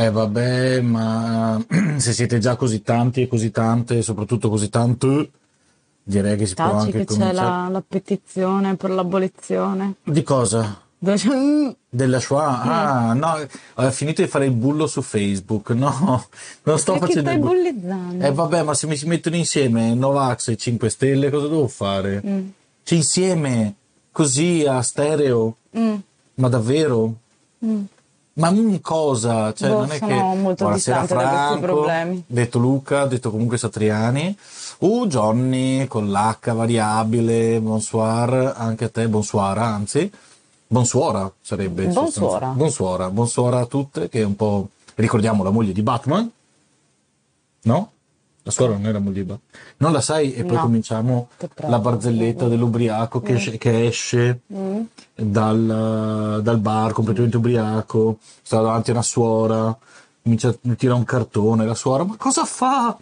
Eh vabbè, ma se siete già così tanti e così tante, soprattutto così tante, direi che si può Taci anche che c'è cominciare. la, la petizione per l'abolizione. Di cosa? C'è- Della Shoah? Ah, no, ho finito di fare il bullo su Facebook. No, non sto Perché facendo stai il bullo. bullizzando? Eh vabbè, ma se mi si mettono insieme Novax e 5 Stelle, cosa devo fare? Mm. Cioè, insieme, così a stereo, Mm, ma davvero? mm. Ma mm, cosa? Cioè, Boh, non è che... molto Buonasera Franco, detto Luca, detto comunque Satriani. Uh, Johnny con l'H variabile, bonsoir, anche a te, bonsoir, anzi. Bonsuora sarebbe. in. Bonsuora. Bonsuora, bonsuora a tutte, che è un po'... Ricordiamo la moglie di Batman, no? La suora non di Batman. Non la sai e poi No. cominciamo la barzelletta dell'ubriaco che, esce- che esce Mm. dal, dal bar completamente ubriaco, sta davanti a una suora, comincia a tira un cartone, la suora, ma cosa fa?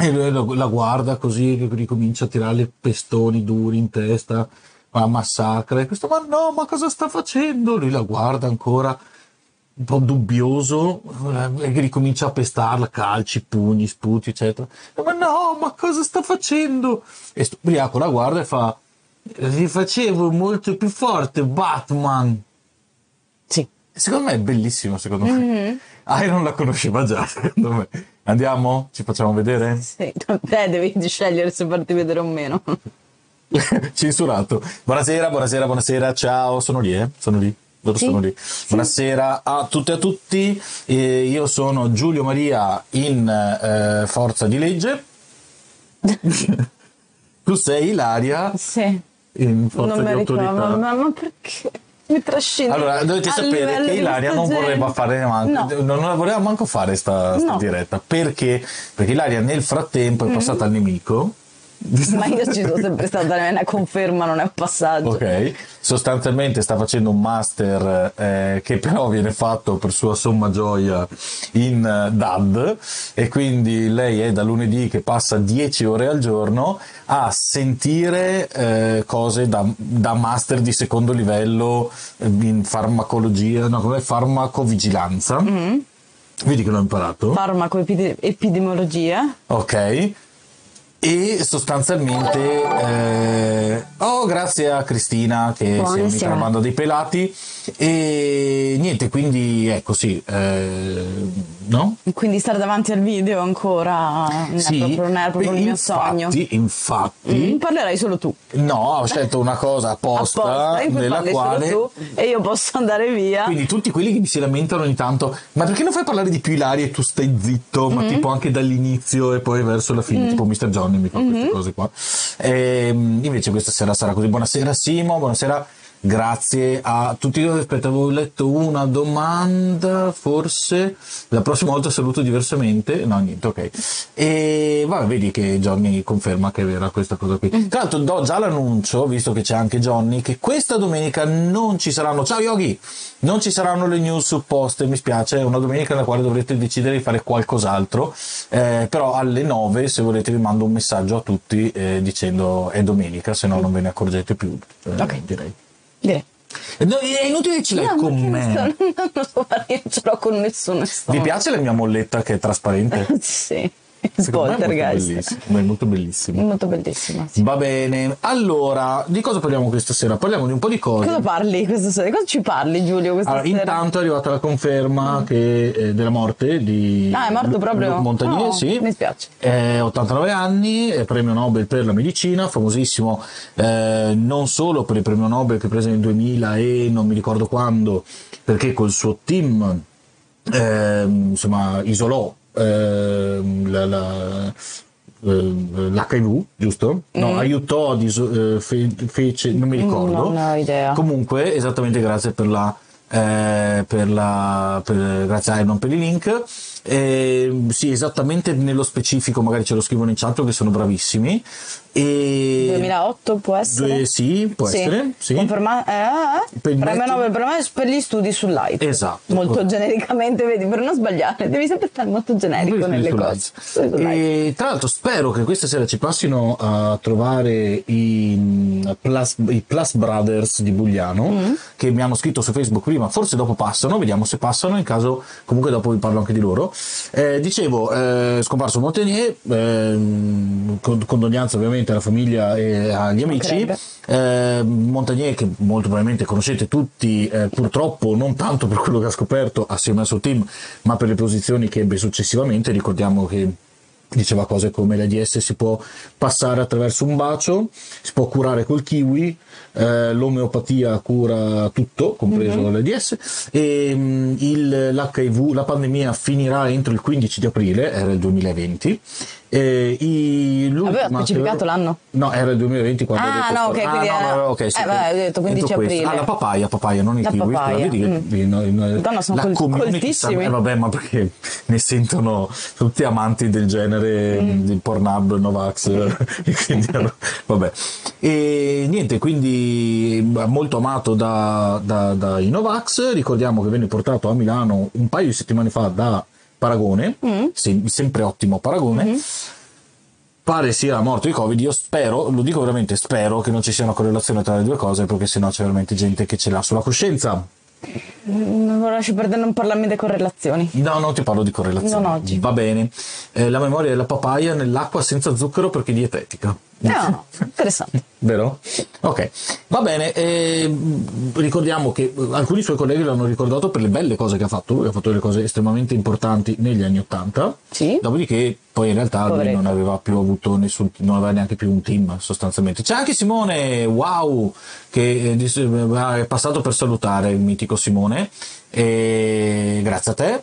E lui la, guarda così, che ricomincia a tirare pestoni duri in testa, la massacra, e questo, ma no, ma cosa sta facendo? Lui la guarda ancora, un po' dubbioso, eh, ricomincia a pestarla, calci, pugni, sputi, eccetera. Ma no, ma cosa sta facendo? E sto ubriaco la guarda e fa, li facevo molto più forte, Batman. Sì. Secondo me è bellissimo, secondo me. Mhm. Iron la conosceva già, secondo me. Andiamo? Ci facciamo vedere? Sì, te devi scegliere se farti vedere o meno. Censurato. Buonasera, buonasera, buonasera. Ciao, sono lì, eh? Sono lì. Sì. Buonasera a tutte e a tutti. Eh, io sono Giulio Maria in eh, Forza di Legge. tu sei Ilaria Sì. in Forza non di Autorità. ma, ma perché mi trascini? Allora, dovete sapere che Ilaria non voleva fare manco, No. non la voleva manco fare sta, sta No. diretta. Perché? Perché Ilaria nel frattempo è passata al nemico. Ma io ci sono sempre stata, è una conferma, non è un passaggio. Ok, sostanzialmente sta facendo un master eh, che però viene fatto per sua somma gioia in eh, DAD e quindi lei è da lunedì che passa 10 ore al giorno a sentire eh, cose da, da master di secondo livello eh, in farmacologia, no, come farmacovigilanza. Mm. Vedi che l'ho imparato? Farmaco epide- epidemiologia. Ok. E sostanzialmente, eh, oh, grazie a Cristina che si è unita dei pelati. E niente, quindi ecco sì, eh, no? Quindi stare davanti al video ancora non è Sì, proprio, non è proprio il mio sogno. infatti, infatti, Mm, parlerai solo tu. no, ho scelto una cosa apposta, Apposta, nella quale tu e io posso andare via. Quindi tutti quelli che mi si lamentano ogni tanto, ma perché non fai parlare di più Ilaria e tu stai zitto, ma tipo anche dall'inizio e poi verso la fine, tipo Mr. Johnny mi fa queste cose qua. Ehm, invece questa sera sarà così. Buonasera Simo, buonasera. Grazie a tutti. Aspetta, avevo letto una domanda, forse. La prossima volta saluto diversamente. No, niente, ok. E vabbè, vedi che Johnny conferma che è vera questa cosa qui. Tra l'altro, do già l'annuncio, visto che c'è anche Johnny, che questa domenica non ci saranno. Ciao Yogi! Non ci saranno le news supposte, mi spiace. È una domenica nella quale dovrete decidere di fare qualcos'altro. Eh, però alle 9, se volete, vi mando un messaggio a tutti eh, dicendo è domenica, se no non ve ne accorgete più. eh, Ok. Direi. Direi. No, è inutile che ce l'hai No, con me. Non, non so fare, io ce l'ho con nessuno. Vi piace la mia molletta che è trasparente? sì. Secondo me è molto Poltergeist. bellissimo. È molto bellissimo. Sì. Va bene, allora di cosa parliamo questa sera? Parliamo di un po' di cose. Cosa parli questa sera? Cosa ci parli, Giulio? Questa Allora, sera? intanto è arrivata la conferma che, eh, della morte di Ah, è morto Lu- proprio? Montagnier, No, sì. mi spiace. Eh, 89 anni, è premio Nobel per la medicina, famosissimo eh, non solo per il premio Nobel che prese nel 2000 e non mi ricordo quando, perché col suo team ehm, insomma, isolò ehm, la- la- eh, l'HIV, giusto? No, aiutò, ad iso- eh, fe- fece, non mi ricordo. Mm. non ho idea. Comunque, esattamente grazie per la. eh, per la per, grazie a Iron per i link Eh, sì esattamente nello specifico magari ce lo scrivono in chat che sono bravissimi e 2008 può essere? Due- sì può essere sì. Conferma- eh, eh, Per il premio Nobel per, me- per gli studi sull'AIDS. Esatto. Molto genericamente, vedi, per non sbagliare, devi sempre stare molto generico nelle cose. E tra l'altro spero che questa sera ci passino a trovare i mm, Plus, i Plus Brothers di Bugliano Mm. che mi hanno scritto su Facebook prima, forse dopo passano, vediamo se passano, in caso comunque dopo vi parlo anche di loro. Eh, dicevo, eh, scomparso Montagnier, ehm, con- condoglianze ovviamente alla famiglia e agli amici. Eh, Montagnier che molto probabilmente conoscete tutti, eh, purtroppo non tanto per quello che ha scoperto assieme al suo team, ma per le posizioni che ebbe successivamente. Ricordiamo che diceva cose come l'AIDS si può passare attraverso un bacio, si può curare col kiwi, eh, l'omeopatia cura tutto, compreso l'AIDS, e mh, il- l'HIV, la pandemia finirà entro il 15 di aprile, era il 2020. E i, Aveva specificato l'anno? No, era il 2020 quando Ah, no, ok, sto- quindi ah, no, era- ok, sì, eh, beh, detto 15 entro questo. aprile. Ah, la papaya, papaya, non i La kiwi. papaya, vedi che- mm. vedi, no, no, Madonna, sono la col- coltissimi. eh, vabbè, ma perché ne sentono tutti amanti del genere Mm. di Pornhub, Novax, e quindi vabbè. E niente, quindi molto amato da, da, dai Novax. Ricordiamo che venne portato a Milano un paio di settimane fa da Paragone, Mm. sì, sempre ottimo Paragone. Mm-hmm. Pare sia morto di Covid, io spero, lo dico veramente, spero che non ci sia una correlazione tra le due cose, perché sennò c'è veramente gente che ce l'ha sulla coscienza. Non lascio perdere, non parlarmi di correlazioni. No, non ti parlo di correlazione. Non oggi. Va bene. Eh, la memoria della papaya nell'acqua senza zucchero perché dietetica. No, interessante. Vero? Ok, va bene. eh, ricordiamo che eh, alcuni suoi colleghi l'hanno ricordato per le belle cose che ha fatto. Lui ha fatto delle cose estremamente importanti negli anni Ottanta. Sì. Dopodiché, poi in realtà lui Poveretto. non aveva più avuto nessun, non aveva neanche più un team sostanzialmente. C'è anche Simone, wow, che eh, eh, è passato per salutare il mitico Simone. E grazie a te.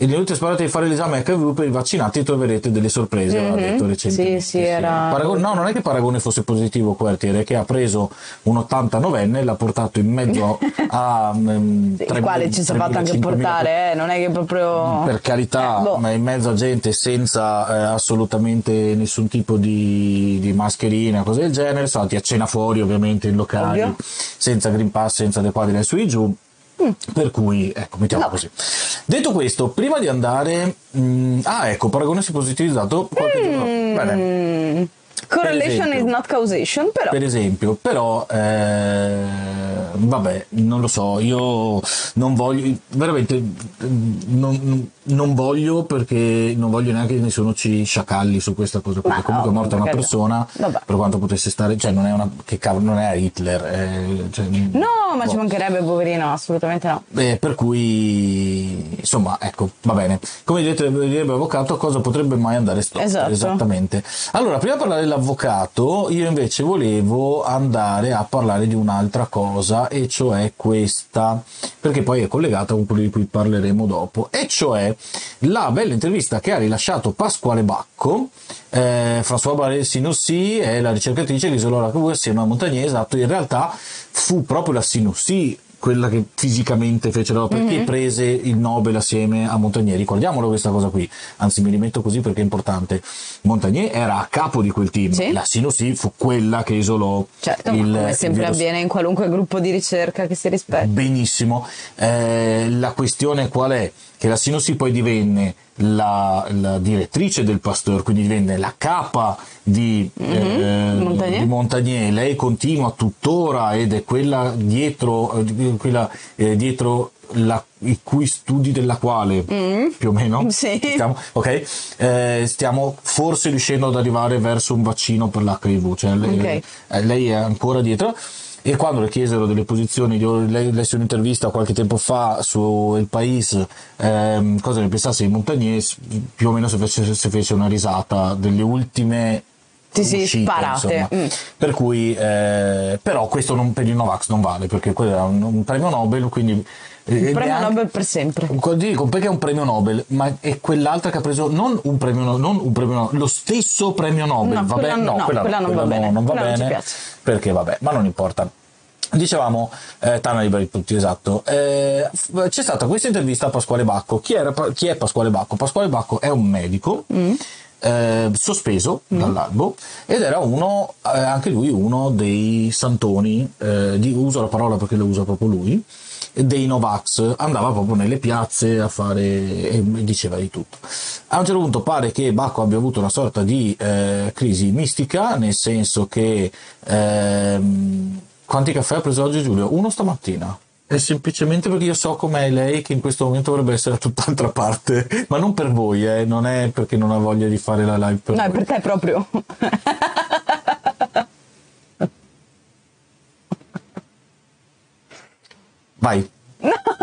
E nelle ultime sparate di fare l'esame HIV per i vaccinati troverete delle sorprese, aveva detto recentemente. Mhm. Sì, sì, era- Paragone- no, non è che Paragone fosse positivo, quartiere, che ha preso un 89enne e l'ha portato in mezzo a... mm, Il 3.000, quale ci è fatto anche 3.000, portare, eh, non è che proprio... per carità, Eh, boh. ma in mezzo a gente senza eh, assolutamente nessun tipo di, di mascherina, cose del genere, sono andati a cena fuori ovviamente in locali, Ovvio. senza Green Pass, senza le quadri su e giù. Per cui, ecco, mettiamo No. così. Detto questo, prima di andare... mm, ah, ecco, Paragone si è positivizzato qualche giorno. Bene. Mm, correlation esempio. is not causation, però... Per esempio, però, eh, vabbè, non lo so, io non voglio, veramente, mm, non, non voglio perché non voglio neanche che nessuno ci sciacalli su questa cosa, perché Ma comunque no, è morta una persona, Vabbè. per quanto potesse stare, cioè non è una, che cavolo, non è Hitler, eh, cioè, No, ma boh. ci mancherebbe, poverino, assolutamente no. Eh, per cui, insomma, ecco, va bene. Come direbbe, l'avvocato, cosa potrebbe mai andare storto? Esatto. Esattamente. Allora, prima di parlare dell'avvocato, io invece volevo andare a parlare di un'altra cosa, e cioè questa, perché poi è collegata con quello di cui parleremo dopo, e cioè la bella intervista che ha rilasciato Pasquale Bacco. Eh, François Barré Sinussi è la ricercatrice che isolò la HIV assieme a Montagnier, esatto, in realtà fu proprio la Sinussi quella che fisicamente fece la perché prese il Nobel assieme a Montagnier ricordiamolo questa cosa qui anzi mi rimetto così perché è importante Montagnier era a capo di quel team Sì. la Sinussi fu quella che isolò Certo, il, come sempre virus. avviene in qualunque gruppo di ricerca che si rispetta. benissimo Eh, la questione qual è? Che la Sinussi poi divenne la, la direttrice del Pasteur quindi divenne la capa di, eh, Mhm. Montagnier. di Montagnier lei continua tuttora ed è quella dietro, eh, quella, eh, dietro la- i cui studi della quale più o meno Mm. Sì. stiamo, ok? Eh, stiamo forse riuscendo ad arrivare verso un vaccino per l'HIV cioè lei, Ok. eh, lei è ancora dietro e quando le chiesero delle posizioni, io le- lessi un'intervista qualche tempo fa su Il País, ehm, cosa ne pensasse di Montagnier, più o meno si fece, si fece una risata delle ultime Sì, sì, uscite, sparate. Mm. Per cui, eh, però questo non, per il Novax non vale, perché quello era un, un premio Nobel, quindi... eh, Premio neanche- Nobel per sempre. Dico perché è un premio Nobel, ma è quell'altra che ha preso non un premio, no- non un premio Nobel, lo stesso premio Nobel. No, vabbè, quella no, no, quella non va bene, non va quella non bene, piace. perché vabbè, ma non importa. Dicevamo, eh, Tana liberi tutti, esatto. Eh, c'è stata questa intervista a Pasquale Bacco. Chi, era, chi è Pasquale Bacco? Pasquale Bacco è un medico Mm. eh, sospeso dall'albo ed era uno, eh, anche lui, uno dei santoni, eh, di, uso la parola perché lo usa proprio lui, dei Novax. Andava proprio nelle piazze a fare e diceva di tutto. A un certo punto pare che Bacco abbia avuto una sorta di eh, crisi mistica, nel senso che... ehm, quanti caffè ha preso oggi Giulio? Uno stamattina. È semplicemente perché io so com'è lei che in questo momento dovrebbe essere da tutt'altra parte, ma non per voi, eh, non è perché non ha voglia di fare la live per No, è voi. per te proprio. Vai.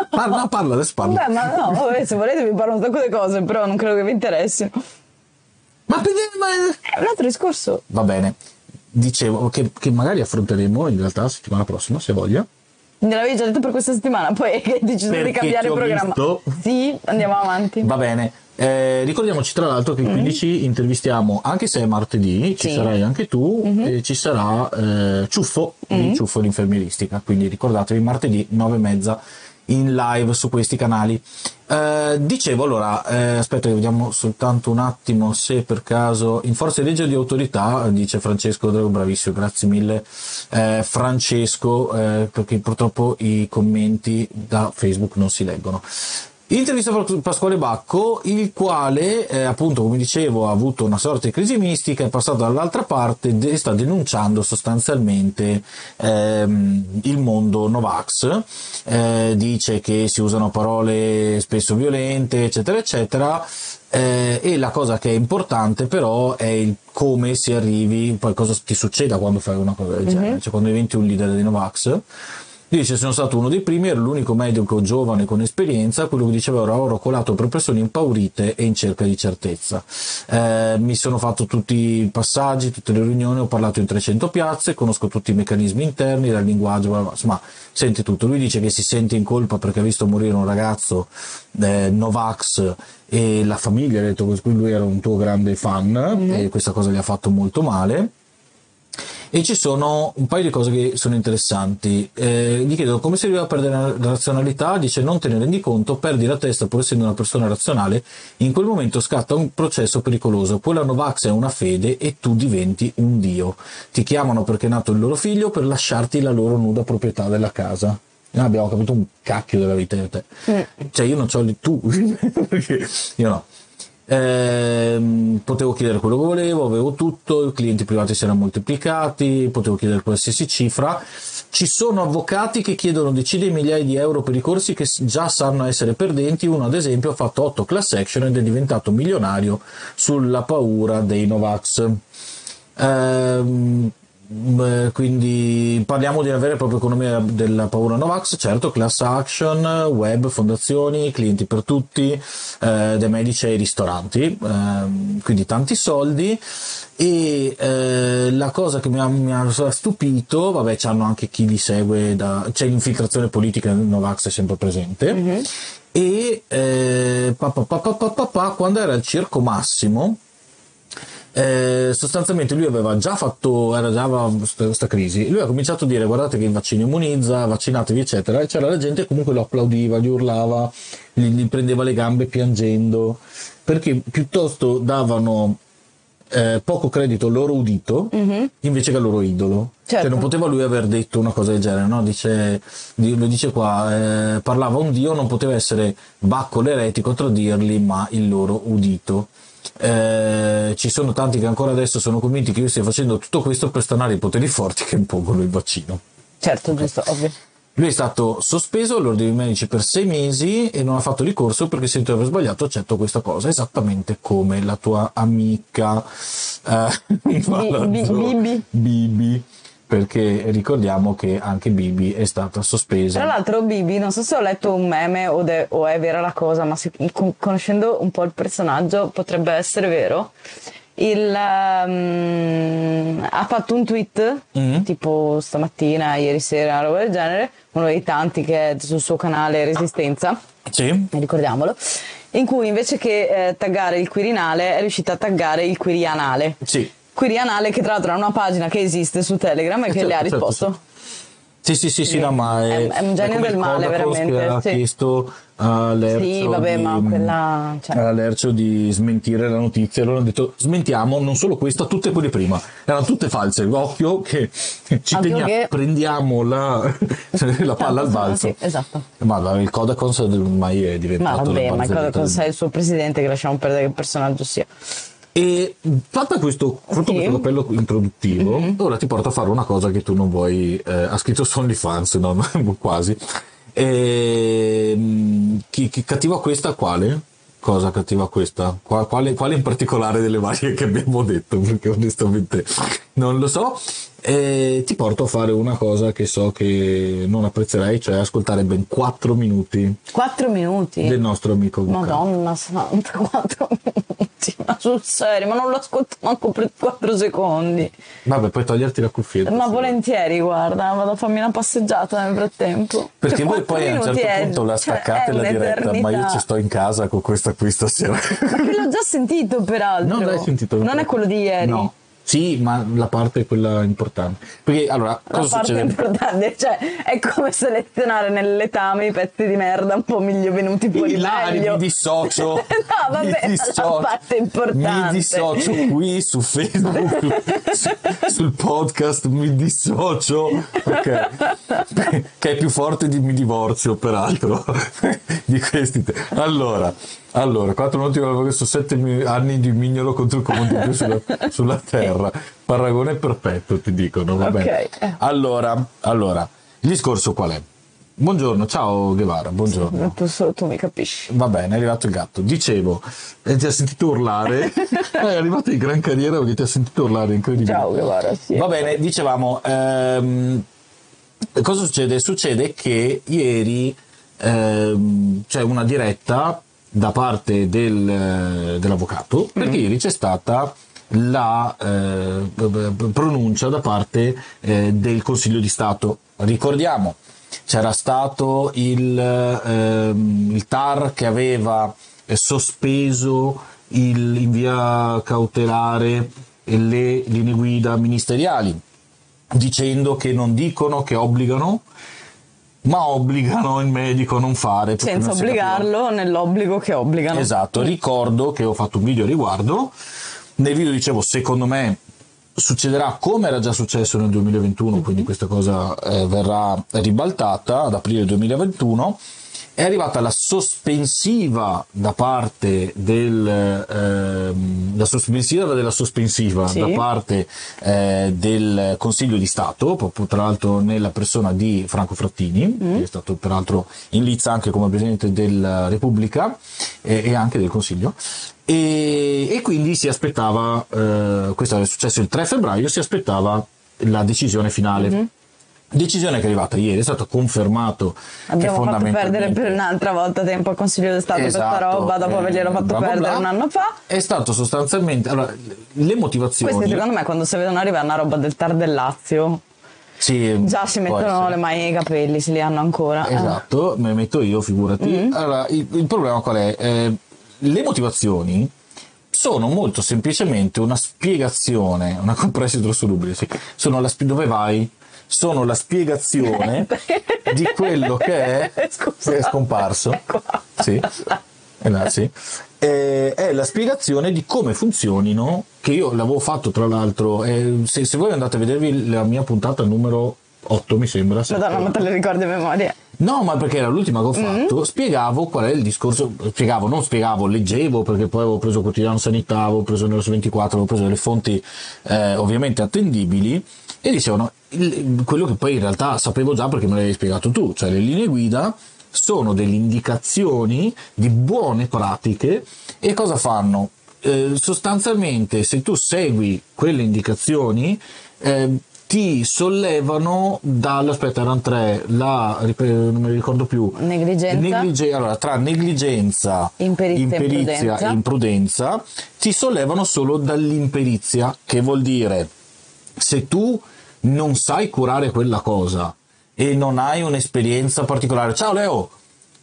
Parla, parla, adesso parla. Beh, ma no, vabbè, se volete vi parlo un sacco di cose, però non credo che vi interessino. Ma ma- È un altro discorso. Va bene. Dicevo che, che magari affronteremo in realtà la settimana prossima, se voglia. Gliel'avevi già detto per questa settimana, poi hai deciso di Perché cambiare ti ho programma. visto. Sì, andiamo avanti. Va bene. Eh, ricordiamoci tra l'altro che il 15 intervistiamo, anche se è martedì, ci Sì. sarai anche tu, e ci sarà eh, Ciuffo di Ciuffo l'infermieristica. Quindi ricordatevi martedì 9 e mezza in live su questi canali. Eh, dicevo allora, eh, aspetta che vediamo soltanto un attimo se per caso in forza di legge di autorità, dice Francesco Drago, bravissimo, grazie mille eh, Francesco, eh, perché purtroppo i commenti da Facebook non si leggono. Intervista a Pasquale Bacco, il quale, eh, appunto, come dicevo, ha avuto una sorta di crisi mistica, è passato dall'altra parte e sta denunciando sostanzialmente ehm, il mondo Novax. Eh, dice che si usano parole spesso violente, eccetera, eccetera. Eh, e la cosa che è importante però è il come si arrivi, poi cosa ti succeda quando fai una cosa del genere, cioè quando diventi un leader dei Novax. Dice: Sono stato uno dei primi, ero l'unico medico giovane con esperienza. Quello che diceva ora oro colato per persone impaurite e in cerca di certezza. Eh, mi sono fatto tutti i passaggi, tutte le riunioni, ho parlato in 300 piazze, conosco tutti i meccanismi interni, dal linguaggio, bla bla, insomma, sente tutto. Lui dice che si sente in colpa perché ha visto morire un ragazzo eh, Novax e la famiglia ha detto che lui era un tuo grande fan e questa cosa gli ha fatto molto male. E ci sono un paio di cose che sono interessanti. Eh, gli chiedo come si arriva a perdere la razionalità, dice non te ne rendi conto, perdi la testa pur essendo una persona razionale, in quel momento scatta un processo pericoloso. Quella Novax è una fede e tu diventi un dio. Ti chiamano perché è nato il loro figlio per lasciarti la loro nuda proprietà della casa. Noi abbiamo capito un cacchio della vita di te. Cioè io non c'ho li tu, perché io no. Ehm, potevo chiedere quello che volevo, avevo tutto, i clienti privati si erano moltiplicati, potevo chiedere qualsiasi cifra. Ci sono avvocati che chiedono decine di migliaia di euro per i corsi che già sanno essere perdenti. Uno, ad esempio, ha fatto 8 class action ed è diventato milionario sulla paura dei Novax. Ehm, quindi parliamo di una vera e propria economia della paura Novax, certo, class action, web, fondazioni, clienti per tutti, eh, dai medici ai ristoranti, ehm, quindi tanti soldi. E eh, la cosa che mi ha, mi ha stupito, vabbè, c'hanno anche chi li segue, da, c'è l'infiltrazione politica, Novax è sempre presente. E eh, pa, pa, pa, quando era al circo massimo, eh, sostanzialmente lui aveva già fatto, era già questa crisi, lui ha cominciato a dire guardate che il vaccino immunizza, vaccinatevi eccetera, e c'era la gente che comunque lo applaudiva, gli urlava, gli, gli prendeva le gambe piangendo, perché piuttosto davano eh, poco credito al loro udito invece che al loro idolo. Cioè Certo. non poteva lui aver detto una cosa del genere, no? Dice, di- lo dice qua, eh, parlava un dio, non poteva essere Bacco l'eretico a tradirli, ma il loro udito. Eh, ci sono tanti che ancora adesso sono convinti che io stia facendo tutto questo per stanare i poteri forti che impongono il vaccino. Certo, giusto, ovvio. Lui è stato sospeso all'ordine dei medici per sei mesi e non ha fatto ricorso perché sento di aver sbagliato, accetto questa cosa, esattamente come la tua amica eh, Bibi. Bibi, perché ricordiamo che anche Bibi è stata sospesa. Tra l'altro, Bibi, non so se ho letto un meme o, de- o è vera la cosa, ma con- conoscendo un po' il personaggio potrebbe essere vero. Il, ehm, ha fatto un tweet Mm. tipo stamattina, ieri sera, una roba del genere, uno dei tanti che è sul suo canale Resistenza, Sì, ricordiamolo, in cui invece che eh, taggare il Quirinale è riuscita a taggare il Quirianale. sì. Quirianale che tra l'altro è una pagina che esiste su Telegram e che certo, le ha certo, risposto. Sì, sì, sì, sì, no, ma è, È- è un genio del il male, Codacons veramente, che ha sì. chiesto a Lercio Sì, vabbè, di, ma quella- cioè- a Lercio di smentire la notizia. Allora hanno detto smentiamo non solo questa, tutte quelle prima. Erano tutte false. Occhio che ci Occhio teniamo, che- prendiamo la, la palla al balzo. Sì, esatto. Ma il Codacons ormai è Ma diventato vabbè, ma cosa barzelletta con del- sei il suo presidente che lasciamo perdere che personaggio sia. E fatta questo, fatto Sì. questo cappello introduttivo, Mhm. ora ti porto a fare una cosa che tu non vuoi. eh, ha scritto su OnlyFans, no? quasi. Ehm, chi, chi cattiva questa quale? Cosa cattiva questa? Qua- Quale, quale in particolare delle varie che abbiamo detto? Perché onestamente non lo so. E ti porto a fare una cosa che so che non apprezzerai, cioè ascoltare ben 4 minuti 4 minuti. del nostro amico Luca. Madonna santa, 4 minuti. Ma sul serio, ma non lo ascolto manco per 4 secondi. Vabbè, puoi toglierti la cuffietta. Ma sì. volentieri, guarda, vado a farmi una passeggiata nel frattempo. Perché Cioè, voi poi a un certo è- punto la cioè, staccate è la diretta, ma io ci sto in casa con questa qui stasera. Ma che l'ho già sentito, peraltro. Non l'hai sentito? Non è quello di ieri. No. Sì, ma la parte è quella importante. Perché allora, La cosa parte succede? importante, cioè è come selezionare nell'etame i pezzi di merda un po' miglior venuti fuori Ilari, meglio. mi dissocio. no, vabbè, mi la dissocio. parte importante. Mi dissocio qui su Facebook, su- sul podcast, mi dissocio. Ok. Che è più forte di mi divorzio, peraltro. Di questi. te- Allora, allora, 4 minuti questo 7 anni di mignolo contro il comune più sulla, sulla terra. Paragone perfetto, ti dicono. Va bene. eh. Allora, allora, il discorso qual è? Buongiorno, ciao Guevara, buongiorno. Tu solo tu mi capisci. Va bene, è arrivato il gatto. Dicevo, eh, ti ha sentito urlare. è arrivato in gran carriera perché ti ha sentito urlare, incredibile. Ciao Guevara, sì. Va bene, dicevamo, ehm, cosa succede? Succede che ieri ehm, c'è una diretta da parte del, eh, dell'avvocato, perché ieri c'è stata la eh, pronuncia da parte eh, del Consiglio di Stato. Ricordiamo, c'era stato il, ehm, il TAR che aveva eh, sospeso il- in via cautelare le linee guida ministeriali, dicendo che non dicono che obbligano, ma obbligano il medico a non fare. Senza non capiva. obbligarlo nell'obbligo che obbligano. Esatto, ricordo che ho fatto un video a riguardo. Nel video dicevo, secondo me succederà come era già successo nel 2021, quindi questa cosa eh, verrà ribaltata ad aprile 2021. È arrivata la sospensiva da parte del ehm, la sospensiva della sospensiva Sì. da parte eh, del Consiglio di Stato, proprio tra l'altro nella persona di Franco Frattini, che è stato peraltro in lizza anche come Presidente della Repubblica e, e anche del Consiglio. E, e quindi si aspettava, eh, questo è successo il 3 febbraio, si aspettava la decisione finale. Decisione che è arrivata ieri, è stato confermato Abbiamo fatto perdere per un'altra volta tempo al Consiglio di Stato per sta Esatto, roba dopo eh, averglielo fatto bla bla perdere bla. un anno fa. È stato sostanzialmente allora, le motivazioni. Questi secondo me quando si vedono arrivare una roba del TAR del Lazio sì, già si mettono essere. le mani nei capelli, se li hanno ancora. Eh. Esatto, me ne metto io, figurati. Mm-hmm. Allora, il, il problema qual è? Eh, le motivazioni sono molto semplicemente una spiegazione, una compressa idrosolubile, sì. Sono la dove vai? Sono la spiegazione di quello che è, Scusa. è scomparso. È qua. Sì. Eh, sì. Eh, è la spiegazione di come funzionino, che io l'avevo fatto tra l'altro, eh, se, se voi andate a vedervi la mia puntata numero 8 mi sembra. Madonna, ma te le ricordi a memoria? No, ma perché era l'ultima che ho fatto, spiegavo qual è il discorso, spiegavo, non spiegavo, leggevo perché poi avevo preso Quotidiano Sanità, avevo preso Nero su 24, avevo preso delle fonti eh, ovviamente attendibili e dicevano il- quello che poi in realtà sapevo già perché me l'avevi spiegato tu, cioè le linee guida sono delle indicazioni di buone pratiche e cosa fanno? Eh, sostanzialmente se tu segui quelle indicazioni eh, ti sollevano dall'aspetta erano tre la non mi ricordo più Negligenza. Neglige- allora tra negligenza Imperizia imprudenza. e imprudenza ti sollevano solo dall'imperizia che vuol dire se tu non sai curare quella cosa e non hai un'esperienza particolare ciao Leo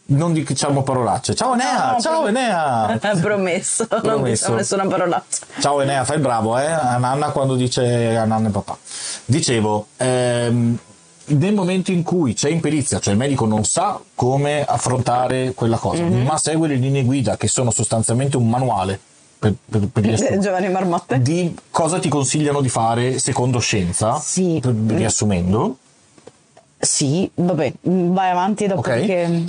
non diciamo parolacce ciao Enea No, ciao pro- Enea Promesso, non Promesso. diciamo nessuna parolaccia. Ciao Enea, fai bravo, eh? A Nanna quando dice a Nanna e papà. Dicevo, ehm, nel momento in cui c'è imperizia, cioè il medico non sa come affrontare quella cosa, Mhm. ma segue le linee guida che sono sostanzialmente un manuale per, per, per riassumere, Giovanni Marmotte. di cosa ti consigliano di fare secondo scienza, Sì. per- riassumendo. Sì, vabbè, vai avanti dopo Ok. perché...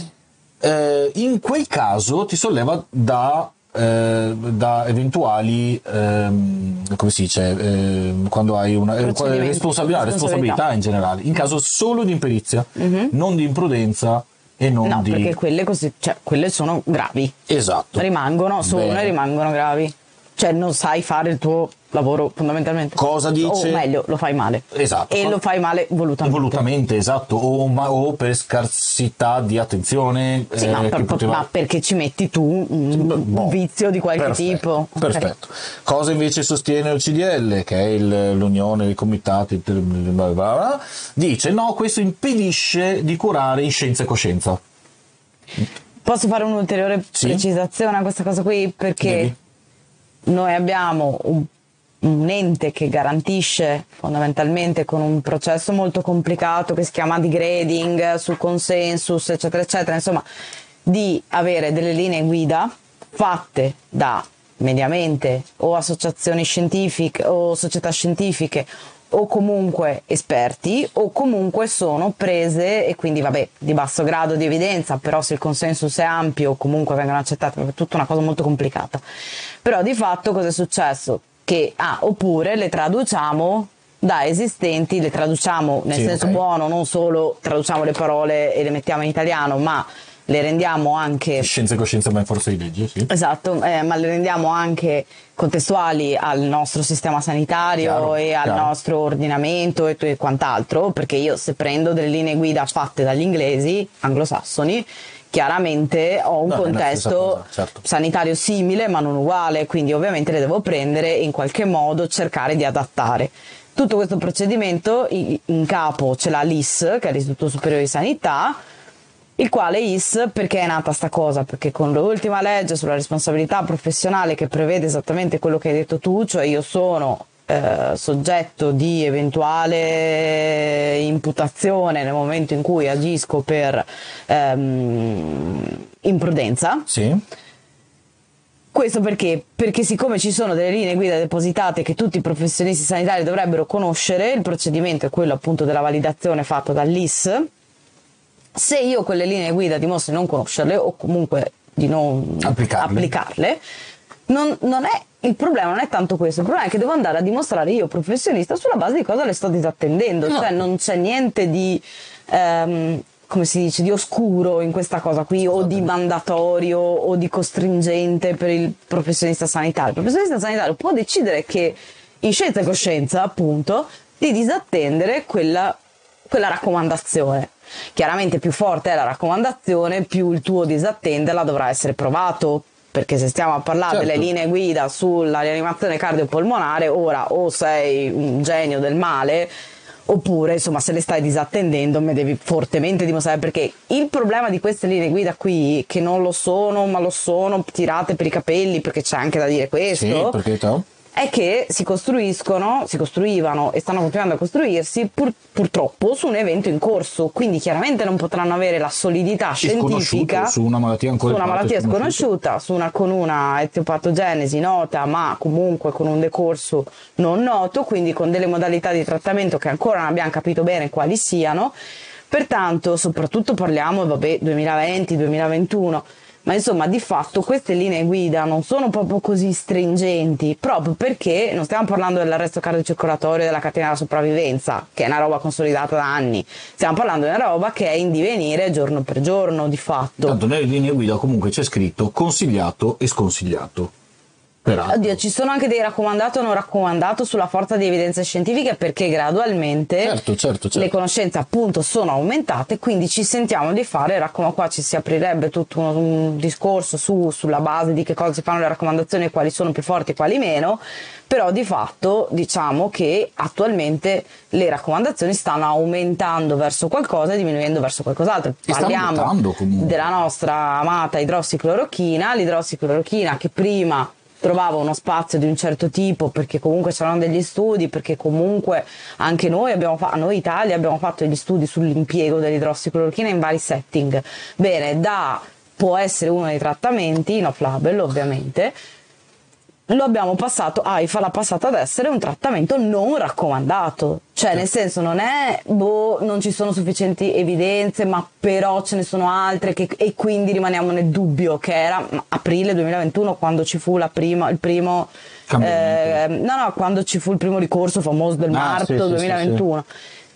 Eh, in quel caso ti solleva da, eh, da eventuali, ehm, come si dice, ehm, quando hai una eh, responsabilità, responsabilità. responsabilità in generale, in caso solo di imperizia, non di imprudenza e non No, di... perché quelle, così, cioè, quelle sono gravi. Esatto. Rimangono, sono Bene. e rimangono gravi. Cioè non sai fare il tuo lavoro fondamentalmente. Cosa dice? O meglio, lo fai male. Esatto. E lo fai male volutamente. Volutamente, esatto, o, ma- o per scarsità di attenzione. Sì, eh, ma, per- poteva- ma perché ci metti tu un, Boh. vizio di qualche Perfetto, tipo? Perfetto. Cosa invece sostiene il CDL, che è il- l'unione dei comitati, bla bla bla, dice no, questo impedisce di curare in scienza e coscienza. Posso fare un'ulteriore Sì. precisazione a questa cosa qui? Perché Devi. Noi abbiamo un, un ente che garantisce fondamentalmente con un processo molto complicato che si chiama degrading sul consensus, eccetera, eccetera, insomma, di avere delle linee guida fatte da mediamente o associazioni scientifiche o società scientifiche o comunque esperti o comunque sono prese e quindi vabbè di basso grado di evidenza però se il consensus è ampio comunque vengono accettate è tutta una cosa molto complicata però di fatto cosa è successo? che ah, oppure le traduciamo da esistenti le traduciamo nel Sì, senso ok. buono non solo traduciamo le parole e le mettiamo in italiano ma le rendiamo anche Scienza e coscienza, ma in forza di legge, sì. Esatto, eh, ma le rendiamo anche contestuali al nostro sistema sanitario Chiaro, e al chiaro. nostro ordinamento e, e quant'altro, perché io se prendo delle linee guida fatte dagli inglesi, anglosassoni, chiaramente ho un No, è la contesto cosa, certo. sanitario simile ma non uguale, quindi ovviamente le devo prendere e in qualche modo cercare di adattare. Tutto questo procedimento in capo ce l'ha l'IS, che è l'Istituto Superiore di Sanità, il quale IS, perché è nata sta cosa? Perché con l'ultima legge sulla responsabilità professionale che prevede esattamente quello che hai detto tu, cioè io sono eh, soggetto di eventuale imputazione nel momento in cui agisco per ehm, imprudenza, Sì. questo perché? Perché siccome ci sono delle linee guida depositate che tutti i professionisti sanitari dovrebbero conoscere, il procedimento è quello appunto della validazione fatta dall'IS, se io quelle linee guida dimostro di non conoscerle o comunque di non Applicarle. applicarle, non, non è, il problema non è tanto questo, il problema è che devo andare a dimostrare io professionista sulla base di cosa le sto disattendendo, No. cioè non c'è niente di... ehm, come si dice, di oscuro in questa cosa qui, o di mandatorio o di costringente per il professionista sanitario. Il professionista sanitario può decidere che in scienza e coscienza, appunto, di disattendere quella, quella raccomandazione. Chiaramente più forte è la raccomandazione, più il tuo disattenderla dovrà essere provato. Perché se stiamo a parlare Certo. delle linee guida sulla rianimazione cardiopolmonare, ora o sei un genio del male, oppure insomma se le stai disattendendo me devi fortemente dimostrare perché il problema di queste linee guida qui che non lo sono ma lo sono tirate per i capelli perché c'è anche da dire questo Sì, perché? È che si costruiscono, si costruivano e stanno continuando a costruirsi pur- purtroppo su un evento in corso, quindi chiaramente non potranno avere la solidità scientifica su una malattia ancora su una malattia sconosciuta. su una, con una etiopatogenesi nota ma comunque con un decorso non noto, quindi con delle modalità di trattamento che ancora non abbiamo capito bene quali siano. Pertanto, soprattutto parliamo, vabbè, 2020-2021, ma insomma di fatto queste linee guida non sono proprio così stringenti, proprio perché non stiamo parlando dell'arresto cardiocircolatorio e della catena della sopravvivenza, che è una roba consolidata da anni, stiamo parlando di una roba che è in divenire giorno per giorno di fatto. Tanto nelle linee guida comunque c'è scritto consigliato e sconsigliato. Peraltro. Oddio, ci sono anche dei raccomandato o non raccomandato sulla forza di evidenze scientifiche perché gradualmente Certo, certo, certo. le conoscenze appunto sono aumentate, quindi ci sentiamo di fare, raccom- qua ci si aprirebbe tutto uno- un discorso su- sulla base di che cosa si fanno le raccomandazioni quali sono più forti e quali meno, però di fatto diciamo che attualmente le raccomandazioni stanno aumentando verso qualcosa e diminuendo verso qualcos'altro. E Parliamo della nostra amata idrossiclorocchina, l'idrossiclorocchina che prima trovava uno spazio di un certo tipo perché comunque c'erano degli studi, perché comunque anche noi abbiamo fatto, noi Italia abbiamo fatto degli studi sull'impiego dell'idrossiclorochina in vari setting. Bene, da può essere uno dei trattamenti, in off-label ovviamente, lo abbiamo passato, AIFA l'ha passato ad essere un trattamento non raccomandato. Cioè, nel senso, non è, boh, non ci sono sufficienti evidenze, ma però ce ne sono altre che- e quindi rimaniamo nel dubbio, che era aprile 2021 quando ci fu la prima, il primo... Eh, no, no, quando ci fu il primo ricorso famoso del Ah, marzo sì, sì, sì, 2021.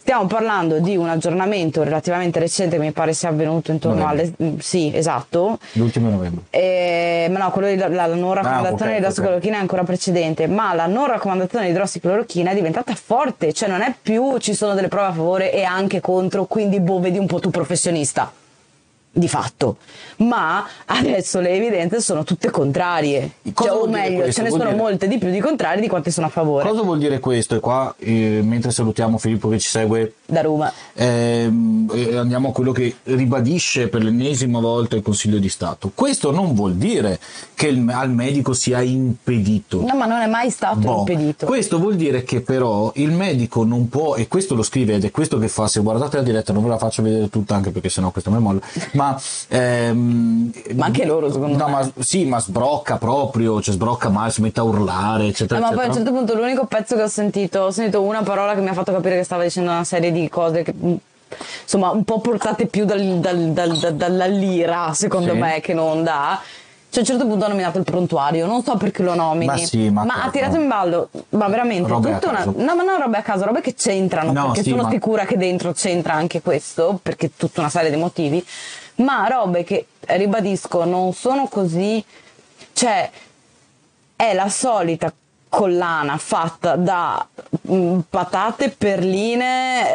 Stiamo parlando di un aggiornamento relativamente recente che mi pare sia avvenuto intorno Novembre. alle... Sì, esatto. L'ultimo novembre. Eh, ma no, quello di, la, la non raccomandazione ok, di idrossiclorochina è ancora precedente, ma la non raccomandazione di idrossiclorochina è diventata forte, cioè non è più ci sono delle prove a favore e anche contro, quindi boh, vedi un po' tu professionista. Di fatto, ma adesso le evidenze sono tutte contrarie, Cioè, o meglio, questo? ce ne Vuol sono dire- molte di più di contrarie di quante sono a favore. Cosa vuol dire questo? E qua, eh, mentre salutiamo Filippo che ci segue, Da Roma. ehm, e andiamo a quello che ribadisce per l'ennesima volta il Consiglio di Stato. Questo non vuol dire che il- al medico sia impedito. No, ma non è mai stato Boh, impedito. Questo vuol dire che però il medico non può, e questo lo scrive ed è questo che fa, se guardate la diretta non ve la faccio vedere tutta anche perché sennò questo mi molla, ma... ehm, Ma anche loro, secondo no, me. Ma, sì, ma sbrocca proprio, cioè sbrocca male, si mette a urlare, eccetera, Eh, ma poi a un eccetera. certo punto l'unico pezzo che ho sentito, ho sentito una parola che mi ha fatto capire che stava dicendo una serie di cose che mh, insomma un po' portate più dal- dal- dal- dal- dalla lira secondo Sì. me che non da. Cioè, a un certo punto ha nominato il prontuario, non so perché lo nomini. Ma sì, ma ha certo. tirato in ballo, ma veramente Robe tutta una. No, ma non robe a caso, robe che c'entrano, No, perché sì, sono ma- sicura che dentro c'entra anche questo, perché tutta una serie di motivi. Ma robe che ribadisco non sono così. Cioè, è la solita collana fatta da mm, patate, perline,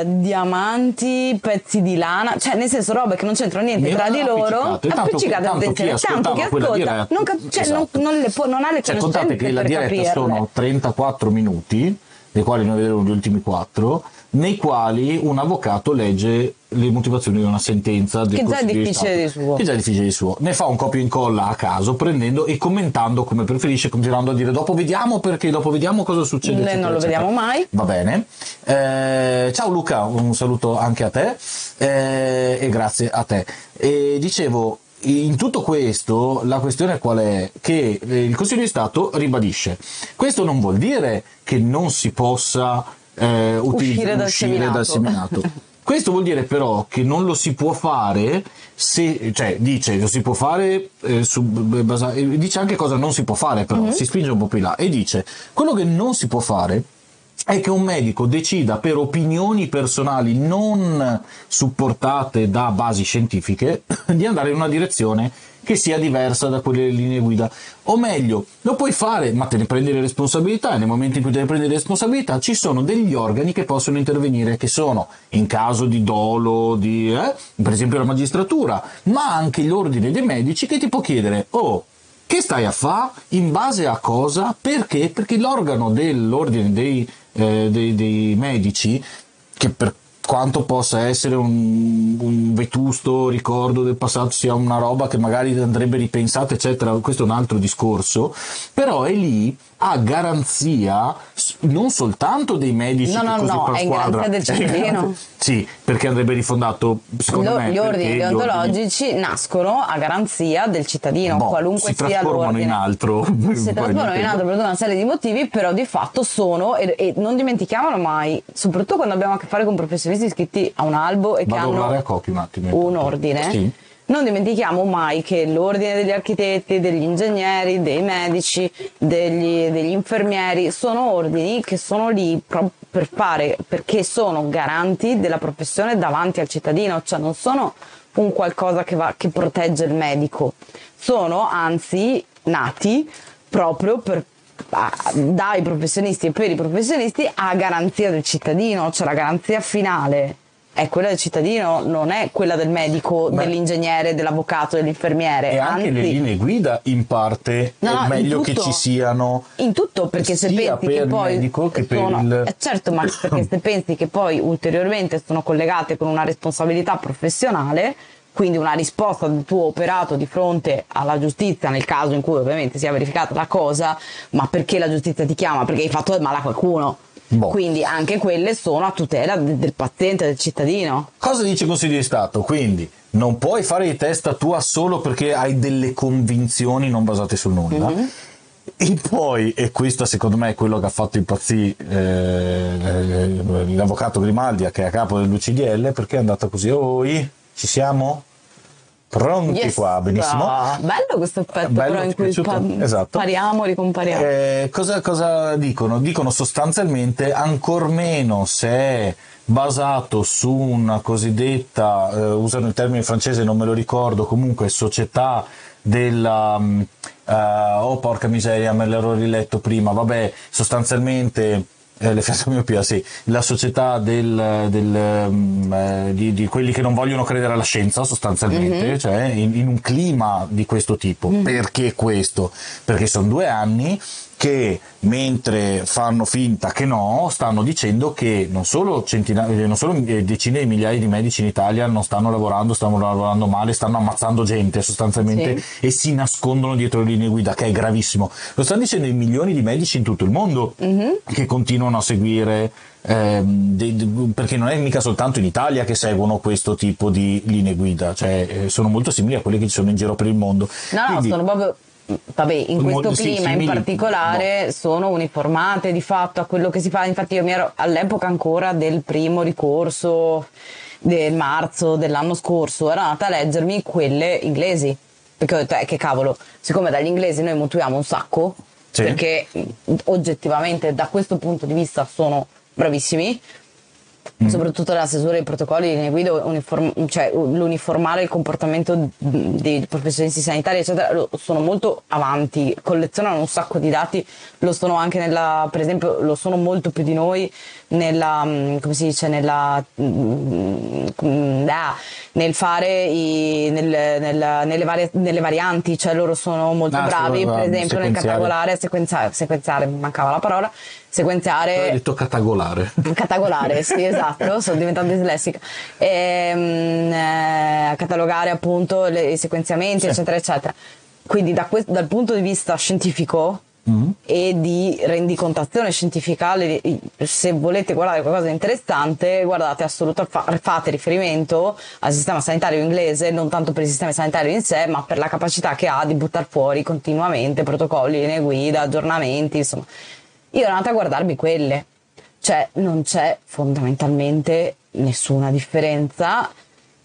eh, diamanti, pezzi di lana, cioè nel senso robe che non c'entrano niente tra di loro, tanto- appiccicate tanto attenzione, tanto ascoltava quella ascolta, diretta- non, cap- cioè, non- Esatto. non le può- non ha le Cioè, conoscenze contate che la diretta capirle. sono 34 minuti, dei quali noi vedremo gli ultimi 4, nei quali un avvocato legge le motivazioni di una sentenza del Che già è Consiglio difficile Stato. di suo. Che già è difficile di suo. Ne fa un copia e incolla a caso, prendendo e commentando come preferisce, continuando a dire dopo vediamo perché, dopo vediamo cosa succede. Eccetera, non lo eccetera. vediamo mai. Va bene. Eh, ciao Luca, un saluto anche a te eh, e grazie a te. E dicevo, in tutto questo la questione qual è? Che eh, il Consiglio di Stato ribadisce, questo non vuol dire che non si possa eh, utilizz- Uscire dal uscire seminato. dal seminato. Questo vuol dire però che non lo si può fare se, cioè dice lo si può fare, eh, su, basa- dice anche cosa non si può fare però, Mhm. si spinge un po' più là e dice quello che non si può fare è che un medico decida per opinioni personali non supportate da basi scientifiche di andare in una direzione che sia diversa da quelle linee guida. O meglio, lo puoi fare, ma te ne prendi le responsabilità e nel momento in cui te ne prendi le responsabilità ci sono degli organi che possono intervenire, che sono in caso di dolo, di, eh, per esempio la magistratura, ma anche l'ordine dei medici che ti può chiedere, oh, che stai a fare? In base a cosa? Perché? Perché l'organo dell'ordine dei, eh, dei- dei medici, che per quanto possa essere un, un vetusto ricordo del passato, sia una roba che magari andrebbe ripensata, eccetera, questo è un altro discorso, però è lì a garanzia non soltanto dei medici No, che no, così no, per è in squadra, garanzia del cittadino. sì, perché andrebbe rifondato secondo Lo- me gli ordini deontologici nascono a garanzia del cittadino, boh, qualunque si sia l'ordine. in altro si trasformano in altro per una serie di motivi, però di fatto sono, e, e non dimentichiamolo mai, soprattutto quando abbiamo a che fare con professionisti iscritti a un albo e che Vado a hanno un attimo. un ordine. Sì. Non dimentichiamo mai che l'ordine degli architetti, degli ingegneri, dei medici, degli, degli infermieri sono ordini che sono lì per fare, perché sono garanti della professione davanti al cittadino, cioè non sono un qualcosa che, va, che protegge il medico, sono anzi nati proprio per dai professionisti e per i professionisti a garanzia del cittadino, cioè la garanzia finale è quella del cittadino, non è quella del medico, Beh. dell'ingegnere, dell'avvocato, dell'infermiere. E anche Anzi, le linee guida in parte No, è meglio che tutto. ci siano in tutto perché se pensi che poi che sono, il- eh, certo ma perché se pensi che poi ulteriormente sono collegate con una responsabilità professionale quindi una risposta del tuo operato di fronte alla giustizia nel caso in cui ovviamente sia verificata la cosa ma perché la giustizia ti chiama perché hai fatto del male a qualcuno Boh. quindi anche quelle sono a tutela de- del paziente del cittadino Cosa dice il Consiglio di Stato? Quindi non puoi fare di testa tua solo perché hai delle convinzioni non basate sul nulla. Mm-hmm. E poi, e questo secondo me è quello che ha fatto impazzire eh, l'avvocato Grimaldi che è a capo dell'UCDL perché è andata così, oi, ci siamo? Pronti Yes. qua, benissimo. Ah, bello questo effetto Bello, però in cui pa- Esatto. pariamo, ricompariamo. Eh, cosa, cosa dicono? Dicono sostanzialmente ancor meno se è basato su una cosiddetta, eh, usano il termine francese, non me lo ricordo, comunque società della... mm, eh, oh porca miseria, me l'ero riletto prima, vabbè, sostanzialmente... Eh, l'effetto miopia, sì, la società del, del, eh, di, di quelli che non vogliono credere alla scienza sostanzialmente, cioè in, in un clima di questo tipo. Perché questo? Perché sono due anni che mentre fanno finta che no, stanno dicendo che non solo, centina- eh, non solo eh, decine di migliaia di medici in Italia non stanno lavorando, stanno lavorando male, stanno ammazzando gente sostanzialmente e si nascondono dietro le linee guida, che è gravissimo. Lo stanno dicendo i milioni di medici in tutto il mondo che continuano a seguire. ehm, dei- de- perché non è mica soltanto in Italia che seguono questo tipo di linee guida, cioè eh, sono molto simili a quelle che ci sono in giro per il mondo. No, no, Quindi- sono proprio. Vabbè, in questo clima in particolare sono uniformate di fatto a quello che si fa. Infatti, io mi ero all'epoca ancora del primo ricorso del marzo dell'anno scorso, ero andata a leggermi quelle inglesi. Perché ho detto, eh, che cavolo, siccome dagli inglesi noi mutuiamo un sacco, Sì. perché oggettivamente da questo punto di vista sono bravissimi, soprattutto la stesura dei protocolli di linee guida, uniform- cioè l'uniformare il comportamento dei professionisti sanitari, eccetera, sono molto avanti, collezionano un sacco di dati, lo sono anche nella, per esempio, lo sono molto più di noi nella, mm, come si dice, nella, mm, mm, ah, nel fare i, nel- nel- nelle, varie, nelle varianti, cioè loro sono molto Ah, sì, bravi, per esempio nel catagolare, sequenziare, sequenziare, mi mancava la parola, sequenziare Hai detto catagolare. Catagolare, sì, esatto, sono diventata dislessica. Ehm, eh, catalogare appunto le- i sequenziamenti, eccetera, eccetera. Quindi da que- dal punto di vista scientifico e di rendicontazione scientifica, le- se volete guardare qualcosa di interessante, guardate assolutamente, fa- fate riferimento al sistema sanitario inglese, non tanto per il sistema sanitario in sé, ma per la capacità che ha di buttare fuori continuamente protocolli, linee guida, aggiornamenti, insomma. Io ero andata a guardarmi quelle, cioè non c'è fondamentalmente nessuna differenza,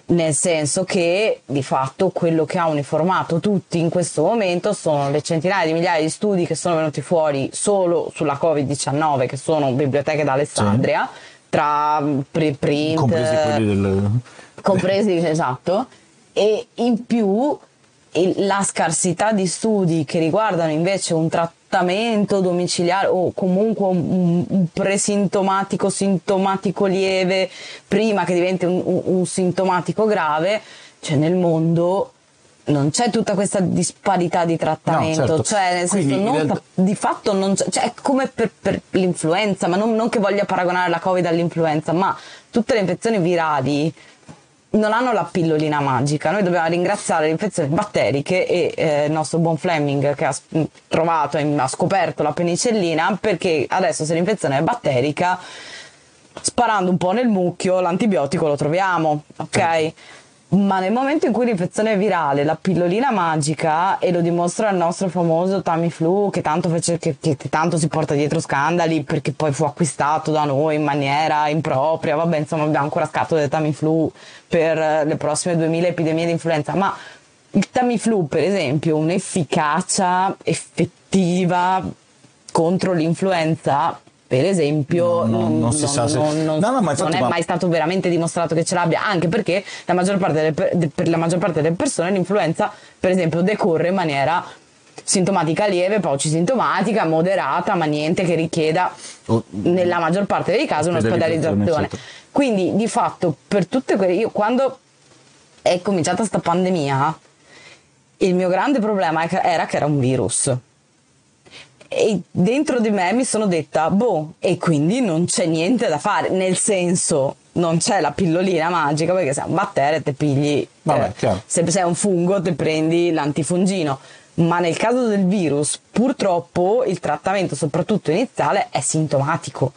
nel senso che di fatto quello che ha uniformato tutti in questo momento sono le centinaia di migliaia di studi che sono venuti fuori solo sulla Covid-19, che sono biblioteche d'Alessandria, tra pre- print, Compresi quelli del... compresi esatto. E in più la scarsità di studi che riguardano invece un trattamento domiciliare o comunque un, un presintomatico sintomatico lieve prima che diventi un, un- un sintomatico grave cioè nel mondo non c'è tutta questa disparità di trattamento, No, certo. cioè nel Quindi, senso in non di fatto non c'è, cioè è come per, per l'influenza, ma non, non che voglia paragonare la Covid all'influenza, ma tutte le infezioni virali non hanno la pillolina magica. Noi dobbiamo ringraziare le infezioni batteriche e eh, il nostro buon Fleming che ha s- trovato e ha scoperto la penicillina perché adesso se l'infezione è batterica sparando un po' nel mucchio l'antibiotico lo troviamo, ok? Ma nel momento in cui l'infezione è virale, la pillolina magica, e lo dimostra il nostro famoso Tamiflu, che tanto, fece, che, che- che tanto si porta dietro scandali perché poi fu acquistato da noi in maniera impropria, vabbè insomma abbiamo ancora scatto del Tamiflu per eh, le prossime 2000 epidemie di influenza, ma il Tamiflu per esempio, un'efficacia effettiva contro l'influenza, per esempio, No, no, non si sa se- non- non- No, ma infatti, non è ma- mai stato veramente dimostrato che ce l'abbia, anche perché la maggior parte delle, per, la maggior parte delle persone l'influenza, per esempio, decorre in maniera sintomatica lieve, poi sintomatica, moderata, ma niente che richieda Oh, nella maggior parte dei casi Ospedalizzazione, un'ospedalizzazione. Quindi di fatto per tutte quelle io quando è cominciata sta pandemia il mio grande problema era che era un virus. E dentro di me mi sono detta, boh, e quindi non c'è niente da fare, nel senso non c'è la pillolina magica perché sei un batterio te pigli, Vabbè, eh, se sei un fungo te prendi l'antifungino. Ma nel caso del virus, purtroppo il trattamento, soprattutto iniziale, è sintomatico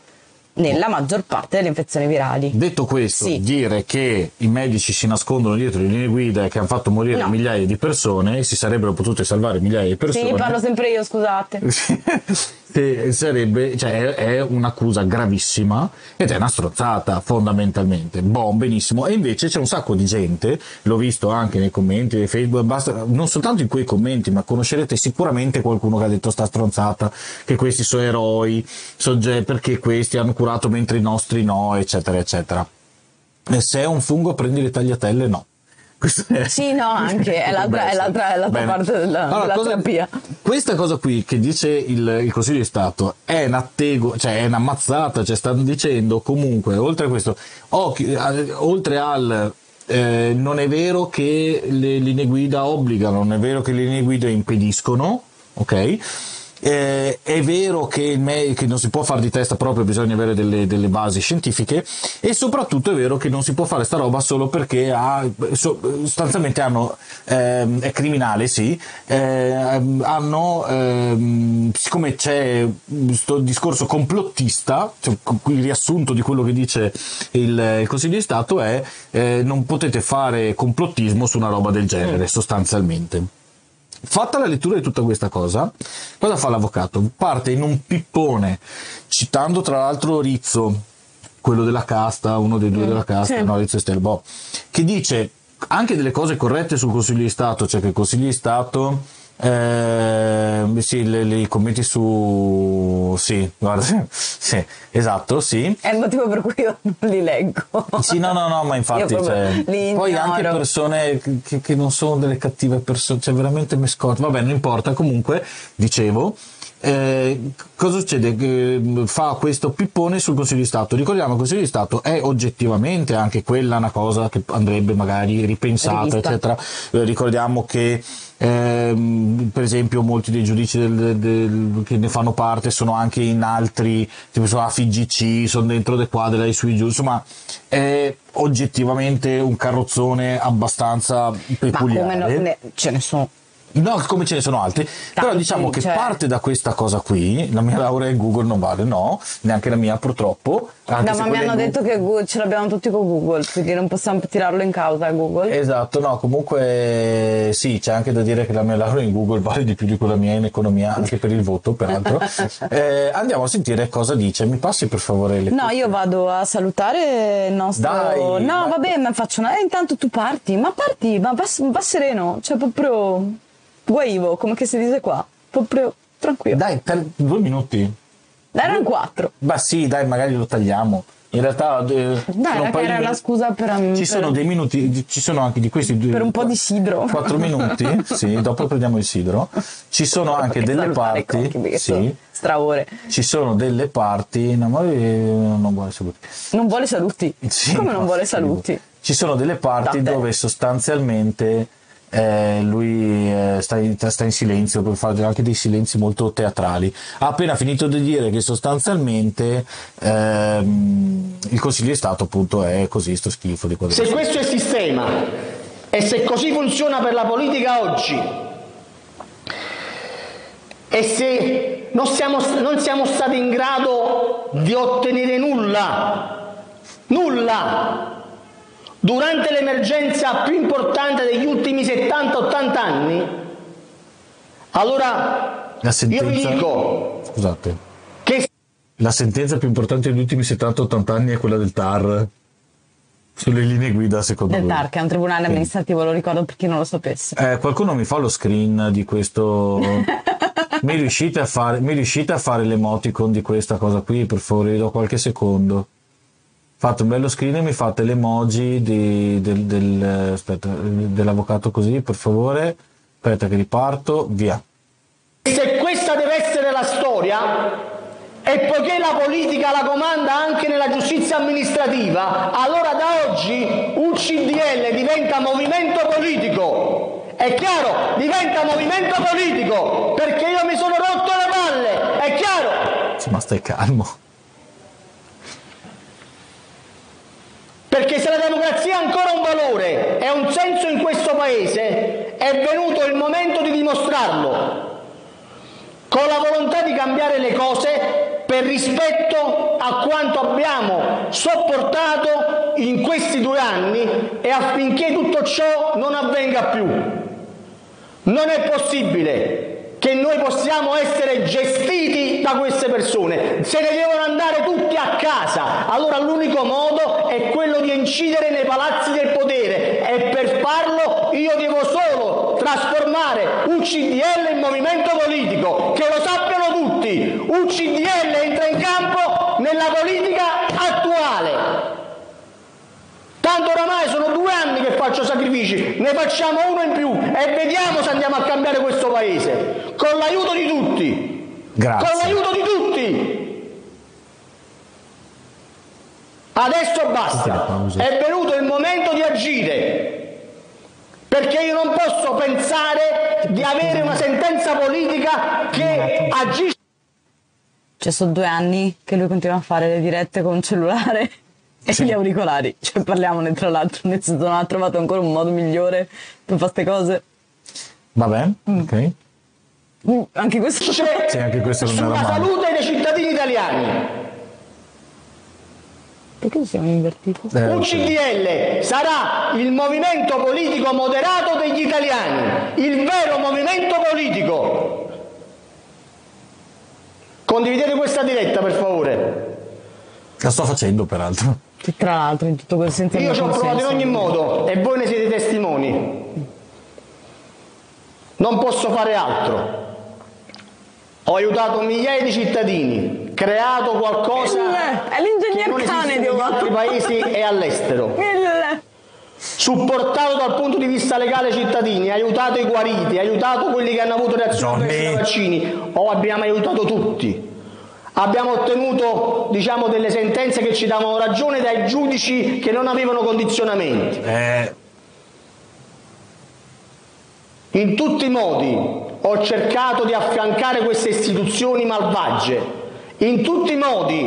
nella maggior parte delle infezioni virali. Detto questo, Sì. dire che i medici si nascondono dietro le linee guida e che hanno fatto morire No. migliaia di persone si sarebbero potute salvare migliaia di persone. Sì, parlo sempre io, scusate. se sarebbe, cioè, è un'accusa gravissima ed è una strozzata fondamentalmente. Boh, benissimo. E invece c'è un sacco di gente, l'ho visto anche nei commenti di Facebook, basta, non soltanto in quei commenti, ma conoscerete sicuramente qualcuno che ha detto sta stronzata, che questi sono eroi, perché questi hanno curato mentre i nostri no, eccetera, eccetera. E se è un fungo prendi le tagliatelle, no. Sì, no, anche è l'altra, è l'altra, è l'altra parte della, allora, della cosa, terapia. Questa cosa qui che dice il, il, Consiglio di Stato è un attego, cioè è una mazzata, cioè stanno dicendo comunque, oltre a questo, oh, oltre al eh, non è vero che le linee guida obbligano, non è vero che le linee guida impediscono, ok? Eh, è vero che, me- che, non si può fare di testa proprio, bisogna avere delle, delle, basi scientifiche e soprattutto è vero che non si può fare sta roba solo perché ha, so, sostanzialmente hanno, eh, è criminale, sì, eh, hanno, ehm, siccome c'è questo discorso complottista, cioè, il riassunto di quello che dice il, il Consiglio di Stato è eh, non potete fare complottismo su una roba del genere, mm. sostanzialmente. Fatta la lettura di tutta questa cosa, cosa fa l'avvocato? Parte in un pippone, citando tra l'altro Rizzo, quello della casta, uno dei due mm, della casta, sì. no, Rizzo e Stelbo, che dice anche delle cose corrette sul Consiglio di Stato, cioè che il Consiglio di Stato eh, sì, i commenti su sì, guarda, sì, esatto, sì. È il motivo per cui io non li leggo. Sì, no, no, no, ma infatti cioè, poi anche persone che, che, non sono delle cattive persone, cioè veramente mescotte. Vabbè, non importa, comunque dicevo eh, cosa succede? Eh, fa questo pippone sul Consiglio di Stato. Ricordiamo che il Consiglio di Stato è oggettivamente anche quella una cosa che andrebbe magari ripensata, Rivista. eccetera. Eh, ricordiamo che eh, per esempio molti dei giudici del, del, che ne fanno parte sono anche in altri, tipo sono AFGC, sono dentro de qua della sui giù, insomma è oggettivamente un carrozzone abbastanza peculiare. Ma come no, ce ne sono No, come ce ne sono altri. Tanti, Però diciamo che cioè... parte da questa cosa qui, la mia laurea in Google non vale, no, neanche la mia purtroppo. no, ma mi hanno detto Google... che Google, ce l'abbiamo tutti con Google, quindi non possiamo tirarlo in causa Google. Esatto, no, comunque sì, c'è anche da dire che la mia laurea in Google vale di più di quella mia in economia, anche per il voto, peraltro. eh, andiamo a sentire cosa dice. Mi passi per favore le No, io vado a salutare il nostro... Dai, no, ma... vabbè, ma faccio una... Eh, intanto tu parti, ma parti, ma va, va sereno, cioè proprio guaivo, come che si dice qua, proprio tranquillo. Dai, per due minuti. Erano quattro. Beh sì, dai, magari lo tagliamo. In realtà eh, dai, era la scusa per Ci per... sono dei minuti, ci sono anche di questi due Per un po' di sidro. Quattro minuti, sì, dopo prendiamo il sidro. Ci sono anche delle parti, sì, straore. Ci sono delle parti, no, ma non vuole saluti. Non vuole saluti? Sì, Come non vuole saluti? Ci sono delle parti Date. dove sostanzialmente eh, lui eh, sta, in, sta, in, silenzio per fare anche dei silenzi molto teatrali. Ha appena finito di dire che sostanzialmente ehm, il Consiglio di Stato appunto è così sto schifo di se questo è il sistema e se così funziona per la politica oggi e se non siamo, non siamo stati in grado di ottenere nulla nulla durante l'emergenza più importante degli ultimi 70-80 anni, allora la sentenza, io vi dico scusate, che la sentenza più importante degli ultimi 70-80 anni è quella del TAR sulle linee guida secondo del voi. TAR che è un tribunale sì. amministrativo, lo ricordo per chi non lo sapesse. Eh, qualcuno mi fa lo screen di questo... mi, riuscite a fare, mi riuscite a fare l'emoticon di questa cosa qui? Per favore, vi do qualche secondo fate un bello screen e mi fate l'emoji di, del, del, aspetta, dell'avvocato così per favore. Aspetta che riparto via. Se questa deve essere la storia e poiché la politica la comanda anche nella giustizia amministrativa allora da oggi un CDL diventa movimento politico. È chiaro diventa movimento politico perché io mi sono rotto le palle è chiaro. Ma stai calmo Perché se la democrazia ha ancora un valore e un senso in questo Paese, è venuto il momento di dimostrarlo, con la volontà di cambiare le cose per rispetto a quanto abbiamo sopportato in questi due anni e affinché tutto ciò non avvenga più. Non è possibile che noi possiamo essere gestiti da queste persone, se ne devono andare tutti a casa. Allora l'unico modo è quello di incidere nei palazzi del potere e per farlo trasformare UCDL in movimento politico, che lo sappiano tutti. UCDL entra in campo nella politica attuale. Tanto oramai sono due anni che faccio sacrifici, ne facciamo uno in più e vediamo se andiamo a cambiare questo paese. Con l'aiuto di tutti. Grazie. Con l'aiuto di tutti. Adesso basta. È venuto il momento di agire. Perché io non posso pensare di avere una sentenza politica che agisce. Cioè, sono due anni che lui continua a fare le dirette con cellulare e Sì. gli auricolari. Cioè, parliamone tra l'altro, nel senso non ha trovato ancora un modo migliore per fare queste cose. Vabbè, ok. Mm, Anche questo Sì, anche questo non sulla salute dei cittadini italiani. Perché ci siamo invertiti? Eh. UCDL sarà il movimento politico moderato degli italiani, il vero movimento politico. Condividete questa diretta per favore. La sto facendo peraltro. Che Tra l'altro, in tutto quel senso. Io ci ho provato in ogni modo e voi ne siete testimoni. Non posso fare altro. Ho aiutato migliaia di cittadini, creato qualcosa Eh, è l'ingegner non cane esiste di negli altri paesi e all'estero. Il... supportato dal punto di vista legale i cittadini, aiutato i guariti, aiutato quelli che hanno avuto reazioni ai vaccini, o abbiamo aiutato tutti. Abbiamo ottenuto diciamo, delle sentenze che ci davano ragione dai giudici che non avevano condizionamenti. Eh, In tutti i modi ho cercato di affiancare queste istituzioni malvagie, in tutti i modi,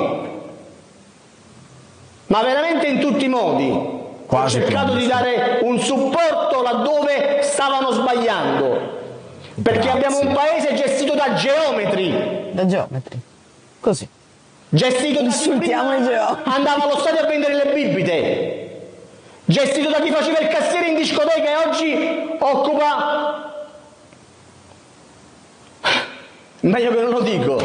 ma veramente in tutti i modi. Quasi ho cercato di dare un supporto laddove stavano sbagliando, perché Grazie. abbiamo un paese gestito da geometri, Da geometri. Così. gestito da chi Insultiamo prima i geometri. andava allo stadio a vendere le bibite, gestito da chi faceva il cassiere in discoteca e oggi occupa meglio che non lo dico,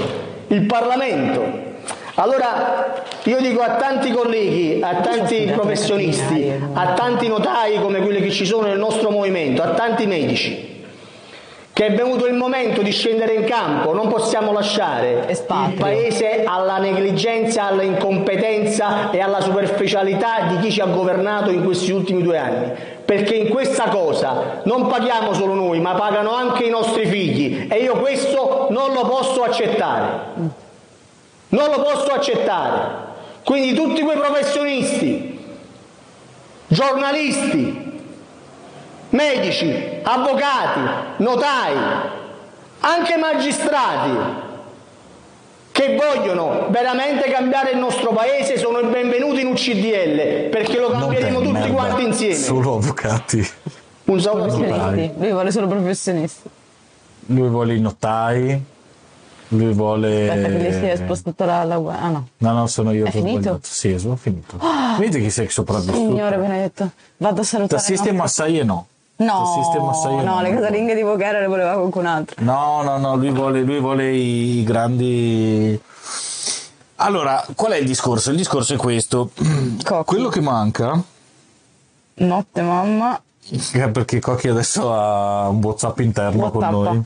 il Parlamento. Allora io dico a tanti colleghi, a tanti professionisti, a tanti notai come quelli che ci sono nel nostro movimento, a tanti medici, che è venuto il momento di scendere in campo, non possiamo lasciare il paese alla negligenza, all'incompetenza e alla superficialità di chi ci ha governato in questi ultimi due anni. Perché in questa cosa non paghiamo solo noi, ma pagano anche i nostri figli e io questo non lo posso accettare. Non lo posso accettare. Quindi tutti quei professionisti, giornalisti, medici, avvocati, notai, anche magistrati che vogliono veramente cambiare il nostro paese sono i benvenuti in UCDL perché lo cambieremo tutti merda. quanti insieme. Solo avvocati. Un saluto. Professionisti. Lui vuole solo professionisti. Lui vuole i notai. Lui vuole. Aspetta, che si è spostato la, la Ah no. No, no, sono io È finito? sbagliato. Sì, sono finito. Vedi che sei sopravvissuto. Signore benedetto, vado a salutare. Tassiste no? massaie no. No, no, le casalinghe di Voghera le voleva qualcun altro. No, no, no, lui vuole, lui vuole i grandi. Allora, qual è il discorso? Il discorso è questo. Cocchi. Quello che manca, Notte mamma. eh, perché Cocchi adesso ha un WhatsApp interno con Whatsappa. noi.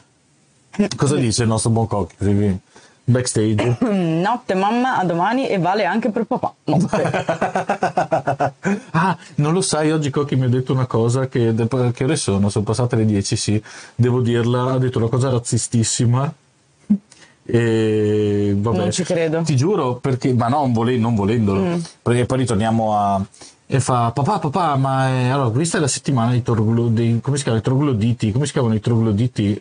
Cosa dice il nostro buon Cocchi? Backstage. Mm, Notte mamma a domani e vale anche per papà. Notte. ah, non lo sai, oggi Cocchi mi ha detto una cosa che, che ore sono? Sono passate le 10, sì. Devo dirla, ha detto una cosa razzistissima. E vabbè, Non ci credo. Ti giuro, perché, ma non, vole- non volendolo, perché poi ritorniamo a. E fa papà, papà, ma è- allora questa è la settimana dei, troglo- dei come si chiamano i trogloditi? Come si chiamano i trogloditi?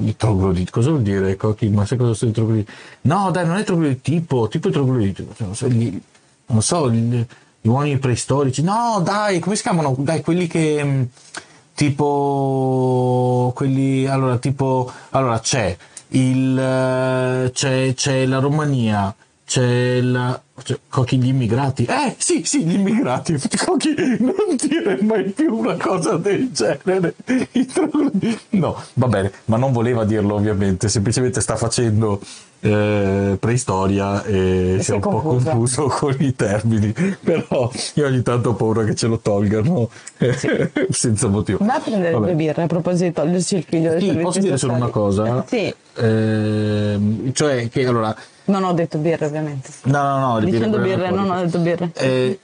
I trogloditi, cosa vuol dire? Cocchi? Ma sai cosa sono i trogloditi? No, dai, non è trogloditi, tipo, tipo i trogloditi. Non so, gli- non so, gli, gli uomini preistorici. No, dai, come si chiamano? Dai, quelli che. mh, Tipo. Quelli. Allora, tipo. Allora, c'è il. eh, C'è, c'è la Romania, c'è la. Cioè, Cocchi gli immigrati. Eh, sì, sì, gli immigrati. Cocchi, non dire mai più una cosa del genere. No, va bene, ma non voleva dirlo ovviamente, semplicemente sta facendo eh, preistoria e si è un po' confusa. confuso con i termini. Però io ogni tanto ho paura che ce lo tolgano eh, senza motivo. Va a prendere Vabbè. due birre a proposito di togliersi il figlio del Sì, posso dire solo una cosa? Sì, Ehm, cioè che allora non ho detto birre ovviamente. No, no, no. Dicendo quelle non ho detto birre. Eh,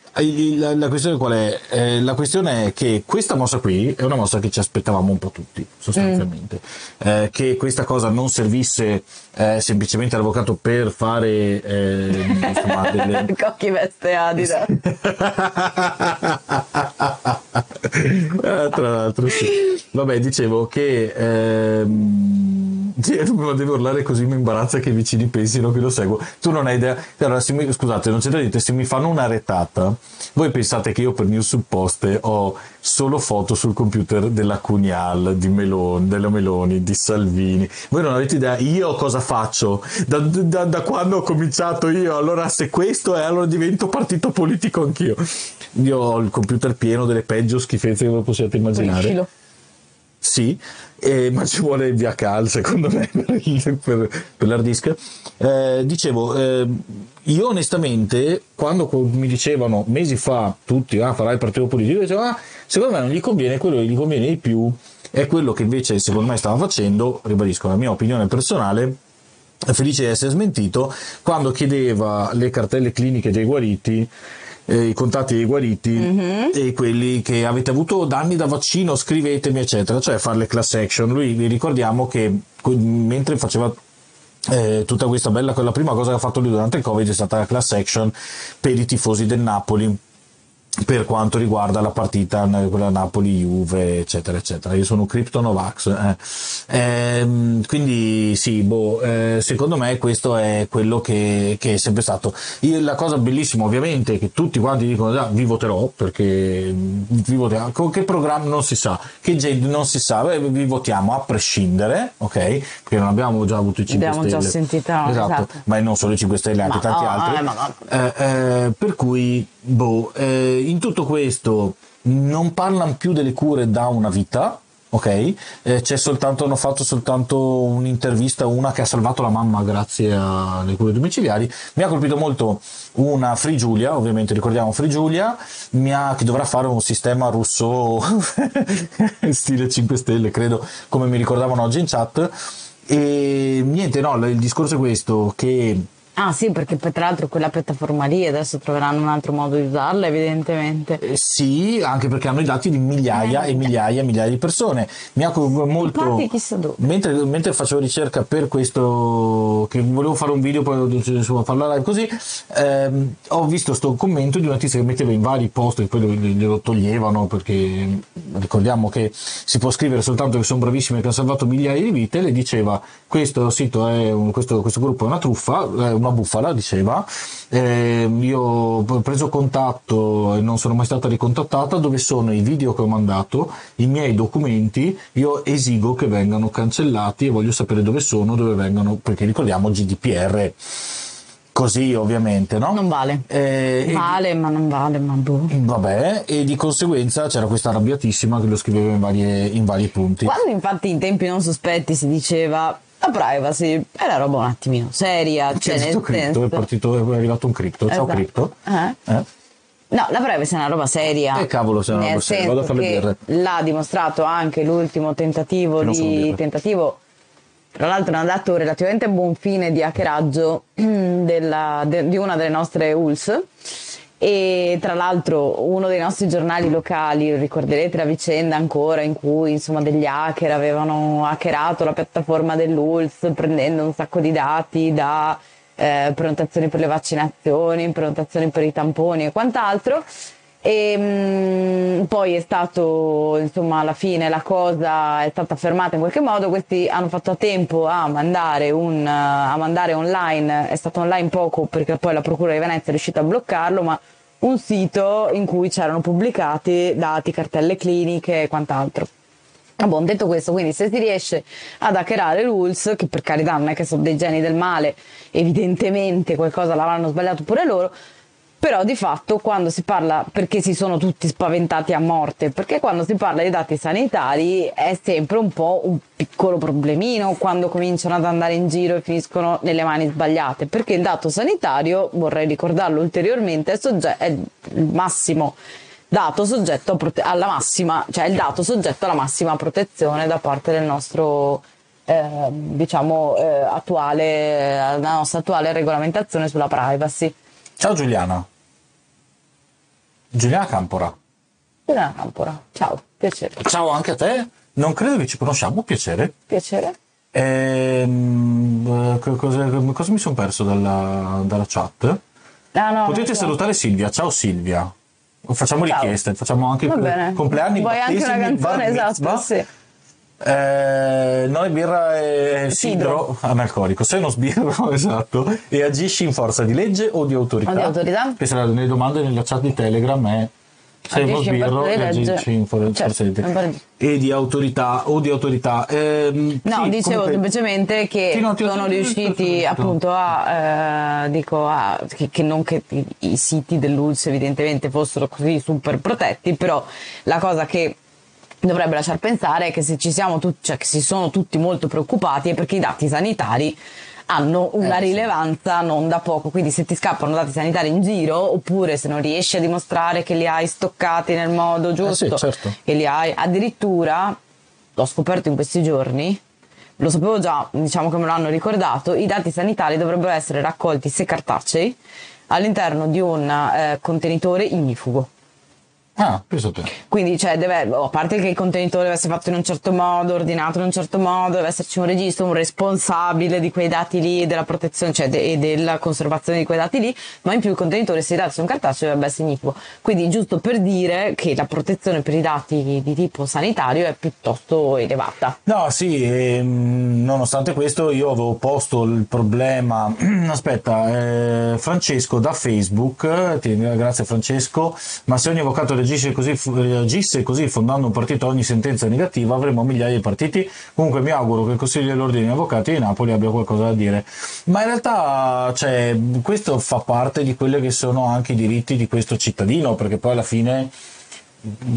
la, la questione qual è? Eh, la questione è che questa mossa qui è una mossa che ci aspettavamo un po' tutti, sostanzialmente. Mm. Eh, che questa cosa non servisse eh, semplicemente all'avvocato per fare eh, insomma, delle, Cocchi veste Adidas. Eh, tra l'altro sì. Vabbè, dicevo che ehm, sì, ma devo urlare così mi imbarazza che i vicini pensino che lo seguo. Tu non hai idea. Allora, mi- scusate, non c'è da dire, se mi fanno una retata, voi pensate che io per News Supposte ho solo foto sul computer della Cunial, di Meloni, della Meloni, di Salvini. Voi non avete idea io cosa faccio da, da- da quando ho cominciato io. Allora, se questo è, allora divento partito politico anch'io. Io ho il computer pieno delle peggio schifezze che voi possiate immaginare. Puliscilo. Sì, eh, ma ci vuole via cal secondo me per, per- per l'hard disk. Eh, dicevo, eh, io onestamente, quando mi dicevano mesi fa tutti, ah, farai il partito politico, dicevo, ah, secondo me non gli conviene, quello che gli conviene di più è quello che invece secondo me stava facendo, ribadisco la mia opinione personale, felice di essere smentito, quando chiedeva le cartelle cliniche dei guariti, eh, i contatti dei guariti e quelli che avete avuto danni da vaccino, scrivetemi, eccetera, cioè fare le class action. Lui vi ricordiamo che mentre faceva eh, tutta questa bella la prima cosa che ha fatto lui durante il covid è stata la class action per i tifosi del Napoli per quanto riguarda la partita n- quella Napoli-Juve eccetera eccetera. Io sono un Crypto Novax eh. Ehm, quindi sì boh, eh, secondo me questo è quello che, che è sempre stato. Io- la cosa bellissima ovviamente è che tutti quanti dicono "Ah, vi voterò perché mm, vi voterò. con che programma non si sa che gente non si sa. Beh, vi votiamo a prescindere ok? Perché non abbiamo già avuto i 5 Abbiamo già Stelle. sentita, esatto, esatto. ma non solo i 5 Stelle anche Ma tanti no, altri. eh, ma eh, eh, per cui, boh, eh, in tutto questo non parlano più delle cure da una vita, ok? Eh, c'è soltanto, hanno fatto soltanto un'intervista, una che ha salvato la mamma grazie alle cure domiciliari. Mi ha colpito molto una Free Giulia, ovviamente ricordiamo Free Giulia, ha- che dovrà fare un sistema russo stile 5 Stelle, credo, come mi ricordavano oggi in chat. E niente, no, il discorso è questo, che Ah sì, perché tra l'altro quella piattaforma lì adesso troveranno un altro modo di usarla evidentemente. Eh, Sì, anche perché hanno i dati di migliaia e migliaia e migliaia di persone. Mi ha colpito molto. Infatti, chissà dove. Mentre, mentre facevo ricerca per questo, che volevo fare un video, poi insomma farla live così, ehm, ho visto sto commento di una tizia che metteva in vari post, e poi lo- glielo toglievano perché ricordiamo che si può scrivere soltanto che sono bravissime che hanno salvato migliaia di vite. Le diceva: Questo sito è un, questo, questo gruppo è una truffa, è una bufala, diceva. Ehm, io ho preso contatto e non sono mai stata ricontattata. Dove sono i video che ho mandato, i miei documenti? Io esigo che vengano cancellati e voglio sapere dove sono, dove vengono, perché ricordiamo GDPR. Così ovviamente, no? Non vale. Eh, Vale, ma non vale, ma boh. Vabbè, e di conseguenza c'era questa arrabbiatissima che lo scriveva in, varie- in vari punti. Quando infatti in tempi non sospetti si diceva la privacy è una roba un attimino seria, cioè nel cripto, è, partito, è arrivato un cripto. Ciao Esatto. cripto. Eh. Eh? No, la privacy è una roba seria. Eh, cavolo, se è una roba seria, vado a fare le che birre. L'ha dimostrato anche l'ultimo tentativo Che di tentativo. Tra l'altro è andato relativamente a buon fine di hackeraggio della- de- di una delle nostre ULS e tra l'altro uno dei nostri giornali locali, ricorderete la vicenda ancora in cui insomma degli hacker avevano hackerato la piattaforma dell'ULS prendendo un sacco di dati da eh, prenotazioni per le vaccinazioni, prenotazioni per i tamponi e quant'altro. E mm, poi è stato, insomma, alla fine la cosa è stata fermata in qualche modo. Questi hanno fatto a tempo a mandare, un, a mandare online, è stato online poco perché poi la Procura di Venezia è riuscita a bloccarlo, ma un sito in cui c'erano pubblicati dati, cartelle cliniche e quant'altro. Ah, buon, detto questo, quindi se si riesce ad hackerare l'ULS, che per carità non è che sono dei geni del male, evidentemente qualcosa l'avranno sbagliato pure loro, però di fatto quando si parla, perché si sono tutti spaventati a morte? Perché quando si parla di dati sanitari è sempre un po' un piccolo problemino quando cominciano ad andare in giro e finiscono nelle mani sbagliate, perché il dato sanitario, vorrei ricordarlo ulteriormente, è, sogge- è il massimo dato soggetto prote- alla massima, cioè il dato soggetto alla massima protezione da parte del nostro eh, diciamo eh, attuale, la nostra attuale regolamentazione sulla privacy. Ciao Giuliana. Giuliana Campora. Giuliana Campora, ciao, piacere. Ciao anche a te. Non credo che ci conosciamo, piacere. Piacere. Ehm, eh, cosa, cosa mi sono perso dalla, dalla chat? Ah, no, Potete salutare Silvia. Ciao Silvia. Facciamo Ciao. richieste, facciamo anche compleanni. Vuoi anche una canzone? Esatto, sì. Eh, noi birra e sidro analcolico, sei uno sbirro, esatto, e agisci in forza di legge o di autorità? O di autorità. Questa nelle domande nella chat di Telegram è sei uno Agisci in sbirro forza e di legge. agisci in for- Certo, forza di forza di- e di autorità o di autorità. Ehm, No, sì, dicevo comunque- semplicemente che Sì, no, sono riusciti appunto a, eh, dico, a, che, che non che i, i siti dell'ULS evidentemente fossero così super protetti, però la cosa che dovrebbe lasciar pensare che se ci siamo tutti, cioè che si sono tutti molto preoccupati è perché i dati sanitari hanno una Eh, sì. rilevanza non da poco, quindi se ti scappano dati sanitari in giro oppure se non riesci a dimostrare che li hai stoccati nel modo giusto, Eh sì, certo. che li hai addirittura l'ho scoperto in questi giorni lo sapevo già, diciamo che me l'hanno ricordato, i dati sanitari dovrebbero essere raccolti se cartacei all'interno di un eh, contenitore ignifugo. Ah, te. Quindi, cioè, deve, oh, a parte che il contenitore deve essere fatto in un certo modo, ordinato in un certo modo, deve esserci un registro, un responsabile di quei dati lì, della protezione, cioè de- e della conservazione di quei dati lì, ma in più il contenitore, se i dati sono cartacei, dovrebbe essere ignifugo. Quindi, giusto per dire che la protezione per i dati di tipo sanitario è piuttosto elevata. No, sì, ehm, nonostante questo io avevo posto il problema, aspetta, eh, Francesco da Facebook, ti- grazie Francesco, ma se ogni avvocato reagisce così, reagisse così fondando un partito a ogni sentenza negativa avremmo migliaia di partiti, comunque mi auguro che il Consiglio dell'Ordine degli Avvocati di Napoli abbia qualcosa da dire, ma in realtà cioè, questo fa parte di quelli che sono anche i diritti di questo cittadino, perché poi alla fine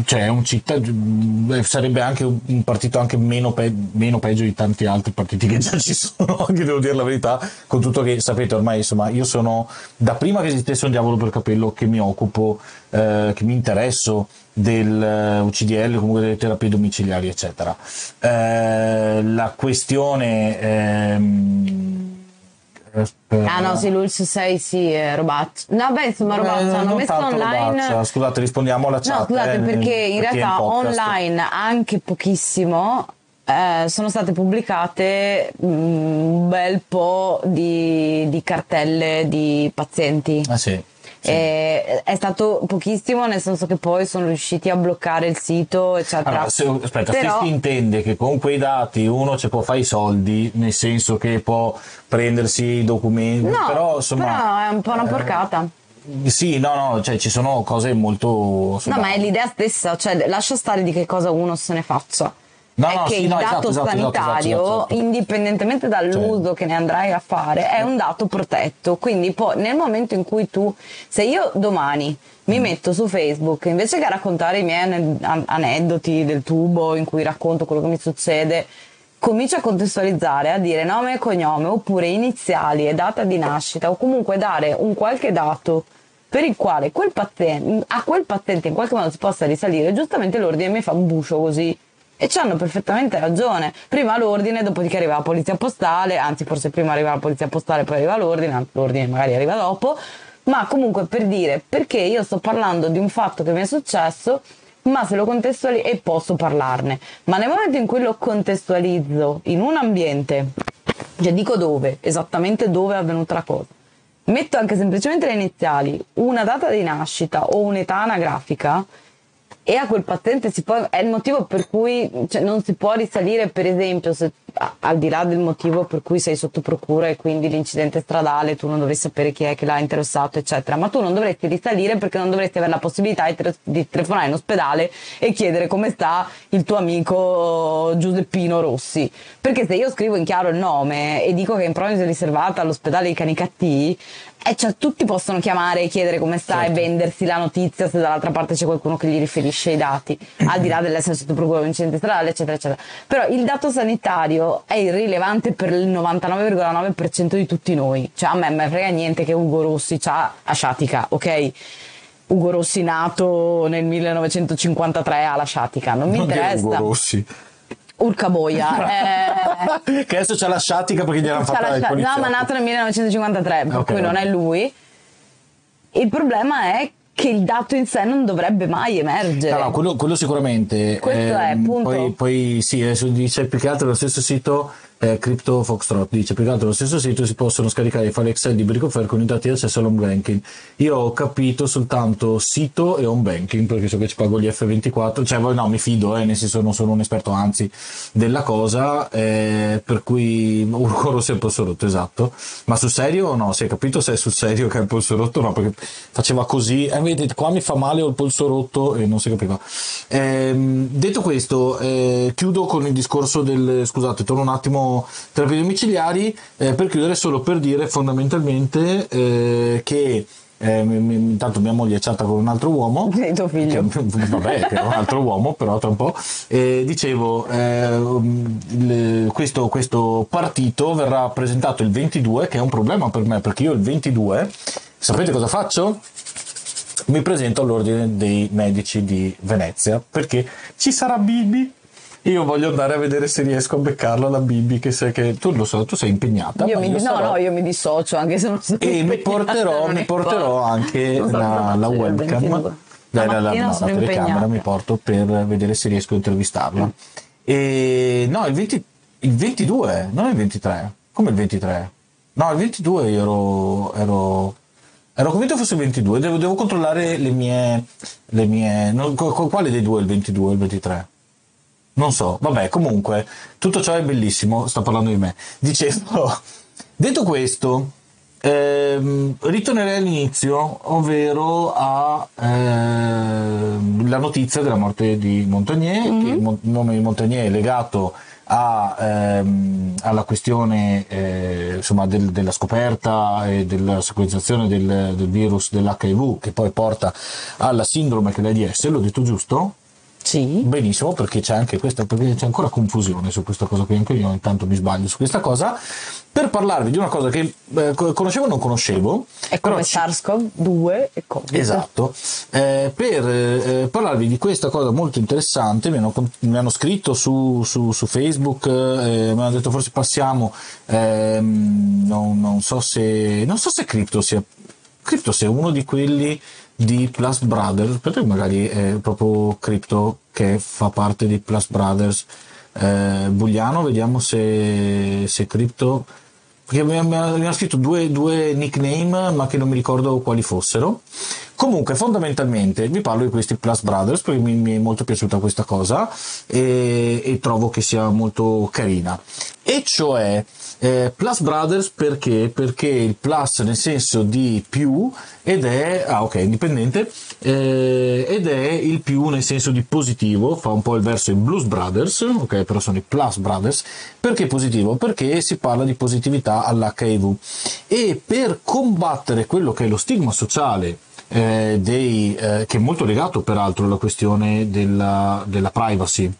cioè eh, sarebbe anche un partito anche meno, pe- meno peggio di tanti altri partiti che già ci sono anche devo dire la verità con tutto che sapete ormai insomma io sono da prima che esistesse un diavolo per capello che mi occupo eh, che mi interesso del eh, UCDL comunque delle terapie domiciliari eccetera Eh, la questione ehm. Ah no, sì, l'ULS 6 sì, è robaccia. No, beh, insomma, robaccia. Eh, hanno messo online... robaccia. scusate rispondiamo alla chat No, scusate, eh, perché in per chi è realtà podcast. online anche pochissimo eh, sono state pubblicate mm, un bel po' di, di cartelle di pazienti. ah sì, sì. Eh, è stato pochissimo, nel senso che poi sono riusciti a bloccare il sito, eccetera. Allora, se, aspetta, Però- se si intende che con quei dati uno ci può fare i soldi, nel senso che può prendersi i documenti, No, però insomma... però è un po' una eh, porcata. Sì, no, no, cioè ci sono cose molto... insomma, No, ma è l'idea stessa, cioè lascia stare di che cosa uno se ne faccia. No, è no, che sì, il no, dato esatto, esatto, esatto, sanitario, esatto, esatto. indipendentemente dall'uso che ne andrai a fare, è un dato protetto. Quindi poi nel momento in cui tu, se io domani Mm. mi metto su Facebook, invece che raccontare i miei ane- an- aneddoti del tubo in cui racconto quello che mi succede, comincio a contestualizzare, a dire nome e cognome, oppure iniziali e data di nascita, o comunque dare un qualche dato per il quale quel paziente, a quel paziente in qualche modo si possa risalire, giustamente l'ordine mi fa un buscio così. E ci hanno perfettamente ragione. Prima l'ordine, dopodiché arriva la polizia postale, anzi forse prima arriva la polizia postale, poi arriva l'ordine, l'ordine magari arriva dopo. Ma comunque per dire perché io sto parlando di un fatto che mi è successo, ma se lo contestualizzo e posso parlarne. Ma nel momento in cui lo contestualizzo in un ambiente, cioè dico dove, esattamente dove è avvenuta la cosa, metto anche semplicemente le iniziali, una data di nascita o un'età anagrafica e a quel paziente si può, è il motivo per cui cioè, non si può risalire, per esempio, se a- al di là del motivo per cui sei sotto procura e quindi l'incidente stradale tu non dovresti sapere chi è che l'ha interessato, eccetera, ma tu non dovresti risalire perché non dovresti avere la possibilità di, tre- di telefonare in ospedale e chiedere come sta il tuo amico Giuseppino Rossi. Perché se io scrivo in chiaro il nome e dico che è in prognosi riservata all'ospedale di Canicattì, e cioè, tutti possono chiamare e chiedere come sta Certo. e vendersi la notizia se dall'altra parte c'è qualcuno che gli riferisce i dati, al di là dell'essere sotto procura di un incidente stradale, eccetera, eccetera. Però il dato sanitario è irrilevante per il 99,9% di tutti noi. Cioè, a me me frega niente che Ugo Rossi ha sciatica, ok? Ugo Rossi nato nel 1953 ha la sciatica, non mi Non interessa. Ugo Rossi. Urca boia. eh, che adesso c'è la sciatica perché gliel'hanno C'ha fatta la il scia- no, ma è nato nel 1953, per Ok, cui non è lui. Il problema è che il dato in sé non dovrebbe mai emergere. No, no, quello, quello sicuramente. Questo è, Ehm, punto. Poi, poi sì, adesso dice più che altro lo stesso sito, eh, Crypto Foxtrot, dice più che altro lo stesso sito si possono scaricare i file Excel di Bricofair con i dati di accesso all'home banking. Io ho capito soltanto sito e home banking perché so che ci pago gli F24, cioè voi no, mi fido, eh, nel senso non sono un esperto anzi della cosa, eh, per cui Rossi è il polso rotto, esatto. Ma sul serio o no? Si è capito se è sul serio che è il polso rotto? No, perché faceva così, eh, vedete, qua mi fa male, ho il polso rotto e non si capiva. Ehm, detto questo, eh, chiudo con il discorso del, scusate, torno un attimo terapie domiciliari, eh, per chiudere solo per dire fondamentalmente eh, che eh, intanto mia moglie è chatta con un altro uomo Sei tuo figlio. che- vabbè, che è un altro uomo, però tra un po'. E dicevo, eh, il- questo, questo partito verrà presentato il 22, che è un problema per me, perché io il 22, sapete cosa faccio? Mi presento all'ordine dei medici di Venezia, perché ci sarà Bibi. Io voglio andare a vedere se riesco a beccarla la Bibi, che sai che tu lo so, tu sei impegnata. Io mi, no, sarò- no, io mi dissocio anche se non sono e mi porterò, mi porterò anche so la, la webcam. 22. Dai, La la, la, no, la telecamera mi porto per vedere se riesco a intervistarla. E no il, 20 il 22 non il 23 come il 23 no il 22 io ero ero ero convinto fosse il 22 devo, devo controllare le mie le mie co- quale dei due è il 22 o il 23 non so, vabbè, comunque, tutto ciò è bellissimo, sto parlando di me. Dicevo, detto questo, ehm, ritornerei all'inizio, ovvero a ehm, la notizia della morte di Montagnier, che il, mon- il nome di Montagnier è legato a, ehm, alla questione eh, insomma, del- della scoperta e della sequenziazione del, del virus dell'HIV che poi porta alla sindrome che l'AIDS, l'ho detto giusto? Sì. Benissimo, perché c'è anche questa, perché c'è ancora confusione su questa cosa qui, anche io intanto mi sbaglio su questa cosa, per parlarvi di una cosa che eh, co- conoscevo o non conoscevo. È come ci- SARS-CoV-2 e Covid. Esatto, Eh, per eh, parlarvi di questa cosa molto interessante, mi hanno, mi hanno scritto su, su- su Facebook, eh, mi hanno detto forse passiamo, ehm, non, non so se, non so se Crypto sia, Crypto sia uno di quelli di Plus Brothers, perché magari è proprio Crypto che fa parte di Plus Brothers. Eh, Bugliano, vediamo se, se Crypto perché mi, hanno scritto due, due nickname ma che non mi ricordo quali fossero. Comunque fondamentalmente vi parlo di questi Plus Brothers perché mi, mi è molto piaciuta questa cosa e, e trovo che sia molto carina. E cioè eh, Plus Brothers perché? Perché il plus nel senso di più ed è, ah ok, indipendente, eh, ed è il più nel senso di positivo, fa un po' il verso in Blues Brothers, ok, però sono i Plus Brothers. Perché positivo? Perché si parla di positività all'HIV e per combattere quello che è lo stigma sociale eh, dei, eh, che è molto legato peraltro alla questione della, della privacy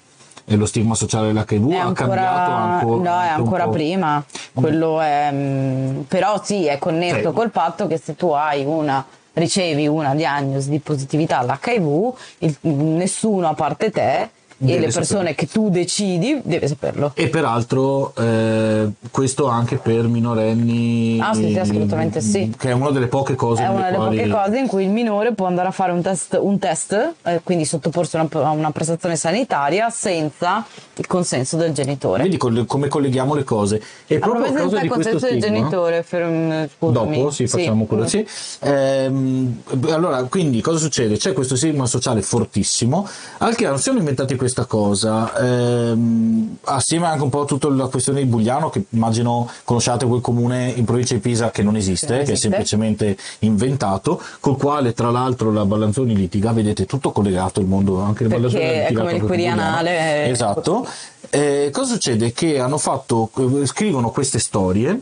lo stigma sociale dell'HIV È ha cambiato ancora, no, è ancora prima. Quello è, mm, però sì, è connesso Sì. col fatto che se tu hai una ricevi una diagnosi di positività all'HIV, il- nessuno a parte te e le persone saperlo. che tu decidi deve saperlo. E peraltro eh, questo anche per minorenni. Ah, sì, sì, assolutamente sì. Che è una delle poche cose. È una delle quali- poche cose in cui il minore può andare a fare un test, un test eh, quindi sottoporsi a una, una prestazione sanitaria senza il consenso del genitore. Vedi come colleghiamo le cose. E proprio a proposito del consenso del stigma. genitore, ferm-. Dopo sì, facciamo quello sì. Ehm, allora, quindi cosa succede? C'è questo stigma sociale fortissimo, al che si sono inventati questa questa cosa, ehm, assieme anche un po' a tutta la questione di Bugliano, che immagino conosciate quel comune in provincia di Pisa che non esiste, Che non che è esiste. semplicemente inventato, col quale tra l'altro la Ballanzoni litiga, vedete tutto collegato il mondo, anche il Ballanzoni è litigato come il Bugliano. è- Esatto. Eh, cosa succede? Che hanno fatto, eh, scrivono queste storie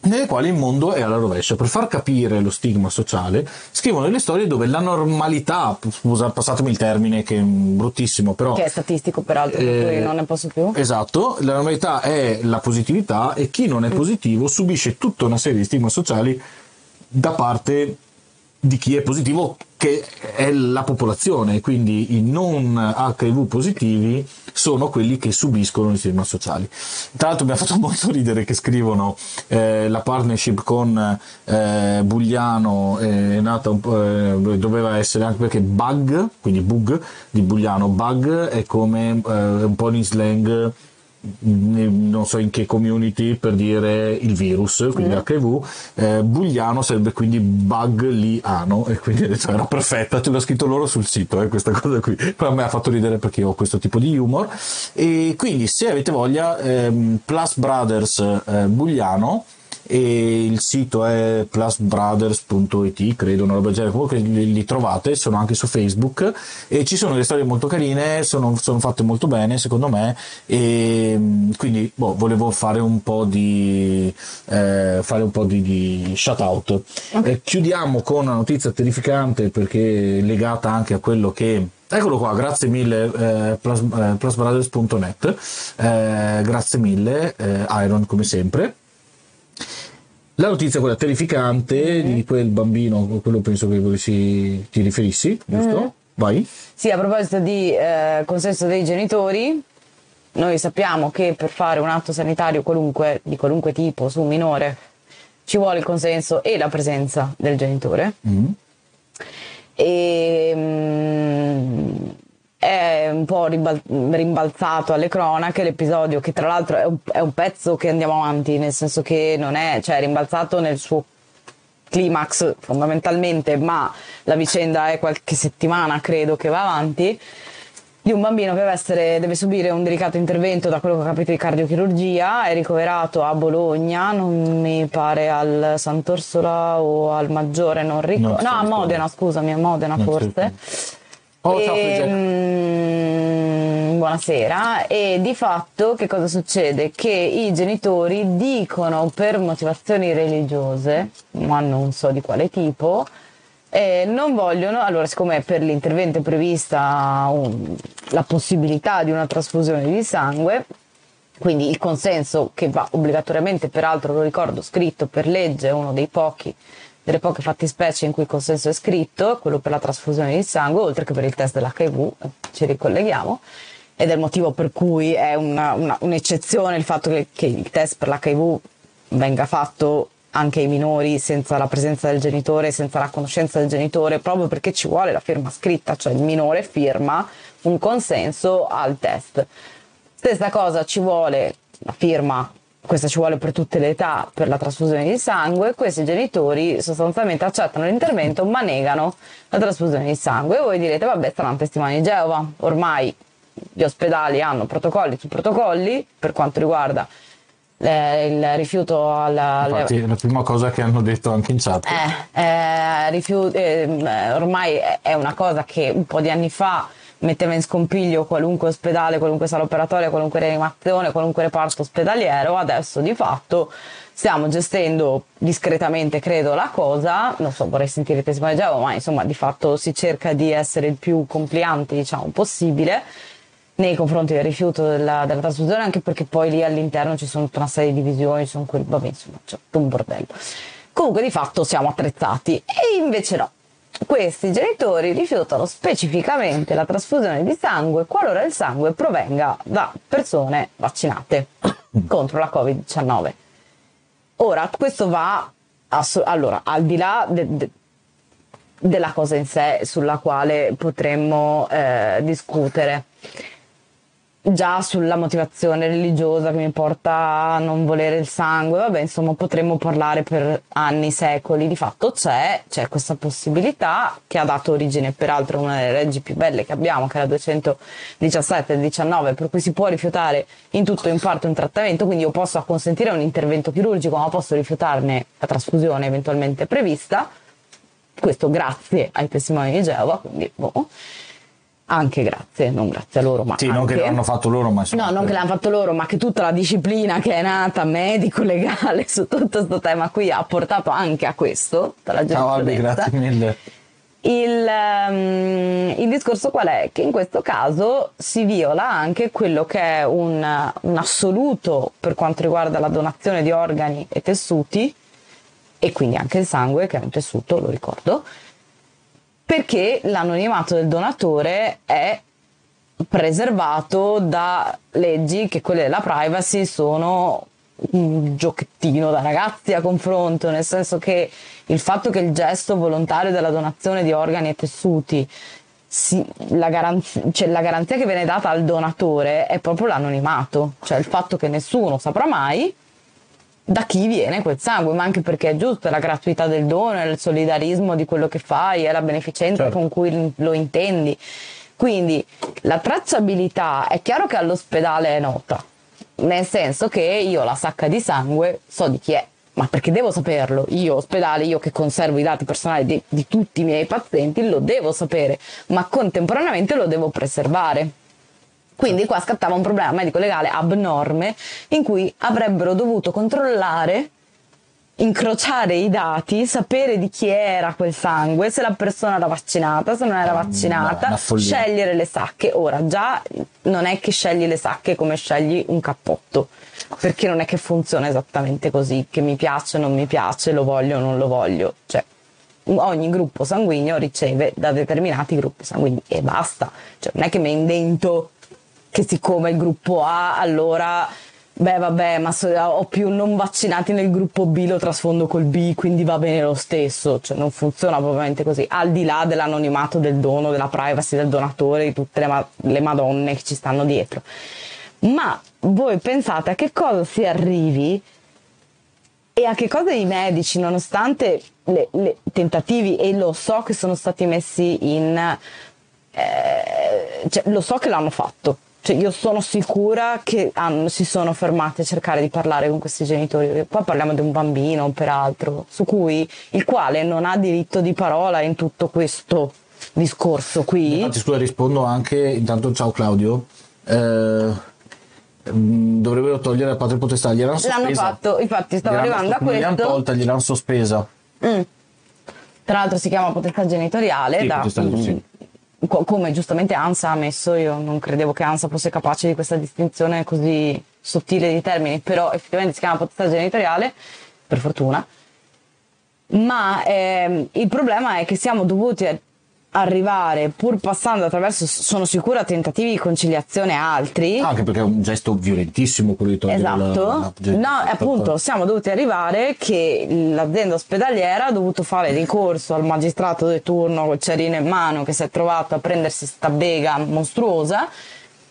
nelle quali il mondo è alla rovescia. Per far capire lo stigma sociale, scrivono delle storie dove la normalità, scusa, passatemi il termine che è bruttissimo, però Che è statistico, peraltro, per Eh, non ne posso più. Esatto, la normalità è la positività e chi non è positivo subisce tutta una serie di stigma sociali da parte di chi è positivo, che è la popolazione, quindi i non HIV positivi sono quelli che subiscono gli stigma sociali. Tra l'altro mi ha fatto molto ridere che scrivono eh, la partnership con eh, Bugliano è nata eh, doveva essere anche perché bug, quindi bug di Bugliano, bug è come eh, un po' in slang non so in che community per dire il virus, quindi HIV, eh, Bugliano sarebbe quindi bugliano e quindi ho detto era perfetta, te l'ho scritto loro sul sito eh, questa cosa qui, però a me ha fatto ridere perché ho questo tipo di humor. E quindi se avete voglia ehm, Plus Brothers eh, Bugliano e il sito è plusbrothers.it credo una roba del genere. Comunque li, li trovate sono anche su facebook. E ci sono delle storie molto carine sono, sono fatte molto bene secondo me. E mm, quindi boh, volevo fare un po' di eh, fare un po' di, di shout out. Eh, chiudiamo con una notizia terrificante perché legata anche a quello che Eccolo qua, grazie mille eh, plus, eh, plusbrothers.net, eh, grazie mille eh, Iron come sempre. La notizia quella terrificante di quel bambino, quello penso che volessi ti riferissi, giusto? Vai. Sì, a proposito di eh, consenso dei genitori, noi sappiamo che per fare un atto sanitario qualunque, di qualunque tipo su un minore ci vuole il consenso e la presenza del genitore. Mm. E mm, è un po' rimbalzato alle cronache l'episodio che tra l'altro è un, è un pezzo che andiamo avanti, nel senso che non è, cioè è rimbalzato nel suo climax fondamentalmente, ma la vicenda è qualche settimana credo che va avanti di un bambino che deve, essere, deve subire un delicato intervento da quello che ho capito di cardiochirurgia, è ricoverato a Bologna, non mi pare al Sant'Orsola o al Maggiore, non ricordo. No, a Modena, scusami, a Modena Non forse. Oh, ciao, E, Frigia. mm, buonasera. E di fatto che cosa succede? Che i genitori dicono per motivazioni religiose, ma non so di quale tipo, eh, non vogliono, allora siccome per l'intervento è prevista un- la possibilità di una trasfusione di sangue, quindi il consenso che va obbligatoriamente, peraltro lo ricordo, scritto per legge, è uno dei pochi, delle poche fattispecie in cui il consenso è scritto, quello per la trasfusione di sangue, oltre che per il test dell'HIV, ci ricolleghiamo, ed è il motivo per cui è una- una- un'eccezione il fatto che, che il test per l'HIV venga fatto anche ai minori senza la presenza del genitore, senza la conoscenza del genitore, proprio perché ci vuole la firma scritta, cioè il minore firma un consenso al test. Stessa cosa ci vuole la firma, questa ci vuole per tutte le età per la trasfusione di sangue, questi genitori sostanzialmente accettano l'intervento ma negano la trasfusione di sangue. E voi direte, vabbè, saranno testimoni di Geova, ormai gli ospedali hanno protocolli su protocolli per quanto riguarda eh, il rifiuto alla... Infatti, è la prima cosa che hanno detto anche in chat. eh, eh, rifiu- ehm, eh, ormai è una cosa che un po' di anni fa metteva in scompiglio qualunque ospedale, qualunque sala operatoria, qualunque rianimazione, qualunque reparto ospedaliero, adesso di fatto stiamo gestendo discretamente, credo, la cosa, non so, vorrei sentire il testimone di ma insomma di fatto si cerca di essere il più complianti, diciamo, possibile nei confronti del rifiuto della, della trasfusione, anche perché poi lì all'interno ci sono tutta una serie di divisioni, ci sono quel, vabbè, insomma, c'è tutto un bordello. Comunque di fatto siamo attrezzati e invece no. Questi genitori rifiutano specificamente la trasfusione di sangue qualora il sangue provenga da persone vaccinate contro la Covid-19. Ora, questo va ass- allora, al di là de- de- della cosa in sé sulla quale potremmo eh, discutere. Già sulla motivazione religiosa che mi porta a non volere il sangue, vabbè, insomma, potremmo parlare per anni, secoli. Di fatto c'è, c'è questa possibilità che ha dato origine peraltro a una delle leggi più belle che abbiamo, che è la 217 del 19, per cui si può rifiutare in tutto o in parte un trattamento, quindi io posso acconsentire a un intervento chirurgico, ma posso rifiutarne la trasfusione eventualmente prevista. Questo grazie ai testimoni di Geova, quindi boh anche grazie, non grazie a loro, ma sì, anche, non che l'hanno fatto loro, ma no, non che l'hanno fatto loro, ma che tutta la disciplina che è nata medico legale su tutto questo tema qui ha portato anche a questo. Ciao Albi, grazie mille. Il, um, il, discorso qual è? Che in questo caso si viola anche quello che è un, un assoluto per quanto riguarda la donazione di organi e tessuti, e quindi anche il sangue, che è un tessuto, lo ricordo, perché l'anonimato del donatore è preservato da leggi che quelle della privacy sono un giochettino da ragazzi a confronto, nel senso che il fatto che il gesto volontario della donazione di organi e tessuti si, la, garanzia, cioè la garanzia che viene data al donatore è proprio l'anonimato, cioè il fatto che nessuno saprà mai da chi viene quel sangue, ma anche perché è giusto, è la gratuità del dono, è il solidarismo di quello che fai, è la beneficenza certo. con cui lo intendi. Quindi la tracciabilità è chiaro che all'ospedale è nota, nel senso che io la sacca di sangue so di chi è, ma perché devo saperlo? Io ospedale, io che conservo i dati personali di, di tutti i miei pazienti, lo devo sapere, ma contemporaneamente lo devo preservare. Quindi qua scattava un problema medico-legale abnorme in cui avrebbero dovuto controllare incrociare i dati, sapere di chi era quel sangue, se la persona era vaccinata, se non era mm, vaccinata, scegliere le sacche. Ora, già non è che scegli le sacche come scegli un cappotto, perché non è che funziona esattamente così, che mi piace, non mi piace, lo voglio, non lo voglio. Cioè, ogni gruppo sanguigno riceve da determinati gruppi sanguigni e basta. Cioè, non è che mi indento che siccome il gruppo A allora beh vabbè ma so, ho più non vaccinati nel gruppo B lo trasfondo col B quindi va bene lo stesso. Cioè non funziona probabilmente così. Al di là dell'anonimato del dono della privacy del donatore di tutte le, ma- le madonne che ci stanno dietro. Ma voi pensate a che cosa si arrivi e a che cosa i medici nonostante i tentativi e lo so che sono stati messi in eh, cioè, lo so che l'hanno fatto cioè, io sono sicura che hanno, si sono fermati a cercare di parlare con questi genitori. Qua parliamo di un bambino, peraltro, su cui il quale non ha diritto di parola in tutto questo discorso qui. Infatti, scusa, rispondo anche. Intanto, ciao Claudio. Eh, mm, dovrebbero togliere la patria potestà. Gliel'hanno sospesa. L'hanno fatto, infatti, stavo arrivando a questo. Gliel'hanno tolta, gliel'hanno sospesa. Mm. Tra l'altro si chiama potestà genitoriale. Sì, da, potestà, sì come giustamente ANSA ha messo, io non credevo che ANSA fosse capace di questa distinzione così sottile di termini, però effettivamente si chiama potestà genitoriale, per fortuna. Ma ehm, il problema è che siamo dovuti arrivare, pur passando attraverso, sono sicura, tentativi di conciliazione altri. Anche perché è un gesto violentissimo quello di togliere Esatto. La, la, no, appunto, siamo dovuti arrivare che l'azienda ospedaliera ha dovuto fare ricorso al magistrato di turno col cerino in mano che si è trovato a prendersi sta bega mostruosa.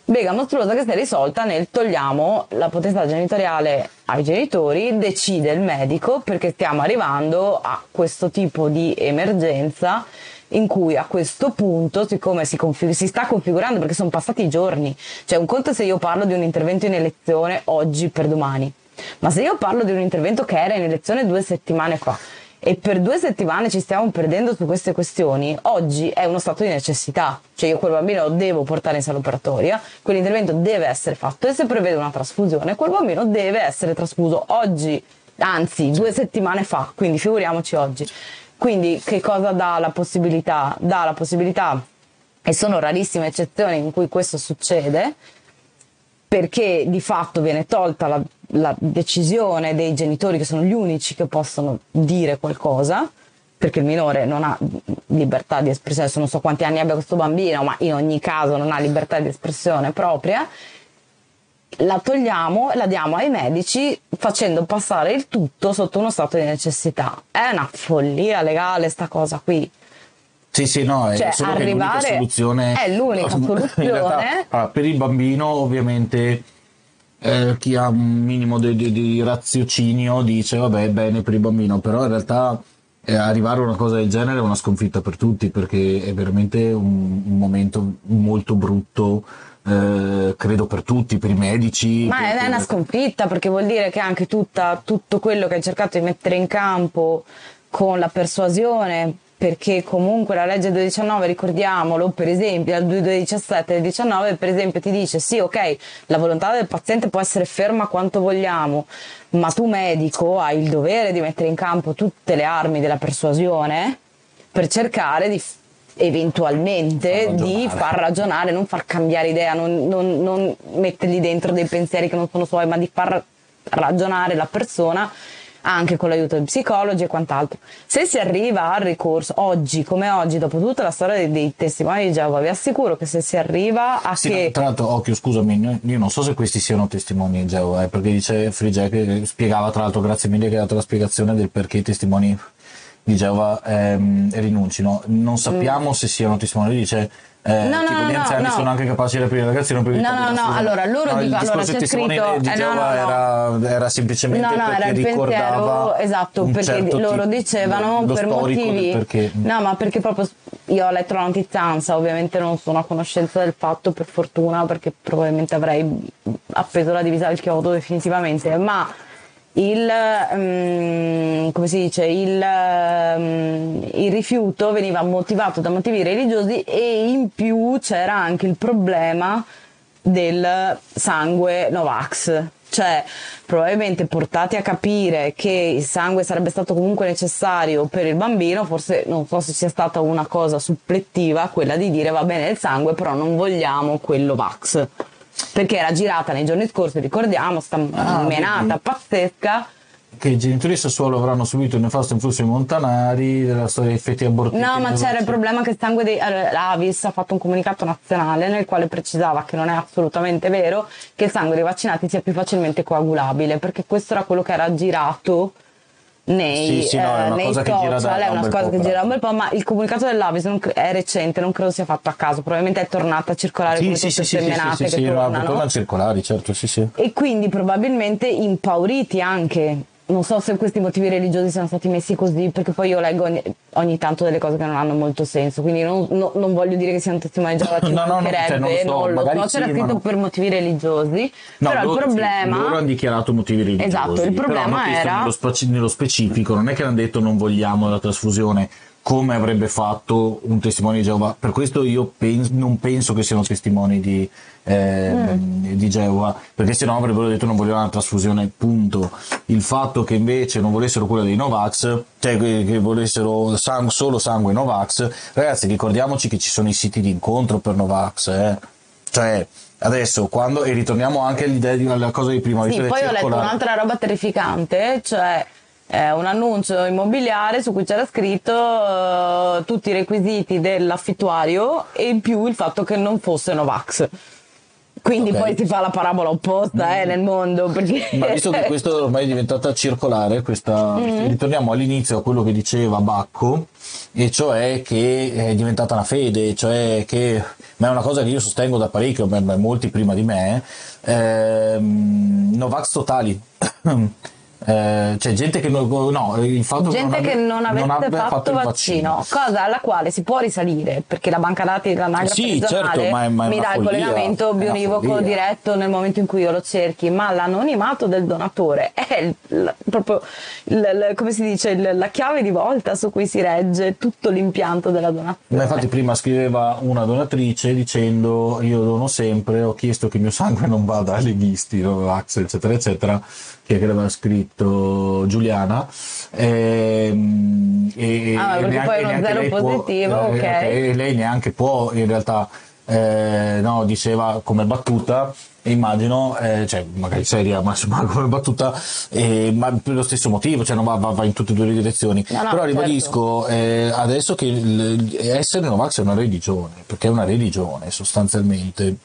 Bega mostruosa che si è risolta nel togliamo la potestà genitoriale ai genitori, decide il medico perché stiamo arrivando a questo tipo di emergenza in cui a questo punto, siccome si, config- si sta configurando perché sono passati i giorni, cioè un conto se io parlo di un intervento in elezione oggi per domani, ma se io parlo di un intervento che era in elezione due settimane fa e per due settimane ci stiamo perdendo su queste questioni, oggi è uno stato di necessità, cioè io quel bambino lo devo portare in sala operatoria, quell'intervento deve essere fatto e se prevede una trasfusione, quel bambino deve essere trasfuso oggi, anzi due settimane fa, quindi figuriamoci oggi. Quindi che cosa dà la possibilità? Dà la possibilità, e sono rarissime eccezioni in cui questo succede, perché di fatto viene tolta la, la decisione dei genitori che sono gli unici che possono dire qualcosa, perché il minore non ha libertà di espressione, adesso non so quanti anni abbia questo bambino, ma in ogni caso non ha libertà di espressione propria la togliamo e la diamo ai medici facendo passare il tutto sotto uno stato di necessità. È una follia legale sta cosa qui. Sì, sì, no, è Cioè, solo arrivare- l'unica soluzione è l'unica soluzione. realtà, allora, per il bambino, ovviamente, eh, chi ha un minimo di, di- di raziocinio dice, vabbè, bene per il bambino, però in realtà eh, arrivare a una cosa del genere è una sconfitta per tutti, perché è veramente un, un momento molto brutto, eh, credo per tutti, per i medici. Ma per- è una sconfitta perché vuol dire che anche tutta- tutto quello che hai cercato di mettere in campo con la persuasione, perché comunque la legge 219, ricordiamolo, per esempio, dal 2017 del 19, per esempio, ti dice sì, ok, la volontà del paziente può essere ferma quanto vogliamo, ma tu medico hai il dovere di mettere in campo tutte le armi della persuasione per cercare di eventualmente di far ragionare, non far cambiare idea, non, non- non mettergli dentro dei pensieri che non sono suoi, ma di far ragionare la persona anche con l'aiuto di psicologi e quant'altro. Se si arriva al ricorso, oggi come oggi, dopo tutta la storia dei, dei testimoni di Geova, vi assicuro che se si arriva a Sì, che... no, tra l'altro, occhio, scusami, io non so se questi siano testimoni di Geova, eh, perché dice Free Jack, eh, spiegava tra l'altro, grazie mille che hai dato la spiegazione del perché i testimoni di Geova ehm, rinuncino. Non sappiamo se siano testimoni, dice eh, No, tipo no, gli anziani no. sono anche capaci di aprire la ragazzina per No, no, no, allora, loro No, dicono- allora, c'è scritto- di eh, no, Geova. Era, era semplicemente No, no, perché era il ricordava pensiero esatto, perché certo loro dicevano lo per del motivi. perché No, ma perché proprio io ho letto la notizia ovviamente non sono a conoscenza del fatto, per fortuna, perché probabilmente avrei appeso la divisa al chiodo definitivamente, ma il, si dice, il, mm, il rifiuto veniva motivato da motivi religiosi e in più c'era anche il problema del sangue Novax. Cioè, probabilmente portati a capire che il sangue sarebbe stato comunque necessario per il bambino, forse non so se sia stata una cosa supplettiva quella di dire va bene il sangue, però non vogliamo quello Vax. Perché era girata nei giorni scorsi, ricordiamo, sta Ah, menata pazzesca. che i genitori di Sassuolo avranno subito il nefasto influsso dei montanari, della storia dei effetti abortivi. No, ma c'era il problema che il sangue dei allora, l'Avis ha fatto un comunicato nazionale nel quale precisava che non è assolutamente vero che il sangue dei vaccinati sia più facilmente coagulabile, perché questo era quello che era girato nei, Sì, sì, no, è eh, una nei cosa che gira da- è un una cosa po', che gira da un bel po', ma il comunicato dell'Avis è recente, non credo sia fatto a caso, probabilmente è tornata a circolare Sì, come sì, tutte sì, sì, le sì, sì, che sì, no, tornano tornano circolari, certo, sì, sì. e quindi probabilmente impauriti anche. Non so se questi motivi religiosi siano stati messi così, perché poi io leggo ogni, ogni tanto delle cose che non hanno molto senso, quindi non, no- non voglio dire che sia un testimone di Geova, ci No, no, no, cioè, non lo so, non lo magari so, c'era sì, scritto per motivi religiosi, No, però loro, il sì, problema... loro hanno dichiarato motivi religiosi. Esatto, il problema era- Nello, nello specifico, non è che hanno detto non vogliamo la trasfusione come avrebbe fatto un testimone di Geova. Per questo io pen- non penso che siano testimoni di, eh, Mm. di Geova, perché sennò avrebbero detto non vogliono la trasfusione, punto. Il fatto che invece non volessero quella dei Novax, cioè che, che volessero sang- solo sangue Novax, ragazzi ricordiamoci che ci sono i siti di incontro per Novax, eh. Cioè, adesso, quando, e ritorniamo anche all'idea di alla cosa di prima, Sì, poi ho letto circolare- un'altra roba terrificante, cioè eh, un annuncio immobiliare su cui c'era scritto eh, tutti i requisiti dell'affittuario e in più il fatto che non fosse Novax. Quindi Ok. poi si fa la parabola opposta eh, nel mondo. Perché... Ma visto che questo ormai è diventata circolare, questa... Mm-hmm. ritorniamo all'inizio a quello che diceva Bacco, e cioè che è diventata una fede, cioè che, ma è una cosa che io sostengo da parecchio, ma molti prima di me, ehm, Novax totali. Eh, c'è gente che non, no, il fatto Gente che non avesse abbia fatto, il vaccino, cosa alla quale si può risalire perché la banca dati dell'anagrafe Sì, certo, ma è- ma è mi dà il collegamento bionivoco diretto nel momento in cui io lo cerchi, ma l'anonimato del donatore è il- il- proprio il- come si dice la chiave di volta su cui si regge tutto l'impianto della donazione. Ma infatti prima scriveva una donatrice dicendo io dono sempre, ho chiesto che il mio sangue non vada ai leghisti, Novax, eccetera, eccetera, che aveva scritto Giuliana. Ehm, E, Ah, perché neanche- poi è uno neanche zero lei può- positivo, eh, ok. E lei neanche può in realtà, eh, no, diceva come battuta, e immagino, eh, cioè magari seria, ma insomma come battuta, eh, ma per lo stesso motivo, cioè non va, va- va in tutte e due le direzioni. No, no, Però certo. ribadisco, eh, adesso che essere Novax è una religione, perché è una religione sostanzialmente.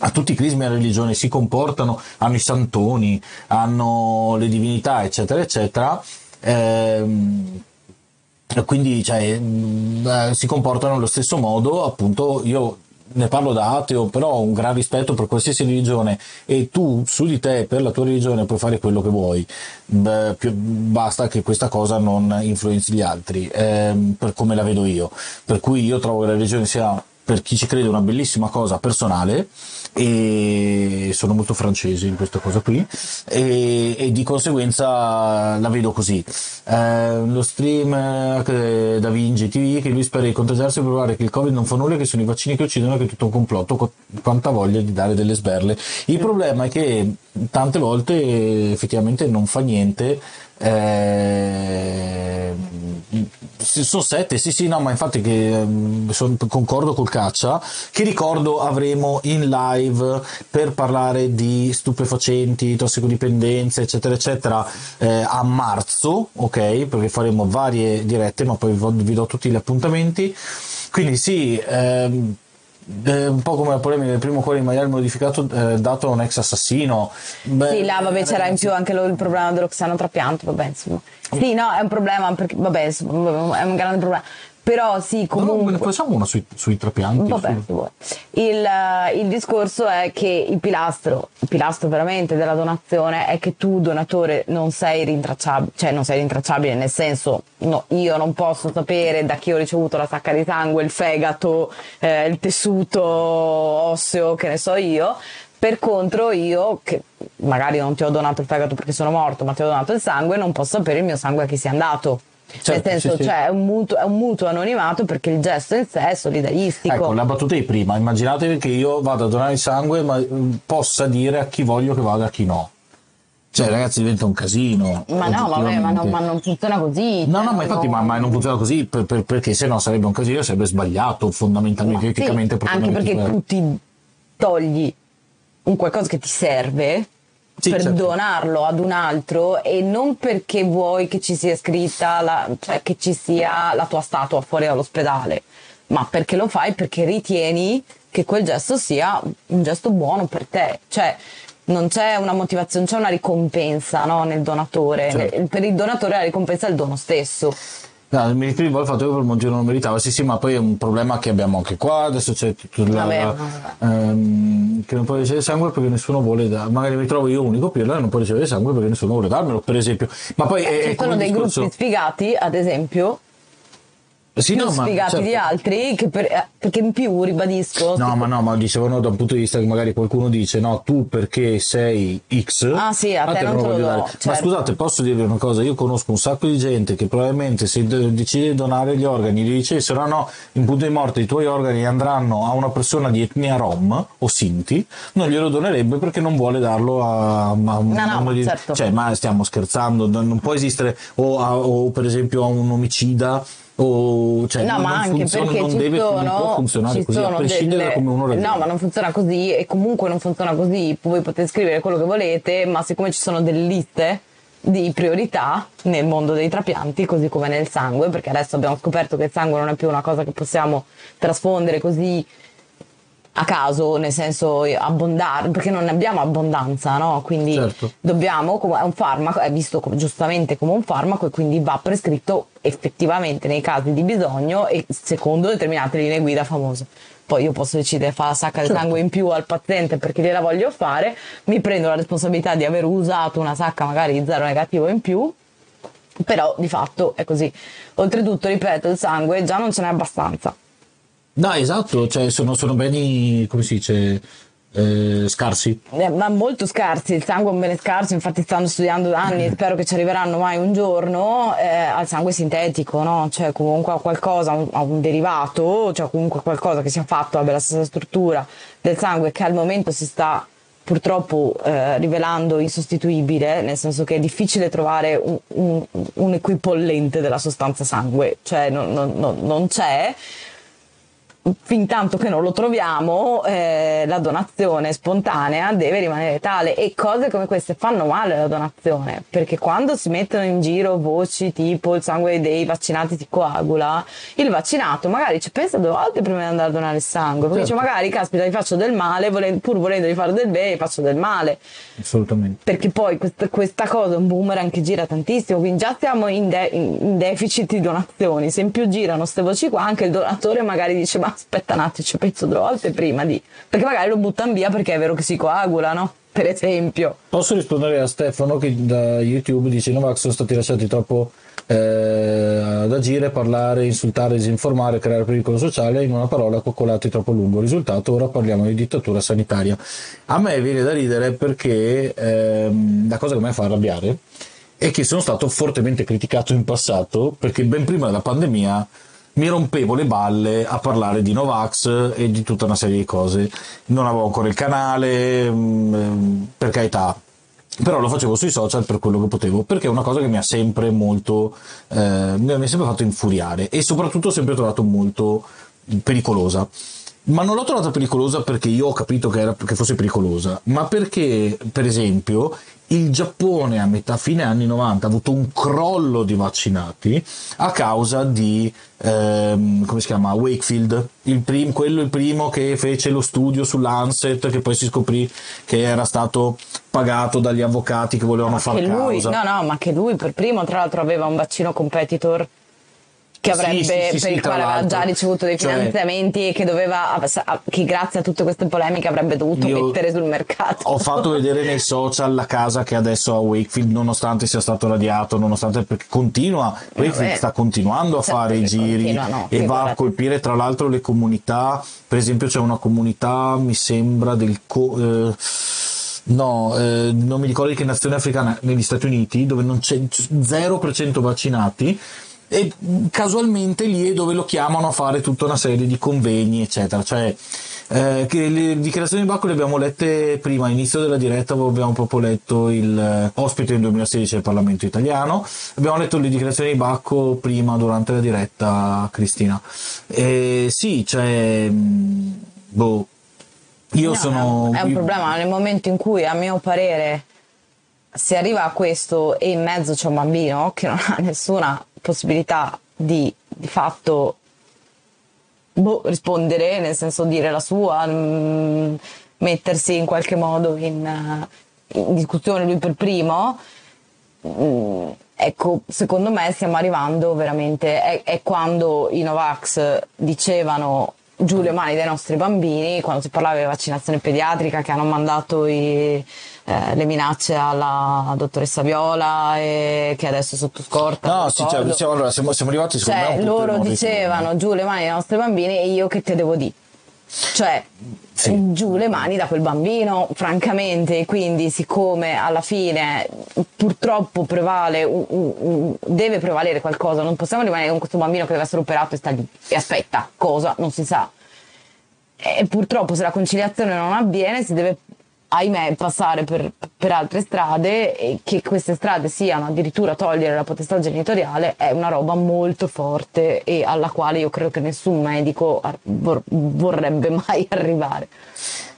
A tutti i crismi della religione si comportano, hanno i santoni, hanno le divinità, eccetera, eccetera. Ehm, quindi cioè, mh, si comportano allo stesso modo, appunto io ne parlo da ateo, però ho un gran rispetto per qualsiasi religione e tu su di te per la tua religione puoi fare quello che vuoi, Beh, più, basta che questa cosa non influenzi gli altri, ehm, per come la vedo io. Per cui io trovo che la religione sia per chi ci crede una bellissima cosa personale e sono molto francesi in questa cosa qui. E, e di conseguenza la vedo così. Eh, lo stream eh, da Vinci TV che lui spera di contagiarsi e provare che il covid non fa nulla che sono i vaccini che uccidono che è tutto un complotto quanta voglia di dare delle sberle. Il problema è che tante volte effettivamente non fa niente eh, sono sette, sì, sì, no, ma infatti che ehm, son, concordo col caccia. Che ricordo avremo in live per parlare di stupefacenti, tossicodipendenze, eccetera, eccetera, eh, a marzo, ok? Perché faremo varie dirette, ma poi vi do tutti gli appuntamenti. Quindi sì, ehm, eh, un po' come la polemica del primo cuore in maiale modificato eh, dato a un ex assassino. Beh, sì, là vabbè c'era in più anche lo, il problema dell'oxano trapianto, vabbè insomma. Sì, no, è un problema perché vabbè, è un grande problema. Però sì, comunque... No, facciamo una sui, sui trapianti. Vabbè, su... il, il, discorso è che il pilastro, il pilastro veramente della donazione è che tu donatore non sei rintracciabile, cioè non sei rintracciabile nel senso, no, io non posso sapere da chi ho ricevuto la sacca di sangue, il fegato, eh, il tessuto osseo, che ne so io, per contro io, che magari non ti ho donato il fegato perché sono morto, ma ti ho donato il sangue, non posso sapere il mio sangue a chi sia andato. Certo, Nel senso, sì, cioè, sì. È, un mutuo, è, un mutuo, anonimato perché il gesto in sé è solidaristico. Ecco, la battuta di prima, immaginatevi che io vado a donare il sangue ma mm, possa dire a chi voglio che vada e a chi no. Cioè, ragazzi, diventa un casino. Ma no, vabbè, ma, no, ma non funziona così. No, no, cioè, ma infatti, no. Ma, ma, non funziona così per, per, perché se no sarebbe un casino, sarebbe sbagliato fondamentalmente, eticamente. Sì, anche perché per... tu ti togli un qualcosa che ti serve sì, per certo. donarlo ad un altro e non perché vuoi che ci sia scritta la, cioè che ci sia la tua statua fuori dall'ospedale, ma perché lo fai perché ritieni che quel gesto sia un gesto buono per te. Cioè, non c'è una motivazione, c'è una ricompensa no, nel donatore. Certo. Per il donatore la ricompensa è il dono stesso. No, mi riferivo al fatto che per Montiero non meritava, sì sì, ma poi è un problema che abbiamo anche qua, adesso c'è tutto la, vabbè, ehm, che non può ricevere sangue perché nessuno vuole darlo, magari mi trovo io unico pirla e non può ricevere sangue perché nessuno vuole darmelo, per esempio. Ma poi eh, è, ci sono dei discorso... gruppi sfigati, ad esempio, sì, non no, spiegati certo. di altri per, eh, perché in più ribadisco no ma no ma dicevano da un punto di vista che magari qualcuno dice no tu perché sei X ah sì a, a te, non te lo voglio dare certo. ma scusate posso dirvi una cosa io conosco un sacco di gente che probabilmente se decide di donare gli organi gli dicessero no no in punto di morte i tuoi organi andranno a una persona di etnia rom o sinti non glielo donerebbe perché non vuole darlo a, a no, no, di, certo. cioè ma stiamo scherzando non può esistere o, a, o per esempio a un omicida o, cioè, no, ma anche perché non ci deve, sono, funzionare ci così, sono a prescindere delle, da come uno ragiona. No, ma non funziona così e comunque non funziona così. Voi potete scrivere quello che volete, ma siccome ci sono delle liste di priorità nel mondo dei trapianti, così come nel sangue, perché adesso abbiamo scoperto che il sangue non è più una cosa che possiamo trasfondere così a caso, nel senso abbondare, perché non ne abbiamo abbondanza, no? Quindi certo. dobbiamo, è un farmaco, è visto giustamente come un farmaco e quindi va prescritto effettivamente nei casi di bisogno e secondo determinate linee guida famose. Poi io posso decidere di fare la sacca certo. di sangue in più al paziente perché gliela voglio fare, mi prendo la responsabilità di aver usato una sacca magari di zero negativo in più, però di fatto è così. Oltretutto, ripeto, il sangue già non ce n'è abbastanza No, esatto, cioè sono, sono beni, come si dice, eh, scarsi. Eh, ma molto scarsi, il sangue è un bene scarso, infatti stanno studiando da anni, spero che ci arriveranno mai un giorno eh, al sangue sintetico, no? Cioè comunque a qualcosa, a un derivato, cioè comunque qualcosa che sia fatto, abbia la stessa struttura del sangue che al momento si sta purtroppo eh, rivelando insostituibile, nel senso che è difficile trovare un, un, un equipollente della sostanza sangue, cioè non, non, non, non c'è fin tanto che non lo troviamo, eh, la donazione spontanea deve rimanere tale e cose come queste fanno male la donazione, perché quando si mettono in giro voci tipo il sangue dei vaccinati si coagula, il vaccinato magari ci pensa due volte prima di andare a donare il sangue, perché certo. dice magari caspita gli faccio del male, pur volendo fare del bene gli faccio del male. Assolutamente. Perché poi questa, questa cosa è un boomerang che gira tantissimo, quindi già siamo in, de- in deficit di donazioni, se in più girano queste voci qua anche il donatore magari dice ma aspetta un penso due volte prima di... perché magari lo buttano via perché è vero che si coagula, no? Per esempio. Posso rispondere a Stefano che da YouTube dice i Novax sono stati lasciati troppo eh, ad agire, parlare, insultare, disinformare, creare pericolo sociale, in una parola coccolati troppo lungo. Risultato, ora parliamo di dittatura sanitaria. A me viene da ridere perché ehm, la cosa che mi fa arrabbiare è che sono stato fortemente criticato in passato perché ben prima della pandemia mi rompevo le balle a parlare di Novax e di tutta una serie di cose. Non avevo ancora il canale, mm, per carità, però lo facevo sui social per quello che potevo, perché è una cosa che mi ha sempre molto, eh, mi ha sempre fatto infuriare e soprattutto ho sempre trovato molto pericolosa. Ma non l'ho trovata pericolosa perché io ho capito che, era, che fosse pericolosa, ma perché, per esempio, il Giappone a metà fine anni 90 ha avuto un crollo di vaccinati a causa di ehm, come si chiama? Wakefield. Il prim, quello il primo che fece lo studio sull'Anset che poi si scoprì che era stato pagato dagli avvocati che volevano fare causa. no no ma che lui per primo tra l'altro aveva un vaccino competitor che avrebbe, sì, sì, sì, per il quale aveva già ricevuto dei cioè finanziamenti e che doveva, che grazie a tutte queste polemiche avrebbe dovuto mettere sul mercato. Ho fatto vedere nei social la casa che adesso ha Wakefield, nonostante sia stato radiato, nonostante perché continua, Wakefield sta continuando a fare i giri no, e va a colpire tra l'altro le comunità, per esempio c'è una comunità, mi sembra, del... Co- eh, No, eh, non mi ricordo di che nazione africana, negli Stati Uniti, dove non c'è 0% vaccinati e casualmente lì è dove lo chiamano a fare tutta una serie di convegni, eccetera. Cioè, eh, le dichiarazioni di Bacco le abbiamo lette prima, all'inizio della diretta abbiamo proprio letto il eh, ospite nel 2016 del Parlamento italiano, abbiamo letto le dichiarazioni di Bacco prima durante la diretta Cristina. E sì, cioè, mm, boh, io no, sono... È un problema nel momento in cui a mio parere si arriva a questo e in mezzo c'è un bambino che non ha nessuna possibilità di, di fatto boh, rispondere, nel senso dire la sua, mh, mm, mettersi in qualche modo in, uh, in discussione lui per primo. Mh, mm, ecco, secondo me stiamo arrivando veramente, è, è quando i Novax dicevano giù le mani dei nostri bambini, quando si parlava di vaccinazione pediatrica che hanno mandato i eh, le minacce alla dottoressa Viola e che adesso è sotto scorta. No, sì, cioè, siamo, allora, siamo, siamo arrivati cioè, me loro dicevano giù le mani dei nostri bambini e io che te devo dire? Cioè, sì. giù le mani da quel bambino, francamente, quindi siccome alla fine purtroppo prevale, un, un, deve prevalere qualcosa, non possiamo rimanere con questo bambino che deve essere operato e sta lì e aspetta, cosa? Non si sa. E purtroppo se la conciliazione non avviene si deve ahimè, passare per, per, altre strade e che queste strade siano addirittura togliere la potestà genitoriale è una roba molto forte e alla quale io credo che nessun medico vorrebbe mai arrivare.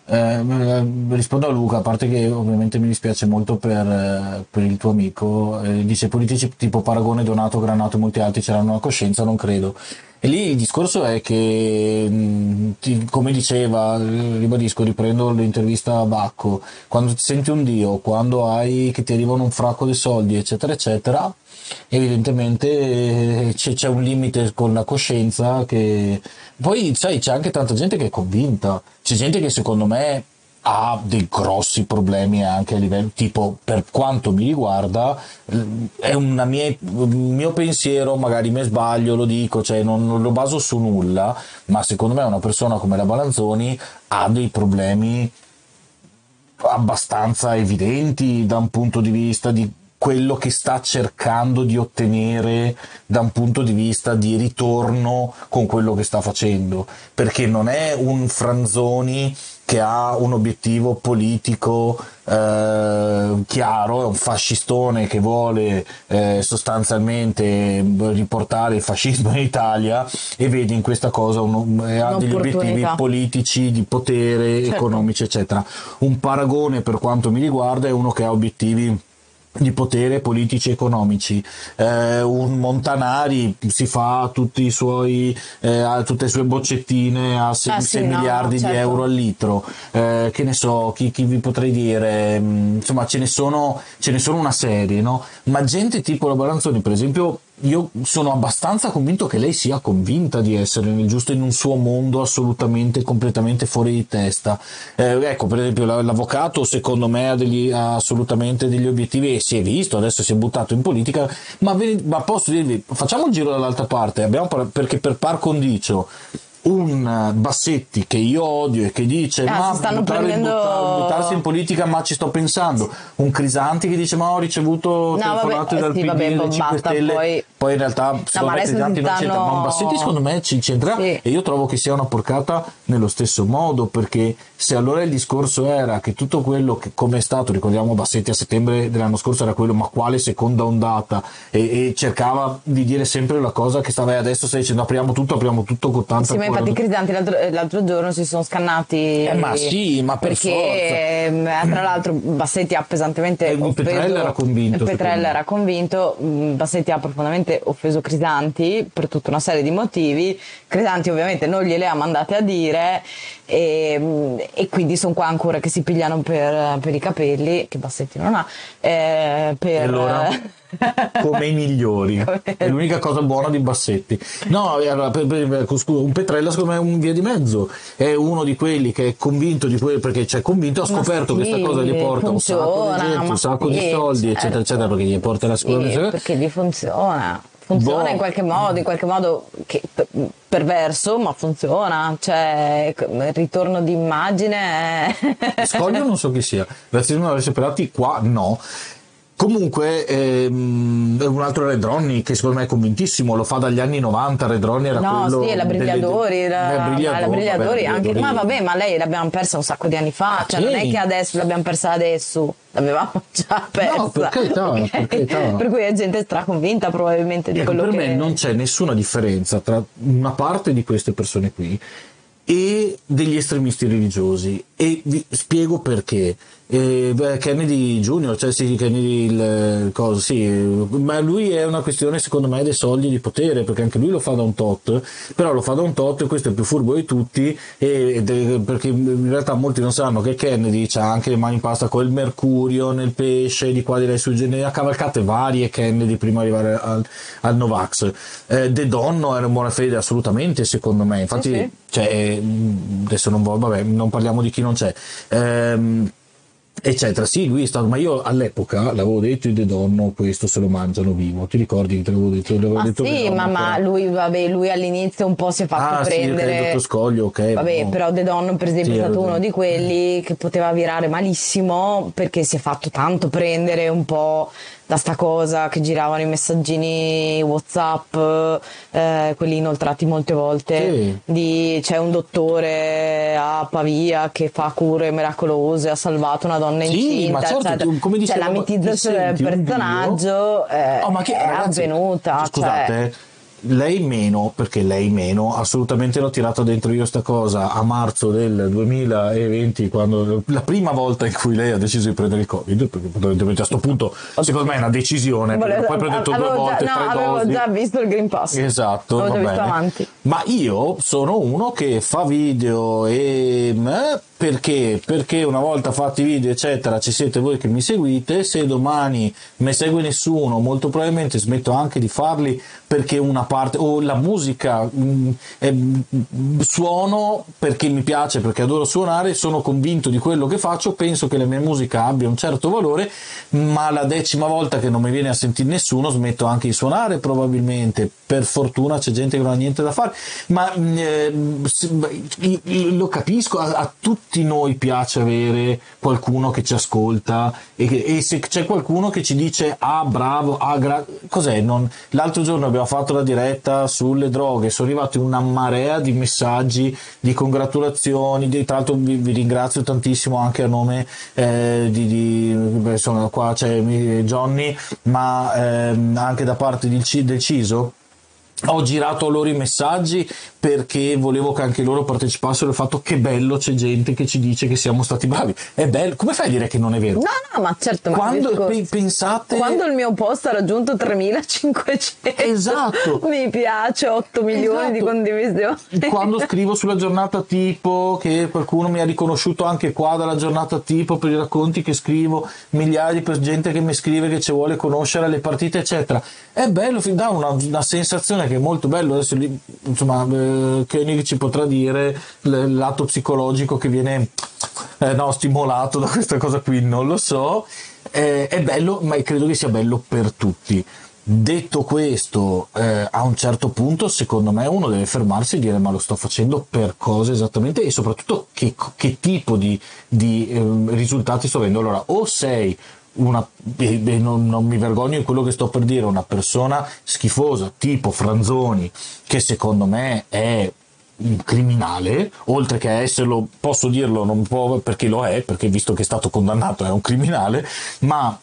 Eh, rispondo a Luca, a parte che ovviamente mi dispiace molto per, eh, per il tuo amico, eh, dice politici tipo Paragone, Donato, Granato e molti altri ce l'hanno a coscienza, non credo. E lì il discorso è che, come diceva, ribadisco, riprendo l'intervista a Bacco, quando ti senti un dio, quando hai che ti arrivano un fracco di soldi, eccetera, eccetera, evidentemente eh, c'è, c'è un limite con la coscienza che... Poi, sai, c'è anche tanta gente che è convinta, c'è gente che secondo me ha dei grossi problemi anche a livello tipo per quanto mi riguarda è un mio pensiero magari mi sbaglio lo dico cioè non, non, lo baso su nulla ma secondo me una persona come la Balanzoni ha dei problemi abbastanza evidenti da un punto di vista di quello che sta cercando di ottenere da un punto di vista di ritorno con quello che sta facendo perché non è un Franzoni che ha un obiettivo politico eh, chiaro, è un fascistone che vuole eh, sostanzialmente riportare il fascismo in Italia e vede in questa cosa un, ha degli obiettivi politici, di potere, certo. economici, eccetera. Un paragone per quanto mi riguarda è uno che ha obiettivi di potere politici e economici. Eh, un Montanari si fa tutti i suoi, eh, tutte le sue boccettine a 6, ah, sì, miliardi no, certo. di euro al litro. Eh, che ne so, chi, chi vi potrei dire? Mm, insomma, ce ne sono, ce ne sono una serie, no? Ma gente tipo la Balanzoni, per esempio, io sono abbastanza convinto che lei sia convinta di essere nel giusto in un suo mondo assolutamente, completamente fuori di testa. Eh, ecco, per esempio, l'avvocato secondo me ha, degli, ha, assolutamente degli obiettivi e si è visto, adesso si è buttato in politica, ma, ma posso dirvi, facciamo un giro dall'altra parte, abbiamo, perché per par condicio un Bassetti che io odio e che dice ah, ma stanno buttare, prendendo... buttare, buttarsi in politica ma ci sto pensando. Un Crisanti che dice ma ho ricevuto no, telefonate dal sì, PD vabbè, 5 bombata, Stelle. poi... poi... in realtà secondo no, me Crisanti non c'entra ma un Bassetti secondo me ci c'entra sì. e io trovo che sia una porcata nello stesso modo perché se allora il discorso era che tutto quello che come è stato ricordiamo Bassetti a settembre dell'anno scorso era quello ma quale seconda ondata? E, e cercava di dire sempre la cosa che stava adesso stai dicendo apriamo tutto apriamo tutto con tanta sì, infatti i Crisanti l'altro, l'altro, giorno si sono scannati. Eh, ma sì, ma per perché forza. Eh, tra l'altro Bassetti ha pesantemente eh, offeso. Petrella era convinto. Petrella era convinto. Mm, Bassetti ha profondamente offeso Crisanti per tutta una serie di motivi. Crisanti ovviamente non gliele ha mandate a dire e, mm, e quindi sono qua ancora che si pigliano per, per i capelli, che Bassetti non ha. Eh, per, allora? come i migliori. È l'unica cosa buona di Bassetti. No, un Petrella secondo me è un via di mezzo. È uno di quelli che è convinto di quello perché c'è convinto, ha scoperto che sì, questa cosa gli porta funziona, un sacco di gente, un sacco sì, di soldi, certo. eccetera, eccetera, perché gli porta la scuola. Sì, perché gli funziona. Funziona boh. in qualche modo, in qualche modo che, perverso, ma funziona. Cioè, il ritorno di immagine è... Scoglio non so chi sia. Razzismo avessi operati qua no. Comunque, ehm, un altro Redronni che secondo me è convintissimo, lo fa dagli anni 90. Redronni era no, quello. No, sì, la Brigliadori. Delle, la, la, Brigliadori, la Brigliadori vabbè, anche. Ma vabbè, ma lei l'abbiamo persa un sacco di anni fa. Cioè, sì. non è che adesso l'abbiamo persa adesso, l'avevamo già persa. No, per carità, okay. per carità. Per cui è gente straconvinta probabilmente di ecco, quello per che. Per me non c'è nessuna differenza tra una parte di queste persone qui e degli estremisti religiosi e vi spiego perché eh, Kennedy Junior, cioè sì, Kennedy il, cosa, sì, ma lui è una questione secondo me dei soldi di potere, perché anche lui lo fa da un tot, però lo fa da un tot e questo è il più furbo di tutti, e, e, perché in realtà molti non sanno che Kennedy ha anche le mani in pasta con il mercurio nel pesce, di qua di là su, ne ha cavalcate varie Kennedy prima di arrivare al, al Novax. Eh, De Donno era in buona fede assolutamente secondo me, infatti sì, sì. Cioè, adesso non, vabbè, non parliamo di chi non c'è. Ehm, eccetera. Sì, lui è stato, ma io all'epoca l'avevo detto in De Donno, questo se lo mangiano vivo. Ti ricordi che te l'avevo detto? L'avevo ma detto sì, ma, ma lui, vabbè, lui all'inizio un po' si è fatto ah, prendere. Sì, scoglio, ok. Vabbè, no. però De Donno, per esempio, sì, è stato uno di quelli che poteva virare malissimo perché si è fatto tanto prendere un po' da sta cosa che giravano i messaggini whatsapp eh, quelli inoltrati molte volte sì. di c'è un dottore a Pavia che fa cure miracolose ha salvato una donna sì, incinta certo, eccetera. come dicevo, cioè la mitizzazione del personaggio eh, oh, che, è ragazzi, avvenuta scusate cioè, lei meno, perché lei meno, assolutamente l'ho tirata dentro io sta cosa a marzo del 2020, quando la prima volta in cui lei ha deciso di prendere il Covid, perché a questo punto secondo me è una decisione, Volevo, poi prendete due volte, già, no, tre avevo già visto il Green Pass. Esatto, va bene. Ma io sono uno che fa video e eh, perché? Perché una volta fatti i video, eccetera, ci siete voi che mi seguite. Se domani mi segue nessuno, molto probabilmente smetto anche di farli perché una parte o la musica mh, mm, è, mm, suono perché mi piace, perché adoro suonare, sono convinto di quello che faccio, penso che la mia musica abbia un certo valore, ma la decima volta che non mi viene a sentire nessuno smetto anche di suonare probabilmente. Per fortuna c'è gente che non ha niente da fare, ma mm, eh, lo capisco a, a tutti noi piace avere qualcuno che ci ascolta e, e se c'è qualcuno che ci dice ah bravo, ah gra-", cos'è? Non... L'altro giorno abbiamo fatto la diretta diretta sulle droghe, sono arrivati una marea di messaggi di congratulazioni, di, tra l'altro vi, vi ringrazio tantissimo anche a nome eh, di, di beh, insomma qua c'è Johnny, ma ehm, anche da parte del, del CISO ho girato loro i messaggi perché volevo che anche loro partecipassero. Al fatto che bello c'è gente che ci dice che siamo stati bravi. È bello come fai a dire che non è vero? no no ma certo quando ma pe- pensate quando il mio post ha raggiunto 3500 esatto. mi piace 8 milioni esatto. di condivisioni. Quando scrivo sulla giornata tipo che qualcuno mi ha riconosciuto anche qua dalla giornata tipo per i racconti che scrivo migliaia di gente che mi scrive che ci vuole conoscere le partite eccetera. È bello dà una, una sensazione che è molto bello adesso insomma eh, Koenig ci potrà dire il lato psicologico che viene eh, no, stimolato da questa cosa qui non lo so. Eh, è bello ma credo che sia bello per tutti. Detto questo eh, a un certo punto secondo me uno deve fermarsi e dire ma lo sto facendo per cosa esattamente e soprattutto che, che tipo di, di ehm, risultati sto avendo allora o sei una, e non, non, mi vergogno di quello che sto per dire, una persona schifosa tipo Franzoni, che secondo me è un criminale, oltre che esserlo, posso dirlo non può, perché lo è, perché visto che è stato condannato è un criminale, ma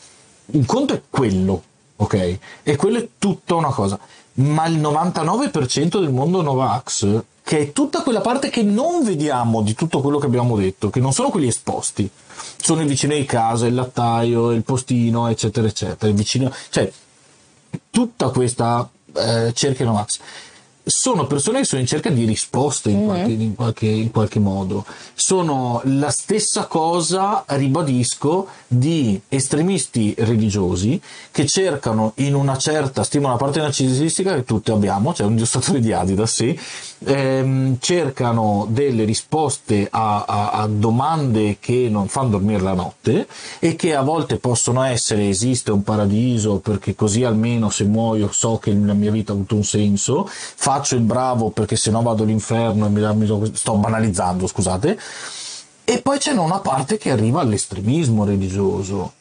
un conto è quello, ok? E quello è tutta una cosa. Ma il 99% del mondo Novax, che è tutta quella parte che non vediamo di tutto quello che abbiamo detto, che non sono quelli esposti, sono i vicini di casa, il lattaio, il postino, eccetera, eccetera. Vicino, cioè, tutta questa eh, cerchia Novax sono persone che sono in cerca di risposte in, mm-hmm. qualche, in, qualche, in qualche, modo. Sono la stessa cosa, ribadisco, di estremisti religiosi che cercano in una certa stima una parte narcisistica che tutti abbiamo, cioè un indostratore di Adidas, sì, ehm, cercano delle risposte a, a, a, domande che non fanno dormire la notte e che a volte possono essere esiste un paradiso perché così almeno se muoio so che la mia vita ha avuto un senso, faccio il bravo perché se no vado all'inferno e mi, mi sto banalizzando, scusate. E poi c'è una parte che arriva all'estremismo religioso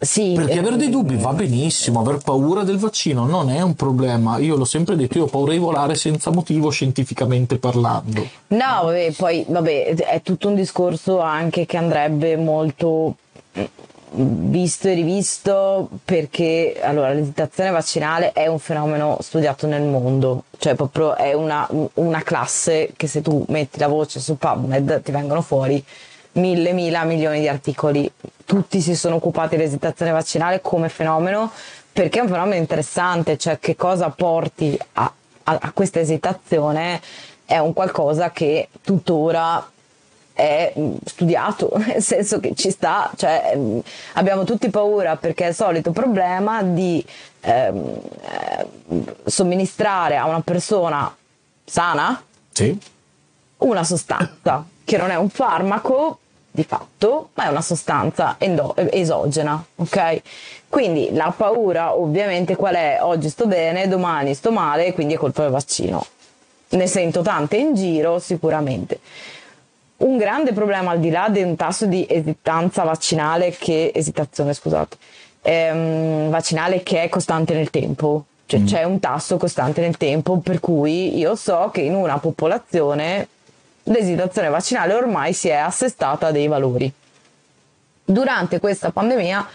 sì, perché eh, avere dei dubbi va benissimo, aver paura del vaccino non è un problema. Io l'ho sempre detto, io ho paura di volare senza motivo scientificamente parlando. No, vabbè, poi vabbè, è tutto un discorso anche che andrebbe molto mm, visto e rivisto perché allora l'esitazione vaccinale è un fenomeno studiato nel mondo, cioè proprio è una, una classe che se tu metti la voce su PubMed ti vengono fuori mille, mila, milioni di articoli. Tutti si sono occupati dell'esitazione vaccinale come fenomeno perché è un fenomeno interessante, cioè che cosa porti a, a, a questa esitazione è un qualcosa che tuttora è mm, studiato, nel senso che ci sta, cioè mm, abbiamo tutti paura perché è il solito problema di ehm, eh, somministrare a una persona sana sì. una sostanza che non è un farmaco di fatto, ma è una sostanza endo- esogena, ok? Quindi la paura ovviamente qual è? Oggi sto bene, domani sto male, quindi è colpa del vaccino. Ne sento tante in giro sicuramente. Un grande problema al di là di un tasso di esitanza vaccinale che esitazione, scusate, ehm, vaccinale che è costante nel tempo. Cioè mm. c'è un tasso costante nel tempo per cui io so che in una popolazione l'esitazione vaccinale ormai si è assestata dei valori. Durante questa pandemia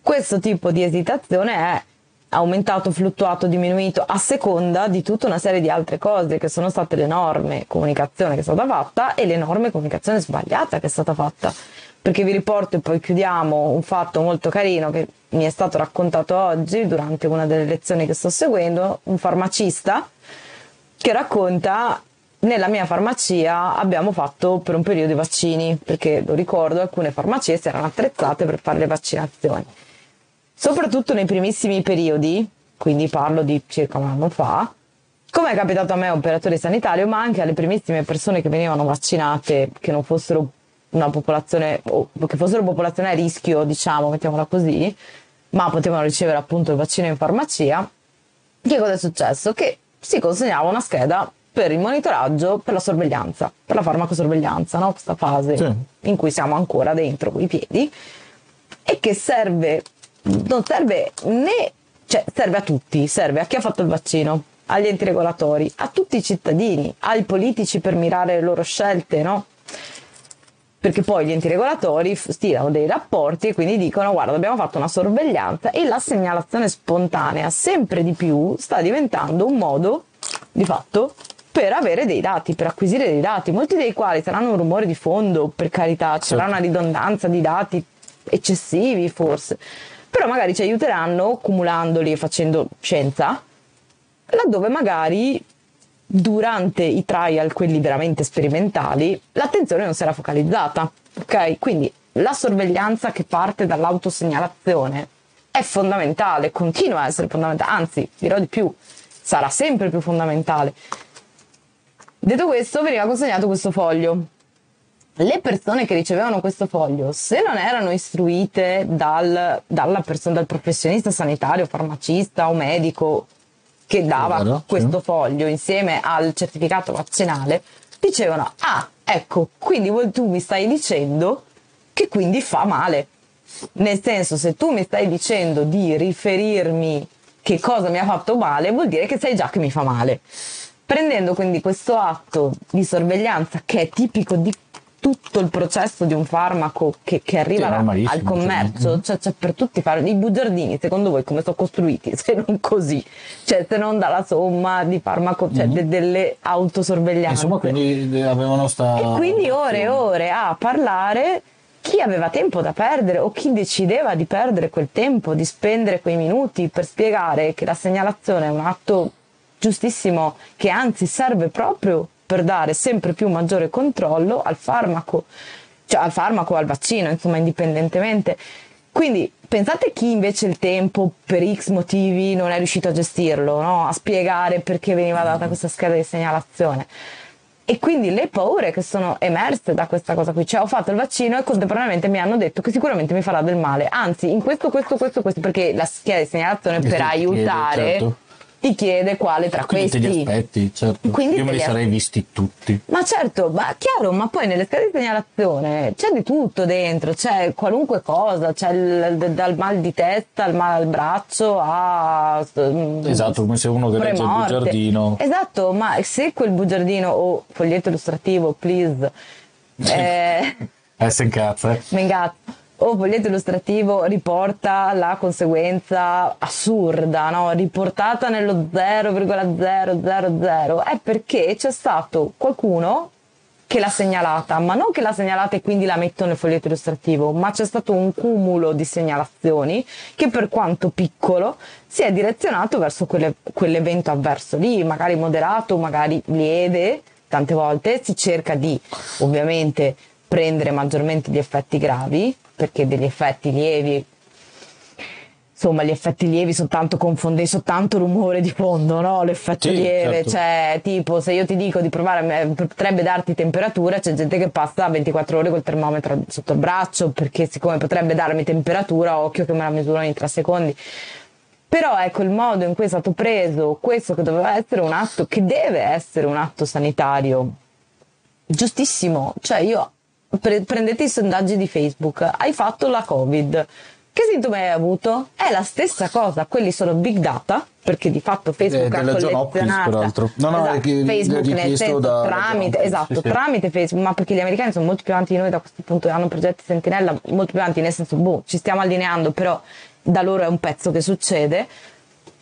questo tipo di esitazione è aumentato, fluttuato, diminuito a seconda di tutta una serie di altre cose che sono state l'enorme comunicazione che è stata fatta e l'enorme comunicazione sbagliata che è stata fatta. Perché vi riporto e poi chiudiamo un fatto molto carino che mi è stato raccontato oggi durante una delle lezioni che sto seguendo, un farmacista che racconta nella mia farmacia abbiamo fatto per un periodo i vaccini, perché lo ricordo, alcune farmacie si erano attrezzate per fare le vaccinazioni. Soprattutto nei primissimi periodi, quindi parlo di circa un anno fa, come è capitato a me, operatore sanitario, ma anche alle primissime persone che venivano vaccinate, che non fossero una popolazione, o che fossero popolazione a rischio, diciamo, mettiamola così, ma potevano ricevere appunto il vaccino in farmacia, che cosa è successo? Che si consegnava una scheda per il monitoraggio, per la sorveglianza, per la farmacosorveglianza, no? questa fase sì. in cui siamo ancora dentro con i piedi e che serve, non serve né, cioè serve a tutti, serve a chi ha fatto il vaccino, agli enti regolatori, a tutti i cittadini, ai politici per mirare le loro scelte, no? Perché poi gli enti regolatori stilano dei rapporti e quindi dicono guarda abbiamo fatto una sorveglianza e la segnalazione spontanea sempre di più sta diventando un modo di fatto per avere dei dati, per acquisire dei dati, molti dei quali saranno un rumore di fondo, per carità, ci sarà certo. una ridondanza di dati eccessivi forse, però magari ci aiuteranno cumulandoli e facendo scienza, laddove magari durante i trial, quelli veramente sperimentali, l'attenzione non era focalizzata. Ok? Quindi la sorveglianza che parte dall'autosegnalazione è fondamentale, continua a essere fondamentale, anzi, dirò di più, sarà sempre più fondamentale. Detto questo, veniva consegnato questo foglio. Le persone che ricevevano questo foglio, se non erano istruite dal, persona, dal professionista sanitario, farmacista o medico che dava Vero, questo sì. foglio insieme al certificato vaccinale, dicevano, ah, ecco, quindi tu mi stai dicendo che quindi fa male. Nel senso, se tu mi stai dicendo di riferirmi che cosa mi ha fatto male, vuol dire che sai già che mi fa male. Prendendo quindi questo atto di sorveglianza che è tipico di tutto il processo di un farmaco che, che arriva sì, al commercio, cioè, cioè, per tutti fare i bugiardini, secondo voi come sono costruiti? Se non così, cioè se non dalla somma di farmaco, cioè mm-hmm. de, delle autosorveglianze. Insomma, quindi avevano sta... E quindi ore e ore a parlare chi aveva tempo da perdere o chi decideva di perdere quel tempo, di spendere quei minuti per spiegare che la segnalazione è un atto giustissimo, che anzi serve proprio per dare sempre più maggiore controllo al farmaco, cioè al farmaco, al vaccino, insomma, indipendentemente. Quindi pensate chi invece il tempo per X motivi non è riuscito a gestirlo, no? a spiegare perché veniva data questa scheda di segnalazione. E quindi le paure che sono emerse da questa cosa qui, cioè ho fatto il vaccino e contemporaneamente mi hanno detto che sicuramente mi farà del male, anzi in questo, questo, questo, questo, perché la scheda di segnalazione per aiutare certo ti chiede quale tra Quindi questi. Te li aspetti, certo. Quindi Io me li sarei visti tutti. Ma certo, ma chiaro, ma poi nelle schede di segnalazione c'è di tutto dentro, c'è qualunque cosa, c'è il, dal mal di testa al mal al braccio a. Mm, esatto, come se uno che legge il bugiardino. Esatto, ma se quel bugiardino o foglietto illustrativo, please. eh, eh, se incazza. Eh. Mengazza o foglietto illustrativo riporta la conseguenza assurda, no? riportata nello 0,000, è perché c'è stato qualcuno che l'ha segnalata, ma non che l'ha segnalata e quindi la metto nel foglietto illustrativo, ma c'è stato un cumulo di segnalazioni che per quanto piccolo si è direzionato verso quelle, quell'evento avverso lì, magari moderato, magari lieve, tante volte si cerca di ovviamente prendere maggiormente gli effetti gravi, perché degli effetti lievi insomma gli effetti lievi sono tanto confondenti, sono tanto rumore di fondo, no? L'effetto sì, lieve, certo. cioè tipo se io ti dico di provare, potrebbe darti temperatura, c'è gente che passa 24 ore col termometro sotto il braccio perché siccome potrebbe darmi temperatura, occhio che me la misuro in 3 secondi. Però ecco il modo in cui è stato preso questo che doveva essere un atto, che deve essere un atto sanitario, giustissimo, cioè io pre- prendete i sondaggi di Facebook, hai fatto la Covid. Che sintomi hai avuto? È la stessa cosa, quelli sono big data, perché di fatto Facebook eh, ha collezionato no, no, esatto, che, Facebook nel senso da, tramite, da esatto, sì, sì. tramite Facebook, ma perché gli americani sono molto più avanti di noi da questo punto, hanno progetti Sentinella molto più avanti, nel senso, boh, ci stiamo allineando, però da loro è un pezzo che succede.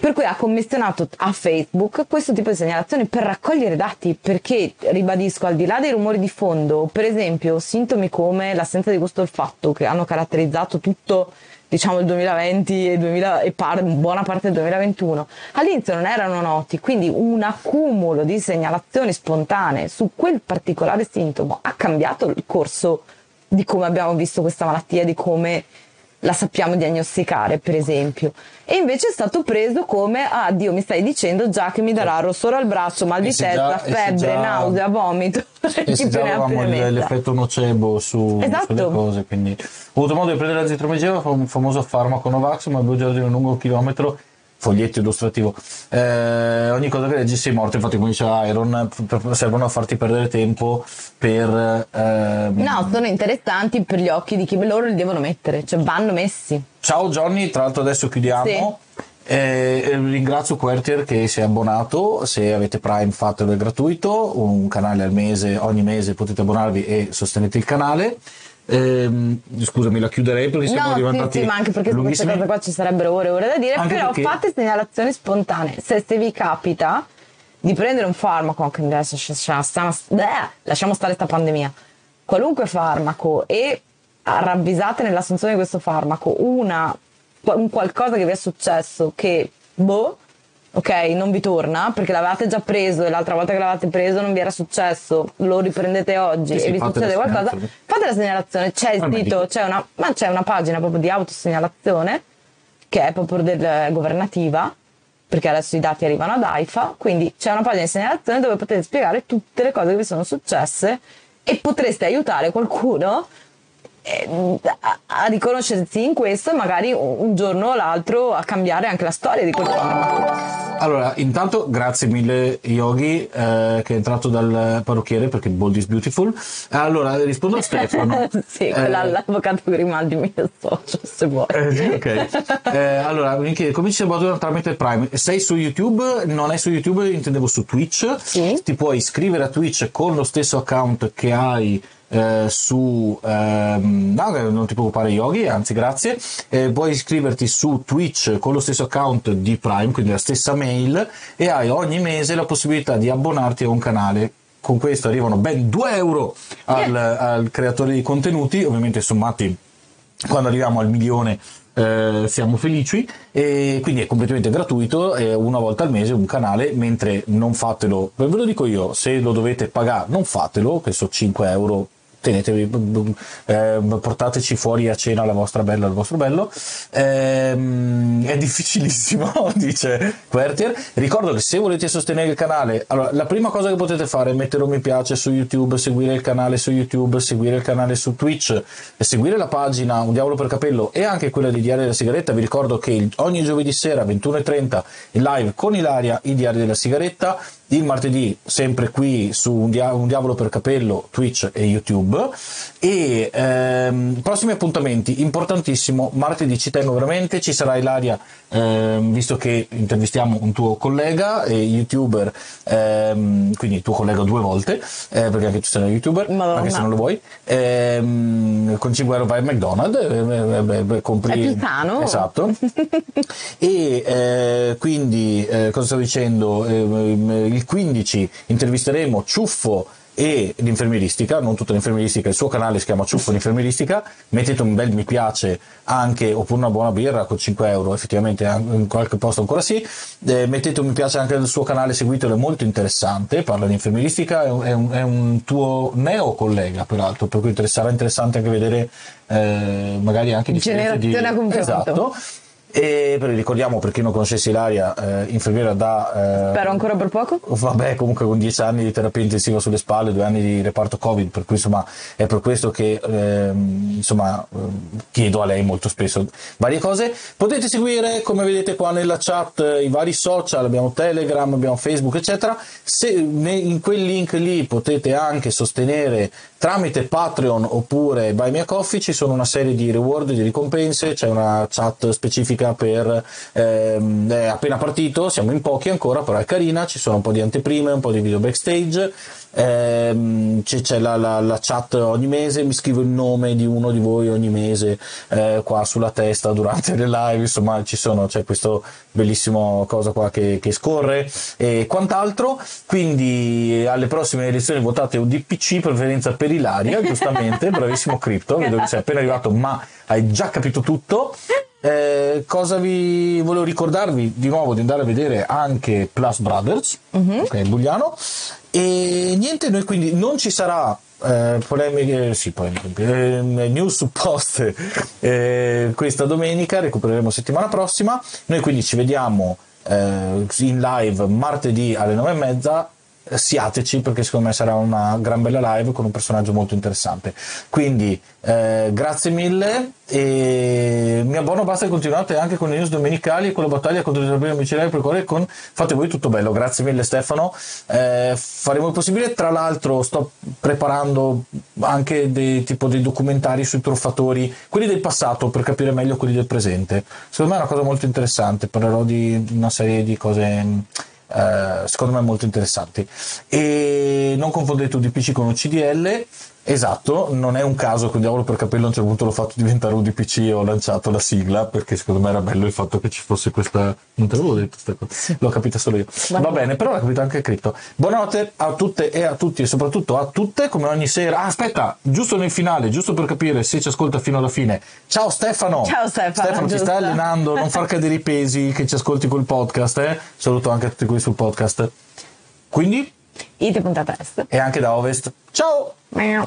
Per cui ha commissionato a Facebook questo tipo di segnalazioni per raccogliere dati, perché ribadisco, al di là dei rumori di fondo, per esempio, sintomi come l'assenza di gusto olfatto che hanno caratterizzato tutto diciamo il 2020 e, 2000, e par- buona parte del 2021 all'inizio non erano noti quindi un accumulo di segnalazioni spontanee su quel particolare sintomo ha cambiato il corso di come abbiamo visto questa malattia di come la sappiamo diagnosticare, per esempio. E invece è stato preso come, ah Dio, mi stai dicendo già che mi darà certo. rossore al braccio, mal di testa, febbre, già, nausea, vomito. E se già avevamo l'effetto nocebo su, esatto. sulle cose, quindi ho avuto modo di prendere l'azitromicina, un famoso farmaco Novax, ma due giorni lungo chilometro foglietto illustrativo. Eh, ogni cosa che leggi sei morto, infatti come dice Iron, servono a farti perdere tempo per... Ehm... No, sono interessanti per gli occhi di chi loro li devono mettere, cioè vanno messi. Ciao Johnny, tra l'altro adesso chiudiamo. Sì. Eh, ringrazio Quertier che si è abbonato, se avete Prime fatelo è gratuito, un canale al mese, ogni mese potete abbonarvi e sostenete il canale. Ehm, scusami, la chiuderei perché siamo no, diventati sì, sì, ma anche perché su queste cose qua ci sarebbero ore e ore da dire, Anche però perché- fate segnalazioni spontanee. Se, se vi capita di prendere un farmaco, che adesso lascia- lascia- stiamo- bleh, lasciamo stare sta pandemia, qualunque farmaco e ravvisate nell'assunzione di questo farmaco una, un qualcosa che vi è successo che, boh, ok, non vi torna perché l'avevate già preso e l'altra volta che l'avevate preso non vi era successo, lo riprendete oggi Sì, sì, e vi succede qualcosa, fate la segnalazione, c'è il sito, c'è una, ma c'è una pagina proprio di autosegnalazione che è proprio del, governativa perché adesso i dati arrivano ad AIFA, quindi c'è una pagina di segnalazione dove potete spiegare tutte le cose che vi sono successe e potreste aiutare qualcuno eh, a, a riconoscersi in questo e magari un giorno o l'altro a cambiare anche la storia di quel farmaco. Allora, intanto grazie mille Yogi eh, che è entrato dal parrucchiere perché Bold is Beautiful. Allora, rispondo a Stefano. sì, Eh, l'avvocato Grimaldi mi associo se vuoi. Eh, ok. Eh, allora, mi chiede come ci si tramite Prime? Sei su YouTube? Non è su YouTube, intendevo su Twitch. Sì. Ti puoi iscrivere a Twitch con lo stesso account che hai eh, su ehm, no, non ti preoccupare Yogi, anzi grazie. Eh, puoi iscriverti su Twitch con lo stesso account di Prime, quindi la stessa mail, e hai ogni mese la possibilità di abbonarti a un canale. Con questo arrivano ben 2 euro al, al creatore di contenuti, ovviamente sommati quando arriviamo al milione eh, siamo felici e quindi è completamente gratuito e una volta al mese un canale mentre non fatelo ve lo dico io se lo dovete pagare non fatelo che sono 5 euro tenetevi eh, portateci fuori a cena la vostra bella il vostro bello. Ehm, è difficilissimo dice Quertier ricordo che se volete sostenere il canale allora la prima cosa che potete fare è mettere un mi piace su youtube seguire il canale su youtube seguire il canale su twitch seguire la pagina un diavolo per capello e anche quella di Diario della Sigaretta. Vi ricordo che ogni giovedì sera 21.30 in live con Ilaria i Diari della Sigaretta il martedì sempre qui su un, dia- un diavolo per capello Twitch e YouTube e ehm, prossimi appuntamenti importantissimo martedì ci tengo veramente ci sarà Ilaria ehm, visto che intervistiamo un tuo collega e youtuber ehm, quindi tuo collega due volte eh, perché anche tu sei una youtuber Madonna. anche se non lo vuoi ehm, con 5 euro vai al McDonald's eh, eh, beh, beh, compri È più sano. esatto e eh, quindi eh, cosa stavo dicendo Eh, il 15 intervisteremo Ciuffo e l'infermieristica, non tutta l'infermieristica, il suo canale si chiama Ciuffo l'infermieristica, mettete un bel mi piace anche, oppure una buona birra con 5 euro, effettivamente in qualche posto ancora sì, Eh, mettete un mi piace anche del suo canale, seguitelo, è molto interessante, parla di infermieristica, è un, è un- è un tuo neo collega peraltro, per cui sarà interessante anche vedere eh, magari anche di... Generazione a confronto. Esatto. E ricordiamo per chi non conoscesse Ilaria, eh, infermiera da... eh, Spero ancora per poco. Vabbè, comunque con 10 anni di terapia intensiva sulle spalle, due anni di reparto Covid, per cui insomma è per questo che ehm, insomma ehm, chiedo a lei molto spesso varie cose. Potete seguire, come vedete qua nella chat, eh, i vari social, abbiamo Telegram, abbiamo Facebook, eccetera. Se in quel link lì potete anche sostenere tramite Patreon oppure Buy Me a Coffee, ci sono una serie di reward, di ricompense, c'è una chat specifica per ehm, è appena partito, siamo in pochi ancora, però è carina, ci sono un po' di anteprime, un po' di video backstage, ehm, c'è, c'è la, la- la chat ogni mese, mi scrivo il nome di uno di voi ogni mese eh, qua sulla testa durante le live, insomma ci sono, c'è questo bellissimo cosa qua che, che scorre e quant'altro, quindi alle prossime elezioni votate UDPC, preferenza per Ilaria, giustamente, bravissimo Crypto, vedo che sei appena arrivato ma hai già capito tutto. Eh, cosa vi volevo ricordarvi di nuovo di andare a vedere anche Plus Brothers, ok, Bugliano. E niente, noi quindi non ci sarà eh, polemiche, sì, polemiche, eh, news supposte eh, questa domenica, recupereremo settimana prossima. Noi quindi ci vediamo eh, in live martedì alle nove e mezza eh, siateci perché secondo me sarà una gran bella live con un personaggio molto interessante. Quindi eh, grazie mille e mi abbono basta che continuate anche con le news domenicali e con la battaglia contro il disabile micidiale per cuore con fate voi tutto bello. Grazie mille Stefano. Eh, faremo il possibile. Tra l'altro sto preparando anche dei, tipo dei documentari sui truffatori, quelli del passato per capire meglio quelli del presente. Secondo me è una cosa molto interessante. Parlerò di una serie di cose eh, secondo me molto interessanti. E non confondete UDPC con UCDL. Esatto, non è un caso che un diavolo per capello a un certo punto l'ho fatto diventare UDPC e ho lanciato la sigla perché secondo me era bello il fatto che ci fosse questa. Non te l'avevo detto questa cosa, l'ho capita solo io. Va, Va bene, però l'ha capito anche Crypto. Buonanotte a tutte e a tutti e soprattutto a tutte come ogni sera. Ah, aspetta, giusto nel finale, giusto per capire se ci ascolta fino alla fine. Ciao Stefano! Ciao Stefano! Stefano, ci stai allenando, non far cadere i pesi che ci ascolti col podcast, eh? Saluto anche a tutti quelli sul podcast. Quindi? Ite puntata est. E anche da ovest. Ciao! Meow.